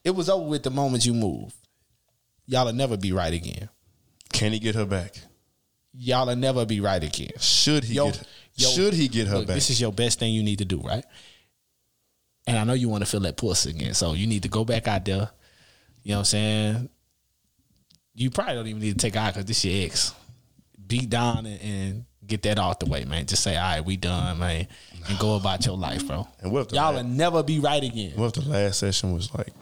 G: it was over with the moment you move. Y'all'll never be right again.
F: Can he get her back?
G: Y'all'll never be right again.
F: Should he
G: Yo-
F: get?
G: yo-
F: should he get her
G: Look,
F: back?
G: This is your best thing you need to do, right? And I know you want to feel that pussy again, so you need to go back out there. You know what I'm saying? You probably don't even need to take out because this your ex. Beat down and, and get that off the way, man. Just say, all right, we done, man, and go about your life, bro.
F: And what if
G: Y'all
F: la-
G: will never be right again.
F: What if the last session was like?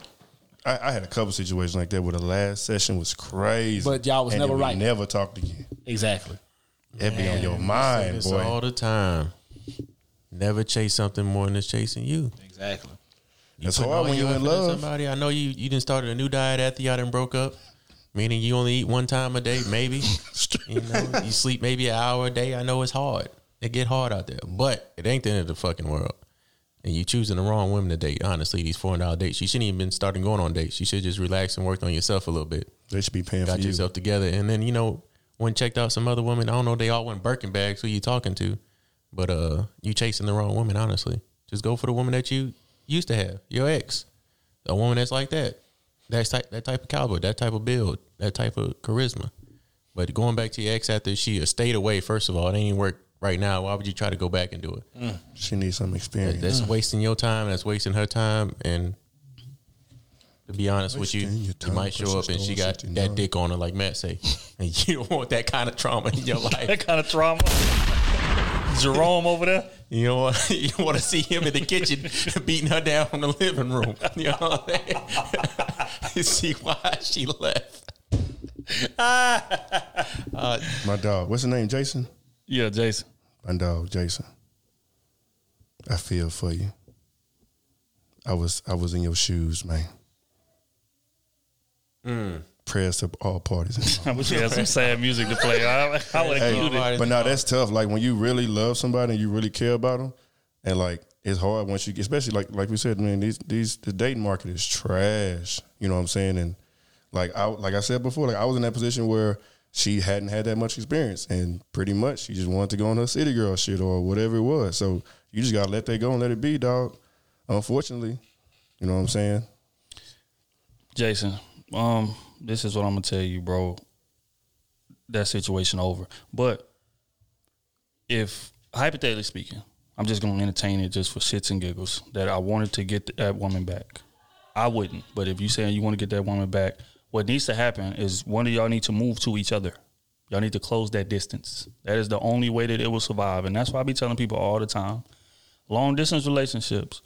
F: I, I had a couple situations like that where the last session was crazy,
G: But y'all was
F: and
G: never right.
F: Never talked again.
G: Exactly.
F: That be on your mind,
H: this
F: boy.
H: all the time. Never chase something more than it's chasing you.
G: Exactly.
H: You
F: That's
H: putting
F: hard when you're in love.
H: Somebody, I know you. You didn't started a new diet after y'all done broke up. Meaning you only eat one time a day, maybe. *laughs* you know, you sleep maybe an hour a day. I know it's hard. It get hard out there, but it ain't the end of the fucking world. And you choosing the wrong women to date. Honestly, these four dollar dates, you shouldn't even been starting going on dates. You should just relax and worked on yourself a little bit.
F: They should be paying
H: Got
F: for you.
H: Got yourself together, and then you know when checked out some other women. I don't know. They all went Birkin bags. Who you talking to? But uh, you chasing the wrong woman. Honestly, just go for the woman that you used to have, your ex, a woman that's like that. That's type that type of caliber, that type of build, that type of charisma. But going back to your ex after she stayed away, first of all, it ain't even work right now. Why would you try to go back and do it?
F: She needs some experience.
H: That's wasting your time. That's wasting her time. And to be honest with you,
F: Wasting your
H: you might show up and she got
F: 69.
H: that dick on her, like Matt say, *laughs* and you don't want that kind of trauma in your life.
E: That kind of trauma. Jerome over there. *laughs*
H: You know what? *laughs* You don't want to see him in the kitchen beating her down in the living room. You know what I'm saying? see why she left. uh,
F: My dog. What's his name? Jason.
E: Yeah, Jason.
F: My dog, Jason. I feel for you. I was I was in your shoes, man. Mm. prayers to all parties. *laughs*
E: I wish you had some sad music to play. I, I would
F: Hey,
E: include
F: but now that's tough. Like when you really love somebody and you really care about them, and like it's hard once you, especially like like we said, man, these these the dating market is trash. You know what I'm saying? And like I like I said before, like I was in that position where she hadn't had that much experience, and pretty much she just wanted to go on her city girl shit or whatever it was. So you just gotta let that go and let it be, dog. Unfortunately, you know what I'm saying?
E: Jason, um, this is what I'm gonna tell you, bro. That situation over. But if hypothetically speaking, I'm just gonna entertain it just for shits and giggles that I wanted to get that woman back. I wouldn't. But if you saying you want to get that woman back, what needs to happen is one of y'all need to move to each other. Y'all need to close that distance. That is the only way that it will survive. And that's why I be telling people all the time. Long distance relationships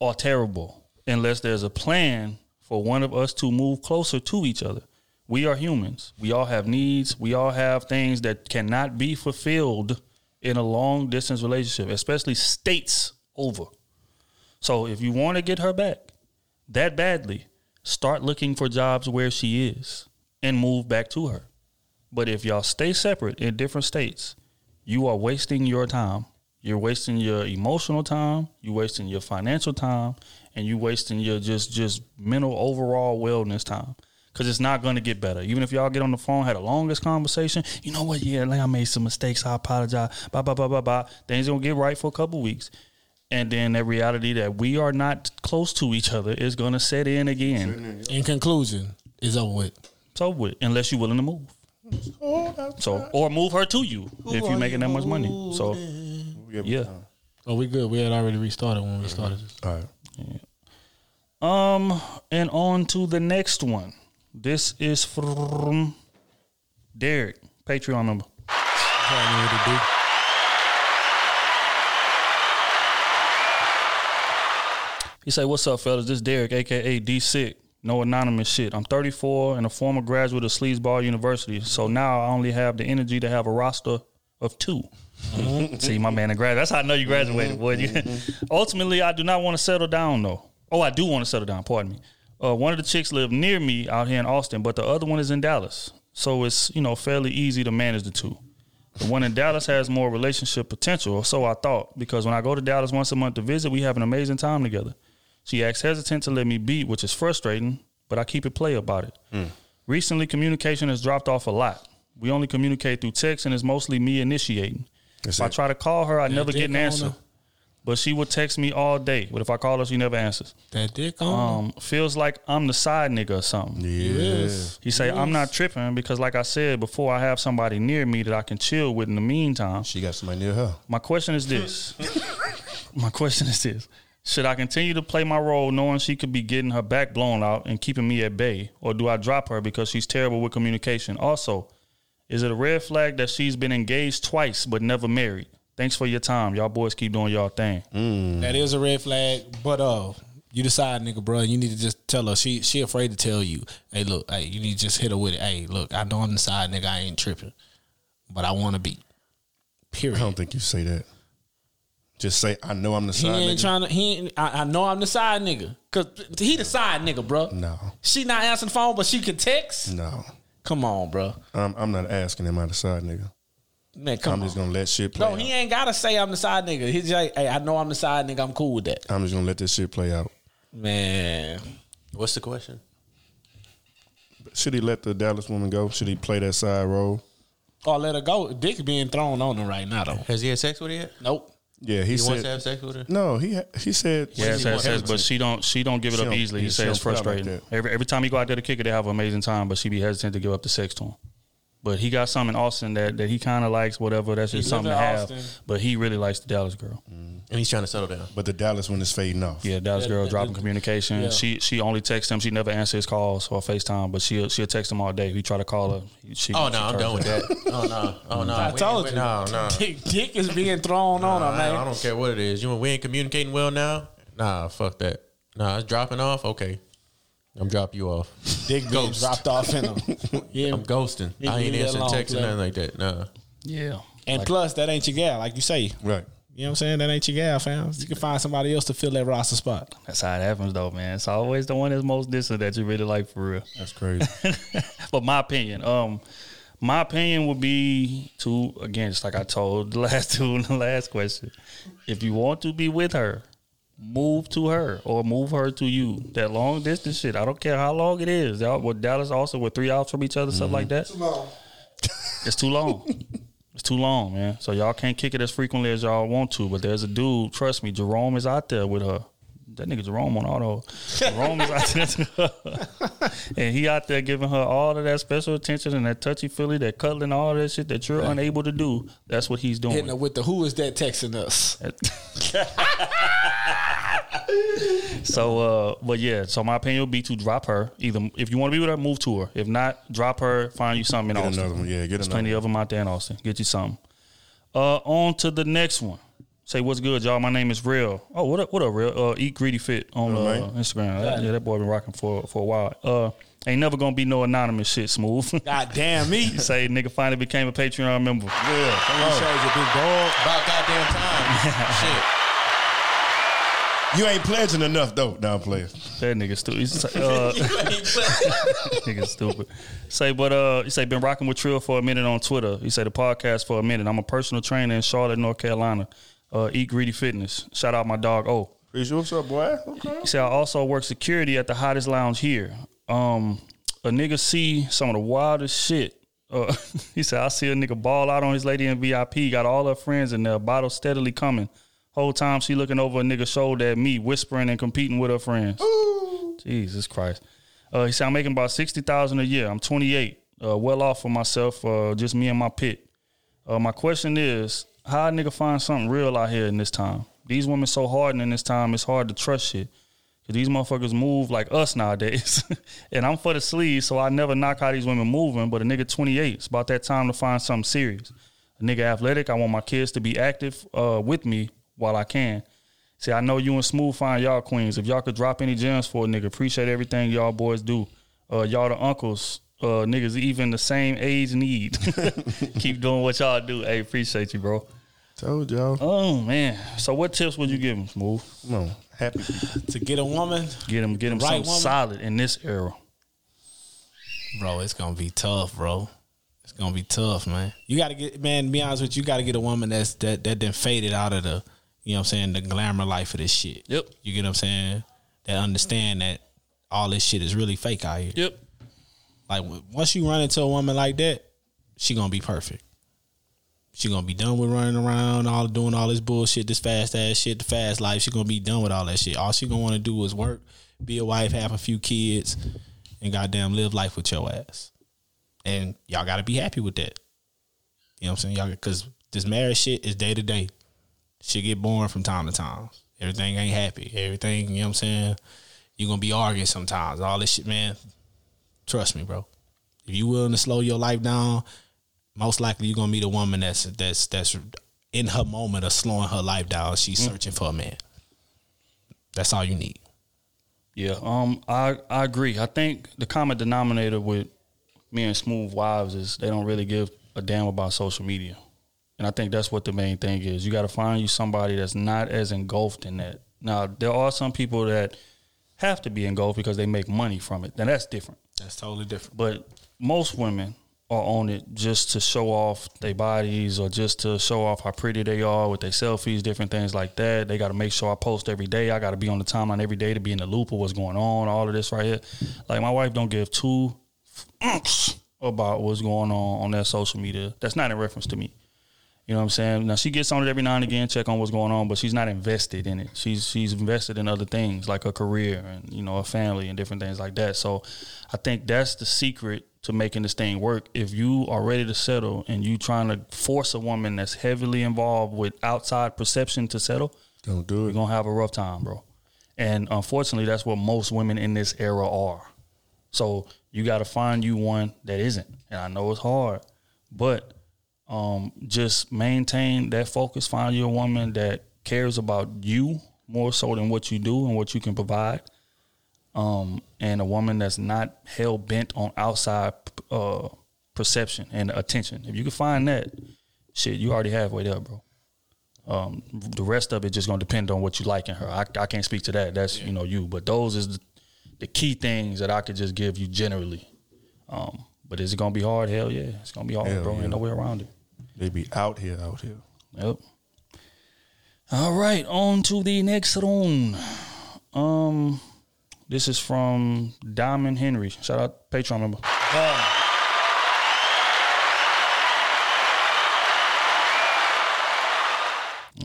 E: are terrible unless there's a plan for one of us to move closer to each other. We are humans. We all have needs. We all have things that cannot be fulfilled in a long distance relationship, especially states over. So if you want to get her back that badly, start looking for jobs where she is and move back to her. But if y'all stay separate in different states, you are wasting your time. You're wasting your emotional time, you're wasting your financial time, and you're wasting your just just mental overall wellness time. Cause it's not gonna get better. Even if y'all get on the phone, had the longest conversation, you know what? Yeah, like I made some mistakes. I apologize. Blah blah blah blah blah. Things gonna get right for a couple weeks, and then the reality that we are not close to each other is gonna set in again.
G: In conclusion, it's over with.
E: It's over with unless you're willing to move. So or move her to you if you're making that much money. So yeah.
G: Oh, we good. We had already restarted when we started. This.
F: All
E: right. Um, and on to the next one. This is from Derek, Patreon number. He say, "What's up, fellas? This Derek, aka D Sick. No anonymous shit. I'm 34 and a former graduate of Sleazeball University. So now I only have the energy to have a roster of 2 See, my man, a grad. That's how I know you graduated, boy. You- *laughs* Ultimately, I do not want to settle down though. Oh, I do want to settle down. Pardon me. Uh, one of the chicks live near me out here in Austin, but the other one is in Dallas. So it's you know fairly easy to manage the two. The one in Dallas has more relationship potential, or so I thought, because when I go to Dallas once a month to visit, we have an amazing time together. She acts hesitant to let me beat, which is frustrating, but I keep it play about it.
F: Hmm.
E: Recently, communication has dropped off a lot. We only communicate through text, and it's mostly me initiating. if I try to call her, I
G: That
E: never get an answer.
G: her.
E: But she would text me all day. But if I call her, she never answers.
G: That dick on.
E: Um, feels like I'm the side nigga or something.
F: Yes.
E: He say I'm not tripping because, like I said before, I have somebody near me that I can chill with in the meantime.
F: She got somebody near her.
E: My question is this. *laughs* my question is this. Should I continue to play my role knowing she could be getting her back blown out and keeping me at bay? Or do I drop her because she's terrible with communication? Also, is it a red flag that she's been engaged twice but never married? Thanks for your time. Y'all boys keep doing y'all thing.
G: That is a red flag, but uh, you decide, nigga, bro. You need to just tell her. She she afraid to tell you. Hey, look, hey, you need to just hit her with it. Hey, look, I know I'm the side nigga. I ain't tripping, but I want to be. Period.
F: I don't think you say that. Just say, I know I'm the side.
G: He
F: side
G: ain't
F: nigga.
G: trying to. He. Ain't, I, I know I'm the side nigga. Cause he the side nigga, bro.
F: no,
G: She not answering the phone, but she can text.
F: no.
G: Come on, bro.
F: I'm, I'm not asking him out the side nigga.
G: Man, come
F: I'm
G: on.
F: just gonna let shit play
G: No,
F: out.
G: he ain't gotta say I'm the side nigga. He's just like, hey, I know I'm the side nigga. I'm cool with that.
F: I'm just gonna let this shit play out.
G: Man,
H: What's the question?
F: Should he let the Dallas woman go? Should he play that side role?
G: or let her go. Dick being thrown on him right now, though.
H: Has he had sex with her yet?
G: Nope.
F: Yeah, he,
H: He
F: said.
H: wants to have sex with her?
F: No, he he said.
E: Yeah, it says, says, but she don't she don't give it
F: She
E: up easily.
F: yeah,
E: He says it's
F: don't put out like
E: frustrating. every every time he go out there to kick it, they have an amazing time, but she be hesitant to give up the sex to him. But he got something in Austin that, that he kind of likes, whatever. That's just
G: live
E: something
G: in
E: to have.
G: Austin.
E: But he really likes the Dallas girl. Mm-hmm.
H: And he's trying to settle down.
F: But the Dallas one is fading off.
E: Yeah, Dallas
G: Yeah,
E: girl
G: the-
E: dropping
G: the-
E: communication.
G: yeah.
E: She she only texts him. She never answers his calls or FaceTime, but she'll she'll text him all day. If he try to call her, she,
H: Oh
E: she
H: no, I'm done with that. Oh no, oh no.
G: I
H: We
G: told
H: ain't-
G: you.
H: No, no. *laughs*
G: Dick, Dick is being thrown on her, man.
H: I don't care what it is. You we ain't communicating well now. Nah, fuck that. Nah, it's dropping off. Okay, I'm drop you off.
G: Dick being
H: Ghost.
G: dropped off in them. *laughs* Yeah.
H: I'm ghosting.
G: You
H: I ain't
G: leave that
H: answering
G: alone,
H: texts or
G: player.
H: nothing like that. Nah.
E: Yeah.
G: And plus, that ain't your gal, like you say.
F: Right.
G: You You know what I'm saying? That ain't your gal, fam. You can find somebody else to fill that roster spot.
E: That's how it happens, though, man. It's always the one that's most distant that you really like for real.
F: That's crazy. *laughs*
E: but my opinion, um, my opinion would be to again, just like I told the *laughs* last two in the last question. If you want to be with her, move to her or move her to you. That long distance shit, I don't care how long it is. Y'all, with Dallas also with three hours from each other, stuff like mm-hmm. that. *laughs* It's too long. it's too long, man. So y'all can't kick it as frequently as y'all want to. But there's a dude, trust me, Jerome is out there with her. That nigga Jerome on auto. Jerome is out there, *laughs* and he out there giving her all of that special attention and that touchy feely, that cuddling, all that shit that you're unable to do. That's what he's doing.
G: Hitting her with the who is that texting us? *laughs*
E: So, uh, but yeah, so my opinion would be to drop her. Either if you want to be with her, move to her. If not, drop her. Find you something in
F: Get
E: Austin.
F: another one. Yeah, get
E: There's
F: another
E: plenty of them out there in Austin. Get you something. Uh, on to the next one. Say what's good, y'all. My name is Real. Oh, what up? What up, Real? Uh, Eat Greedy Fit on uh,
F: right.
E: Instagram. That- yeah, that boy been rocking for for a while. Uh, ain't never gonna be no anonymous shit. Smooth. *laughs*
G: God damn me. *laughs*
E: Say nigga finally became a Patreon member.
G: Yeah, big dog.
H: About goddamn time. *laughs* Shit.
F: You ain't pledging enough though, down player.
E: That nigga stupid. He's, Uh, nigga stupid. Say, but uh, you say been rocking with Trill for a minute on Twitter. You say the podcast for a minute. I'm a personal trainer in Charlotte, North Carolina. Uh, Eat Greedy Fitness. Shout out my dog. Oh,
F: Chris, what's up, boy? Okay.
E: he said I also work security at the hottest lounge here. Um, a nigga see some of the wildest shit. Uh, *laughs* he said I see a nigga ball out on his lady in VIP. Got all her friends in there. Bottle steadily coming. Whole time she looking over a nigga shoulder at me, whispering and competing with her friends. Ooh. Jesus Christ. Uh, he said I'm making about sixty thousand a year. I'm 28. Uh, well off for myself. Uh, just me and my pit. Uh, my question is, how a nigga find something real out here in this time? These women so hard in this time, it's hard to trust shit. Cause these motherfuckers move like us nowadays. *laughs* and I'm for the sleeves, so I never knock how these women moving. But a nigga 28, it's about that time to find something serious. A nigga athletic, I want my kids to be active uh, with me while I can. See, I know you and Smooth find y'all queens. If y'all could drop any gems for a nigga, appreciate everything y'all boys do. Uh, y'all the uncles, uh, niggas even the same age need. *laughs* Keep doing what y'all do. Hey, appreciate you, bro.
F: Told y'all.
E: Oh man. So what tips would you give him, Smooth?
F: No, happy
G: to get a woman.
E: Get him, get him
G: Right
E: something
G: woman?
E: solid in this era.
G: Bro, it's gonna be tough, bro. It's gonna be tough, man. You gotta get man, to be honest with you, you gotta get a woman that's that that then faded out of the you know what I'm saying, the glamour life of this shit.
E: Yep.
G: You get what I'm saying? That understand that all this shit is really fake out here.
E: Yep.
G: Like once you run into a woman like that, she gonna be perfect. She gonna be done with running around, all doing all this bullshit, this fast ass shit, the fast life. She gonna be done with all that shit. All she gonna want to do is work, be a wife, have a few kids, and goddamn live life with your ass. And y'all gotta be happy with that. You know what I'm saying? Y'all because this marriage shit is day to day. She get boring from time to time. Everything ain't happy. Everything, you know what I'm saying? You're gonna be arguing sometimes. All this shit, man. Trust me, bro. If you willing to slow your life down, most likely you're gonna meet a woman that's that's that's in her moment of slowing her life down. She's searching for a man. That's all you need.
E: Yeah, um, I I agree. I think the common denominator with me and Smooth Wives is they don't really give a damn about social media, and I think that's what the main thing is. You got to find you somebody that's not as engulfed in that. Now there are some people that have to be engulfed because they make money from it. Then that's different.
G: That's totally different.
E: But most women are on it just to show off their bodies or just to show off how pretty they are with their selfies, different things like that. They got to make sure I post every day. I got to be on the timeline every day to be in the loop of what's going on. All of this right here. Like my wife don't give two f- about what's going on on that social media. That's not in reference to me. You know what I'm saying? Now she gets on it every now and again, check on what's going on, but she's not invested in it. She's she's invested in other things like her career and you know her family and different things like that. So I think that's the secret to making this thing work. If you are ready to settle and you trying to force a woman that's heavily involved with outside perception to settle,
F: don't do it.
E: You're gonna have a rough time, bro. And unfortunately, that's what most women in this era are. So you got to find you one that isn't. And I know it's hard, but um, just maintain that focus. Find you a woman that cares about you more so than what you do and what you can provide. Um, and a woman that's not hell bent on outside uh, perception and attention. If you can find that, shit, you already halfway there, bro. Um, the rest of it just gonna depend on what you like in her. I, I can't speak to that. That's you know you. But those is the, the key things that I could just give you generally. Um, but is it gonna be hard? Hell yeah, it's gonna be hard,
F: Hell
E: bro.
F: yeah.
E: Ain't no way around it.
F: They be out here, out here.
E: Yep. All right, on to the next one. Um, this is from Diamond Henry. Shout out Patreon member.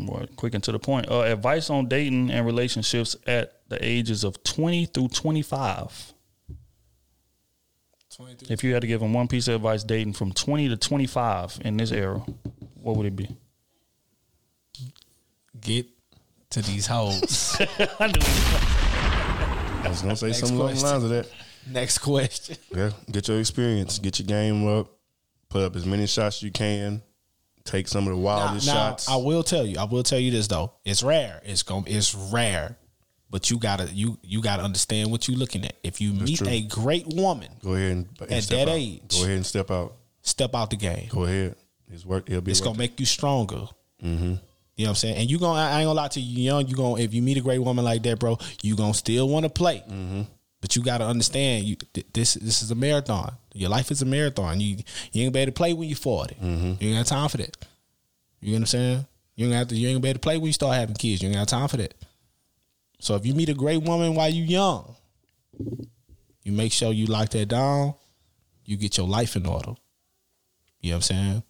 E: Boy, quick and to the point. Uh, advice on dating and relationships at the ages of twenty through twenty-five. If you had to give them one piece of advice dating from twenty to twenty-five in this era, what would it be?
G: Get to these hoes. *laughs* *laughs*
E: I
F: was gonna say
G: Next
F: something along the lines of that. *laughs*
G: Next question.
F: Yeah, get your experience, get your game up, put up as many shots you can, take some of the wildest
G: now,
F: shots.
G: I will tell you. I will tell you this though. It's rare. It's gonna. It's rare. But you gotta you you gotta understand what you're looking at. If you meet
F: true.
G: a great woman
F: Go ahead and, and
G: at
F: step
G: that
F: out.
G: age,
F: Go ahead and step out.
G: step out the game.
F: Go ahead. It's work. It'll be.
G: It's gonna make you stronger.
F: Mm-hmm.
G: You know what I'm saying? And you gonna I ain't gonna lie to you, young. You gonna if you meet a great woman like that, bro, you gonna still want to play.
F: Mm-hmm.
G: But you gotta understand, you th- this this is a marathon. Your life is a marathon. You you ain't gonna be able to play when you're 40.
F: Mm-hmm.
G: You ain't got time for that. You know what I'm saying? You ain't gonna have to. You ain't gonna be able to play when you start having kids. You ain't got time for that. So if you meet a great woman while you young, you make sure you lock that down. You get your life in order. You know what I'm saying?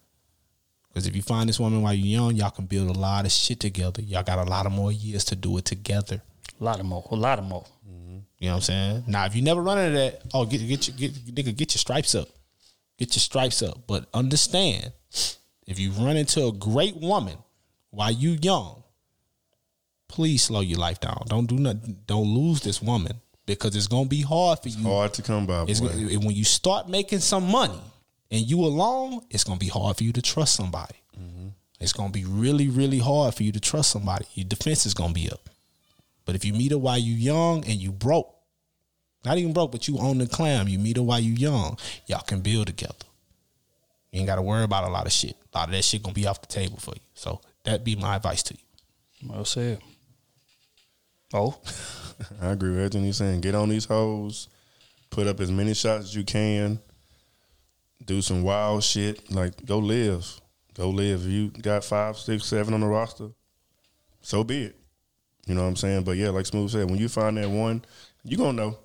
G: Because if you find this woman while you're young, y'all can build a lot of shit together. Y'all got a lot of more years to do it together.
E: A lot of more. A lot of more. Mm-hmm.
G: You know what I'm saying? Now, if you never run into that, oh, get get your get nigga, get your stripes up, get your stripes up. But understand, if you run into a great woman while you young, please slow your life down. Don't do nothing. Don't lose this woman because it's gonna be hard for you.
F: hard to come by.
G: It's
F: boy.
G: gonna, when you start making some money and you alone, it's gonna be hard for you to trust somebody. It's gonna be really, really hard for you to trust somebody. Your defense is gonna be up. But if you meet her while you young and you broke, not even broke, but you own the clam, you meet her while you young, y'all can build together. You ain't gotta worry about a lot of shit. A lot of that shit gonna be off the table for you. So that'd be my advice to you.
E: Well said. Oh, oh. *laughs*
F: I agree with everything you're saying. Get on these hoes, put up as many shots as you can, do some wild shit. Like go live, go live. If you got five, six, seven on the roster, so be it. You know what I'm saying? But yeah, like Smooth said, when you find that one, you gonna know,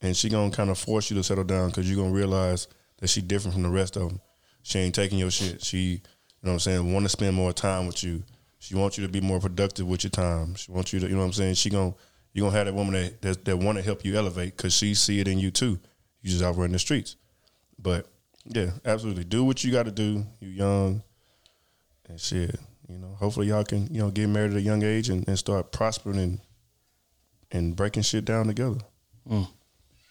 F: and she gonna kind of force you to settle down because you gonna realize that she different from the rest of them. She ain't taking your shit. She, you know what I'm saying, want to spend more time with you. She wants you to be more productive with your time. She wants you to, you know what I'm saying. She gonna you gonna have that woman that that, that want to help you elevate because she see it in you too. You just out running the streets. But yeah, absolutely, do what you got to do. You young and shit. You know, hopefully y'all can you know get married at a young age and, and start prospering and and breaking shit down together.
E: Mm.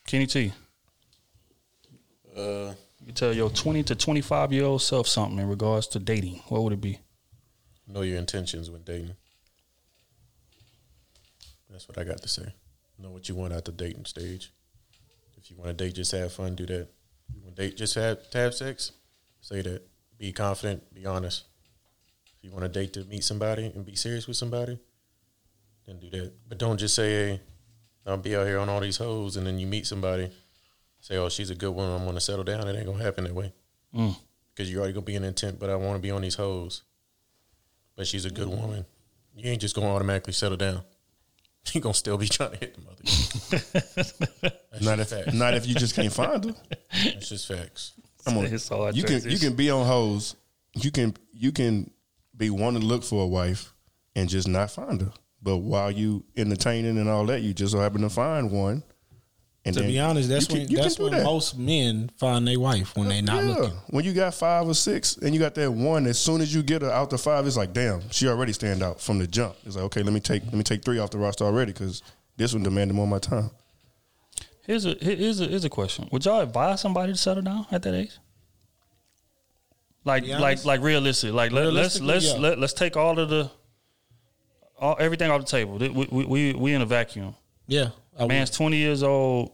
E: Kenny T.
H: Uh,
E: You tell your 20 to 25 year old self something in regards to dating. What would it be?
H: know your intentions when dating. That's what I got to say. Know what you want at the dating stage. If you want to date, just have fun. Do that. Date, just have to have sex. Say that. Be confident. Be honest. If you want to date to meet somebody and be serious with somebody, then do that. But don't just say, "Hey, I'll be out here on all these hoes," and then you meet somebody, say, "Oh, she's a good one. I'm going to settle down." It ain't gonna happen that way.
E: Mm.
H: Because you're already gonna be in intent. But I want to be on these hoes. But she's a good woman. You ain't just gonna automatically settle down. *laughs* You gonna still be trying to hit the mother. *laughs*
F: Not if not if you just can't find her.
H: It's just facts.
F: Come on.
E: It's hard
F: you can you can be on hoes. You can you can be wanting to look for a wife and just not find her. But while you entertaining and all that, you just so happen to find one. And
G: to
F: then
G: be honest, that's
F: you can-
G: when
F: can
G: that's when
F: that.
G: most men find their wife when they not
F: yeah.
G: looking.
F: When you got five or six and you got that one, as soon as you get her out the five, it's like, damn, she already stand out from the jump. It's like, okay, let me take let me take three off the roster already because this one demanded more of my time.
E: Here's a here's a here's a question. Would y'all advise somebody to settle down at that age? Like like like realistic. Like let, let's let's
G: yeah.
E: let, let's take all of the all, everything off the table. We we, we we in a vacuum.
G: Yeah, I
E: Man's twenty years old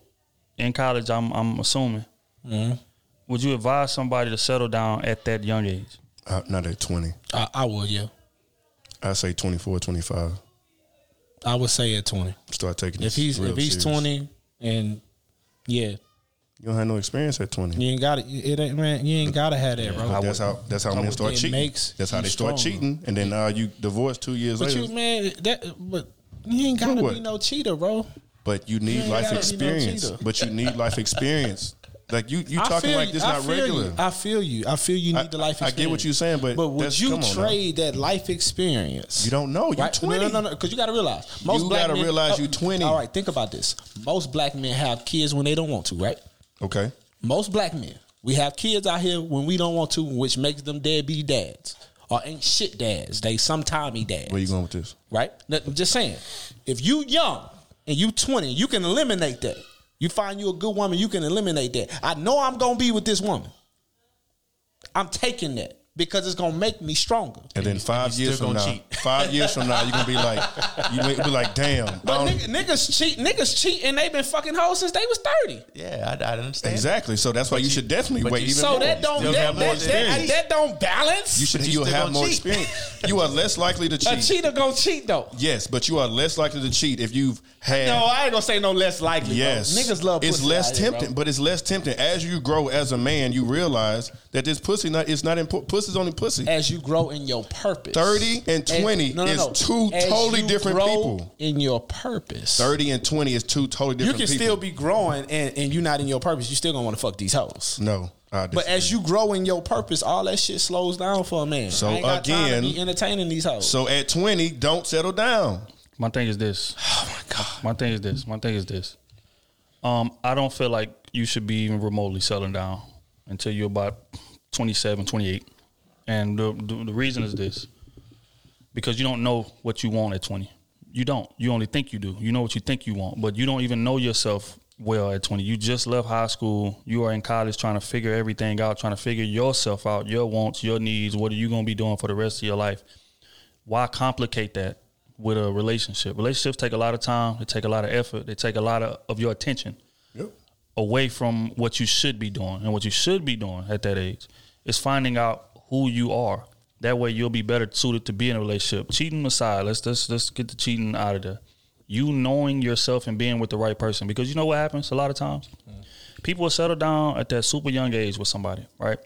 E: in college. I'm I'm assuming.
G: Mhm.
E: Would you advise somebody to settle down at that young age?
F: Uh, not at twenty.
G: I, I would, yeah.
F: I say 24, 25.
G: I would say at twenty.
F: Start taking
G: If
F: this
G: he's
F: real
G: if he's
F: serious.
G: twenty and yeah,
F: You don't have no experience at 20.
G: you ain't got to It ain't man. You ain't gotta have that, bro.
F: That's how that's how men start cheating.
G: makes
F: that's how they start
G: stronger.
F: cheating, and then uh, you divorce two years
G: But
F: later.
G: But you man, that but you ain't gotta
F: what?
G: be no cheater, bro.
F: But you need
G: You
F: life
G: gotta no
F: experience. but you need life experience. Like you, you
G: I
F: talking like this
G: I
F: not
G: feel
F: regular.
G: You. I feel you. I feel you need
F: I-
G: the life experience.
F: I get what you're saying, but
G: but would you
F: come on now.
G: trade that life experience?
F: You don't know. You're
G: right?
F: 20.
G: No, no, no, Because you got to realize most
F: You
G: black
F: gotta
G: men.
F: realize
G: oh,
F: you 20.
G: All right, think about this. Most black men have kids when they don't want to, right?
F: Okay.
G: Most black men, we have kids out here when we don't want to, which makes them deadbeat dads or ain't shit dads. They some sometimey dads.
F: Where you going with this?
G: right? Now, I'm just saying, if you young and you 20, you can eliminate that. You find you a good woman, you can eliminate that. I know I'm gonna be with this woman. I'm taking that because it's gonna make me stronger.
F: And then five
G: you
F: years from now,
G: cheat.
F: five years from now, you're gonna be like, you may be like, damn.
G: But nigga, niggas cheat, niggas cheat, and they've been fucking hoes since they was 30.
H: Yeah, I, I understand.
F: exactly. So that's why you, should definitely wait
H: you
F: even
G: So
F: more.
G: that don't that,
F: have more
G: that, that, that don't balance.
F: You should.
H: You
F: You'll have more
H: cheat.
F: experience. You are less likely to *laughs* cheat.
G: a cheater gonna cheat though.
F: Yes, but you are less likely to cheat if you've had.
G: No, I ain't gonna say no less likely.
F: Yes,
G: bro. niggas love.
F: It's less
G: out here,
F: tempting, but it's less tempting as you grow as a man. You realize that this pussy not it's not important. Pussy's only pussy.
G: as you grow in your purpose.
F: 30 and 20
G: no, no,
F: is
G: no.
F: two
G: As
F: totally
G: you
F: different
G: grow
F: people.
G: In your purpose,
F: Thirty and twenty is two totally different.
G: you can
F: people.
G: still be growing, and, and you not in your purpose. You still gonna want to fuck these hoes.
F: no. I
G: But as you grow in your purpose, all that shit slows down for a man.
F: So
G: I ain't got time to
F: again-
G: be entertaining these hoes.
F: so at twenty, don't settle down.
E: My thing is this. *sighs* Oh my god. My thing is this. My thing is this. Um, I don't feel like you should be even remotely settling down until you're about 27, 28. And the, the, the reason is this. Because you don't know what you want at 20. You don't. You only think you do. You know what you think you want, but you don't even know yourself well at 20. You just left high school. You are in college trying to figure everything out, trying to figure yourself out, your wants, your needs. What are you going to be doing for the rest of your life? why complicate that with a relationship? Relationships take a lot of time, they take a lot of effort, they take a lot of, of your attention
F: Yep.
E: away from what you should be doing. And what you should be doing at that age is finding out who you are. That way you'll be better suited to be in a relationship. Cheating aside, let's let's let's get the cheating out of there. You knowing yourself and being with the right person. Because you know what happens a lot of times? Mm. People will settle down at that super young age with somebody, right?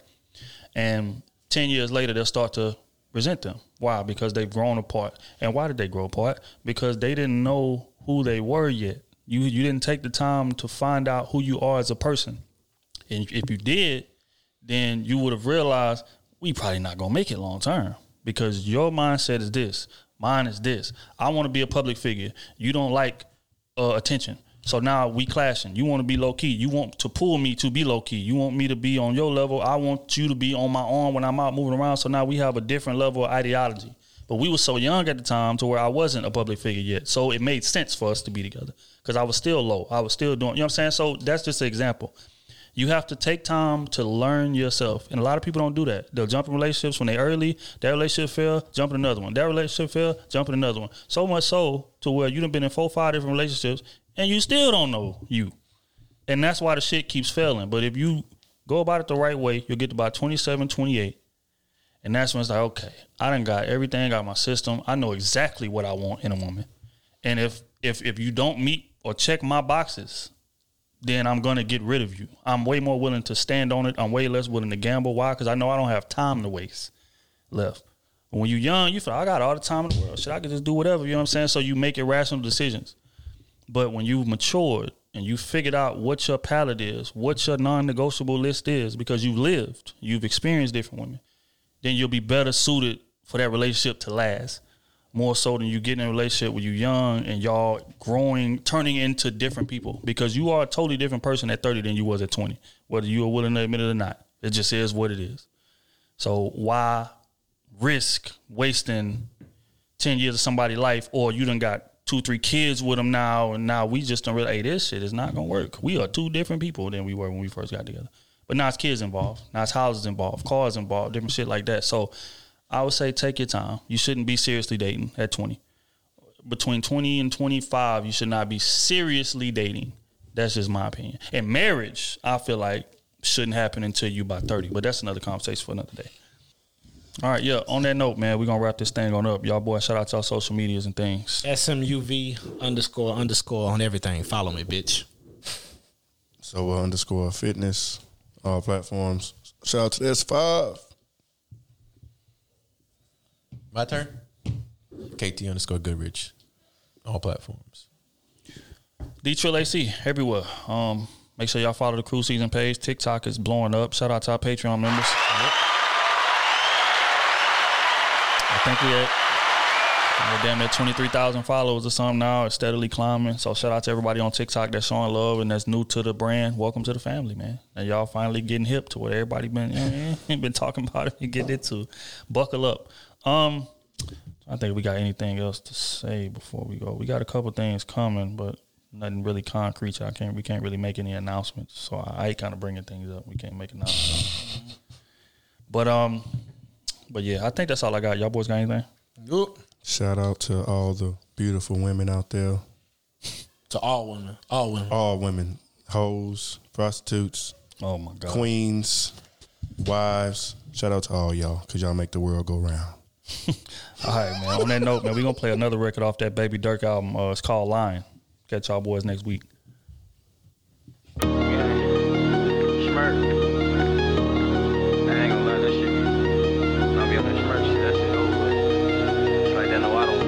E: And 10 years later, they'll start to resent them. Why? Because they've grown apart. And why did they grow apart? Because they didn't know who they were yet. You you didn't take the time to find out who you are as a person. And if you did, then you would have realized we probably not gonna make it long term because your mindset is this, mine is this. I want to be a public figure. You don't like uh, attention, so now we clashing. You want to be low key. You want to pull me to be low key. You want me to be on your level. I want you to be on my arm when I'm out moving around. So now we have a different level of ideology. But we were so young at the time to where I wasn't a public figure yet. So it made sense for us to be together because I was still low. I was still doing, you know what I'm saying? So that's just an example. You have to take time to learn yourself. And a lot of people don't do that. They'll jump in relationships when they early, that relationship fail, jump in another one. That relationship fail, jump in another one. So much so to where you done been in four, five different relationships and you still don't know you. And that's why the shit keeps failing. But if you go about it the right way, you'll get to about 27, 28. And that's when it's like, okay, I done got everything of my system. I know exactly what I want in a woman. And if if if you don't meet or check my boxes, then I'm gonna get rid of you. I'm way more willing to stand on it. I'm way less willing to gamble. Why? Because I know I don't have time to waste left. But when you're young, you feel I got all the time in the world. Shit, I could just do whatever. You know what I'm saying? So you make irrational decisions. But when you've matured and you figured out what your palate is, what your non-negotiable list is, because you've lived, you've experienced different women, then you'll be better suited for that relationship to last. More so than you get in a relationship when you're young and y'all growing, turning into different people. Because you are a totally different person at 30 than you was at 20, whether you are willing to admit it or not. It just is what it is. So why risk wasting 10 years of somebody's life or you done got two, three kids with them now and now we just don't really, hey, this shit is not gonna work. We are two different people than we were when we first got together. But now it's kids involved. Now it's houses involved, cars involved, different shit like that. So I would say take your time. You shouldn't be seriously dating at 20. Between 20 and 25, you should not be seriously dating. That's just my opinion. And marriage, I feel like, shouldn't happen until you about 30. But that's another conversation for another day. All right, yeah. On that note, man, we're gonna wrap this thing on up. Y'all boy, shout out to our social medias and things.
G: SMUV underscore underscore on everything. Follow me, bitch.
F: So uh, underscore fitness, all platforms. Shout out to S5.
H: My turn. KT underscore Goodrich, all platforms.
E: D Trill AC everywhere. Um, make sure y'all follow the Crew Season page. TikTok is blowing up. Shout out to our Patreon members. I think we at we're damn near twenty three thousand followers or something now. It's steadily climbing. So shout out to everybody on TikTok that's showing love and that's new to the brand. Welcome to the family, man. And y'all finally getting hip to what everybody been you know, *laughs* been talking about and getting into. Buckle up. Um, I think we got anything else to say before we go. We got a couple things coming, but nothing really concrete. I can't. We can't really make any announcements. So I, I kind of bringing things up. We can't make announcements. but um, but yeah, I think that's all I got. Y'all boys got anything?
G: Nope.
F: Shout out to all the beautiful women out there.
G: To all women. All women.
F: All women. Hoes, prostitutes.
E: Oh my god.
F: Queens, wives. Shout out to all y'all because y'all make the world go round. *laughs*
E: All right, man. On that note, man, we're gonna play another record off that Baby Dirk album. Uh, it's called Line. Catch y'all boys next week.
R: Schmirk. I ain't gonna lie, that shit be. I'll be on that Schmirk shit, that shit over with. It's like that, no, I don't.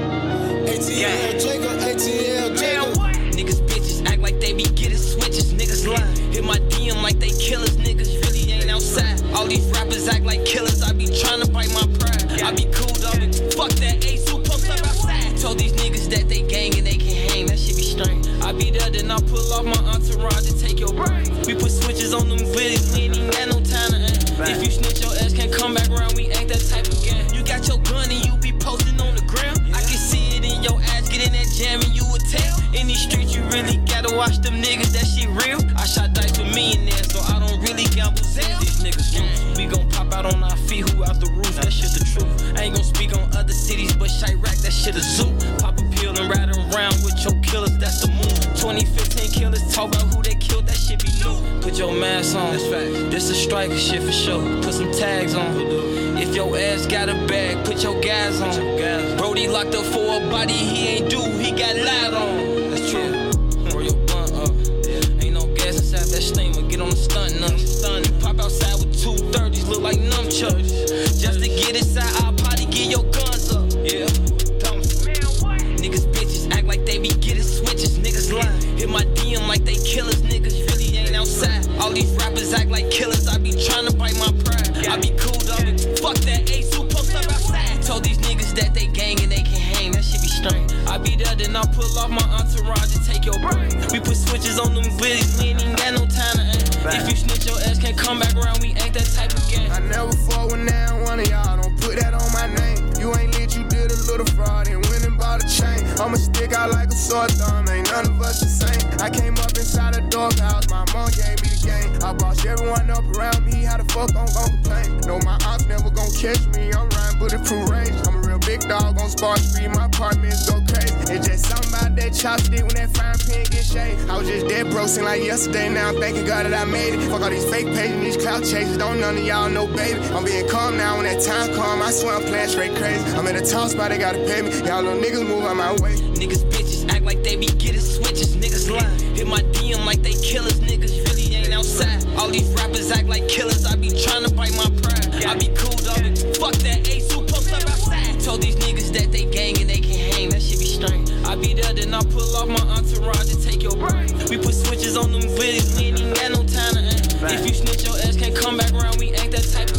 A: ATL Jacob, ATL Niggas bitches act like they be getting switches. Niggas lie. Hit my DM like they killers. Niggas really ain't outside. All these rappers act like killers. I be trying to bite my pride. I be cool dog. Fuck that ace who post up outside. Told these niggas that they gang and they can hang. That shit be strange. I be there, then I pull off my entourage and take your brain. We put switches on them videos. We ain't got no time to aim. If you snitch, your ass can't come back around. We ain't that type of game. You got your gun and you be posting on the ground. I can see it in your ass. Get in that jam and you would tell. In these streets, you really gotta watch them niggas. That shit real. I shot dice with millionaires, so I don't really gamble. Zell. These niggas loose. We gon' pop out on our feet. Who out the roof? That shit the truth. I ain't gon' speak on other cities, but Chiraq, that shit a zoo. Pop a pill and ride around with your killers. That's the move. 2015 killers talk about who they killed. That shit be new. Put your mask on. That's fact. This a striker shit for sure. Put some tags on. If your ass got a bag, put your gas on. Brody locked up for a body he ain't do. He got lied on. That's true. Your blunt up. Ain't no gas inside that steamer. Get on the stunt now. Stun. Pop outside with two thirties, look like nunchucks. Just to get inside our party, get your guns up. Yeah. Niggas bitches act like they be getting switches. Niggas lie. Hit my DM like they killers. Niggas really ain't outside. All these rappers act like killers. I be trying to bite my pride. I be cool dog. Fuck that ace who post up outside. Told these niggas that they gang and they can hang. That shit be strange. I be there, then I pull off my entourage and take your brain. We put switches on them bitches, We ain't even got no time to aim. If you snitch, your ass can't come back around. We ain't that type of gang.
D: I never fought with now one of y'all. Don't put that on my name. You ain't lit, you did a little fraud and went and bought a chain. I'ma stick out like a sore thumb. Ain't none of us the same. I came up inside a doghouse. My mom gave me the game. I bossed everyone up around me. How the fuck I'm gon' complain? No, my ops never gon' catch me. I'm riding bulletproof range. I'm big dog on Spark Street. My apartments go crazy. It's just something about that chopstick when that frying pan get shaved. I was just dead broke, seem like yesterday. Now I'm thanking God that I made it. Fuck all these fake pages these clout chases. Don't none of y'all know, baby. I'm being calm now when that time come. I swear I'm playing straight crazy. I'm in a top spot, they gotta pay me. Y'all little niggas move out my way.
A: Niggas bitches act like they be getting switches. Niggas lie. Hit my DM like they killers. Niggas really ain't outside. All these rappers act like killers. I be trying to bite my pride. I be cool dog. Fuck that ace Told these niggas that they gang and they can hang, that shit be strange. I be there, then I pull off my entourage and take your brain. We put switches on them videos, we ain't even got no time to aim. If you snitch your ass, can't come back around, we ain't that type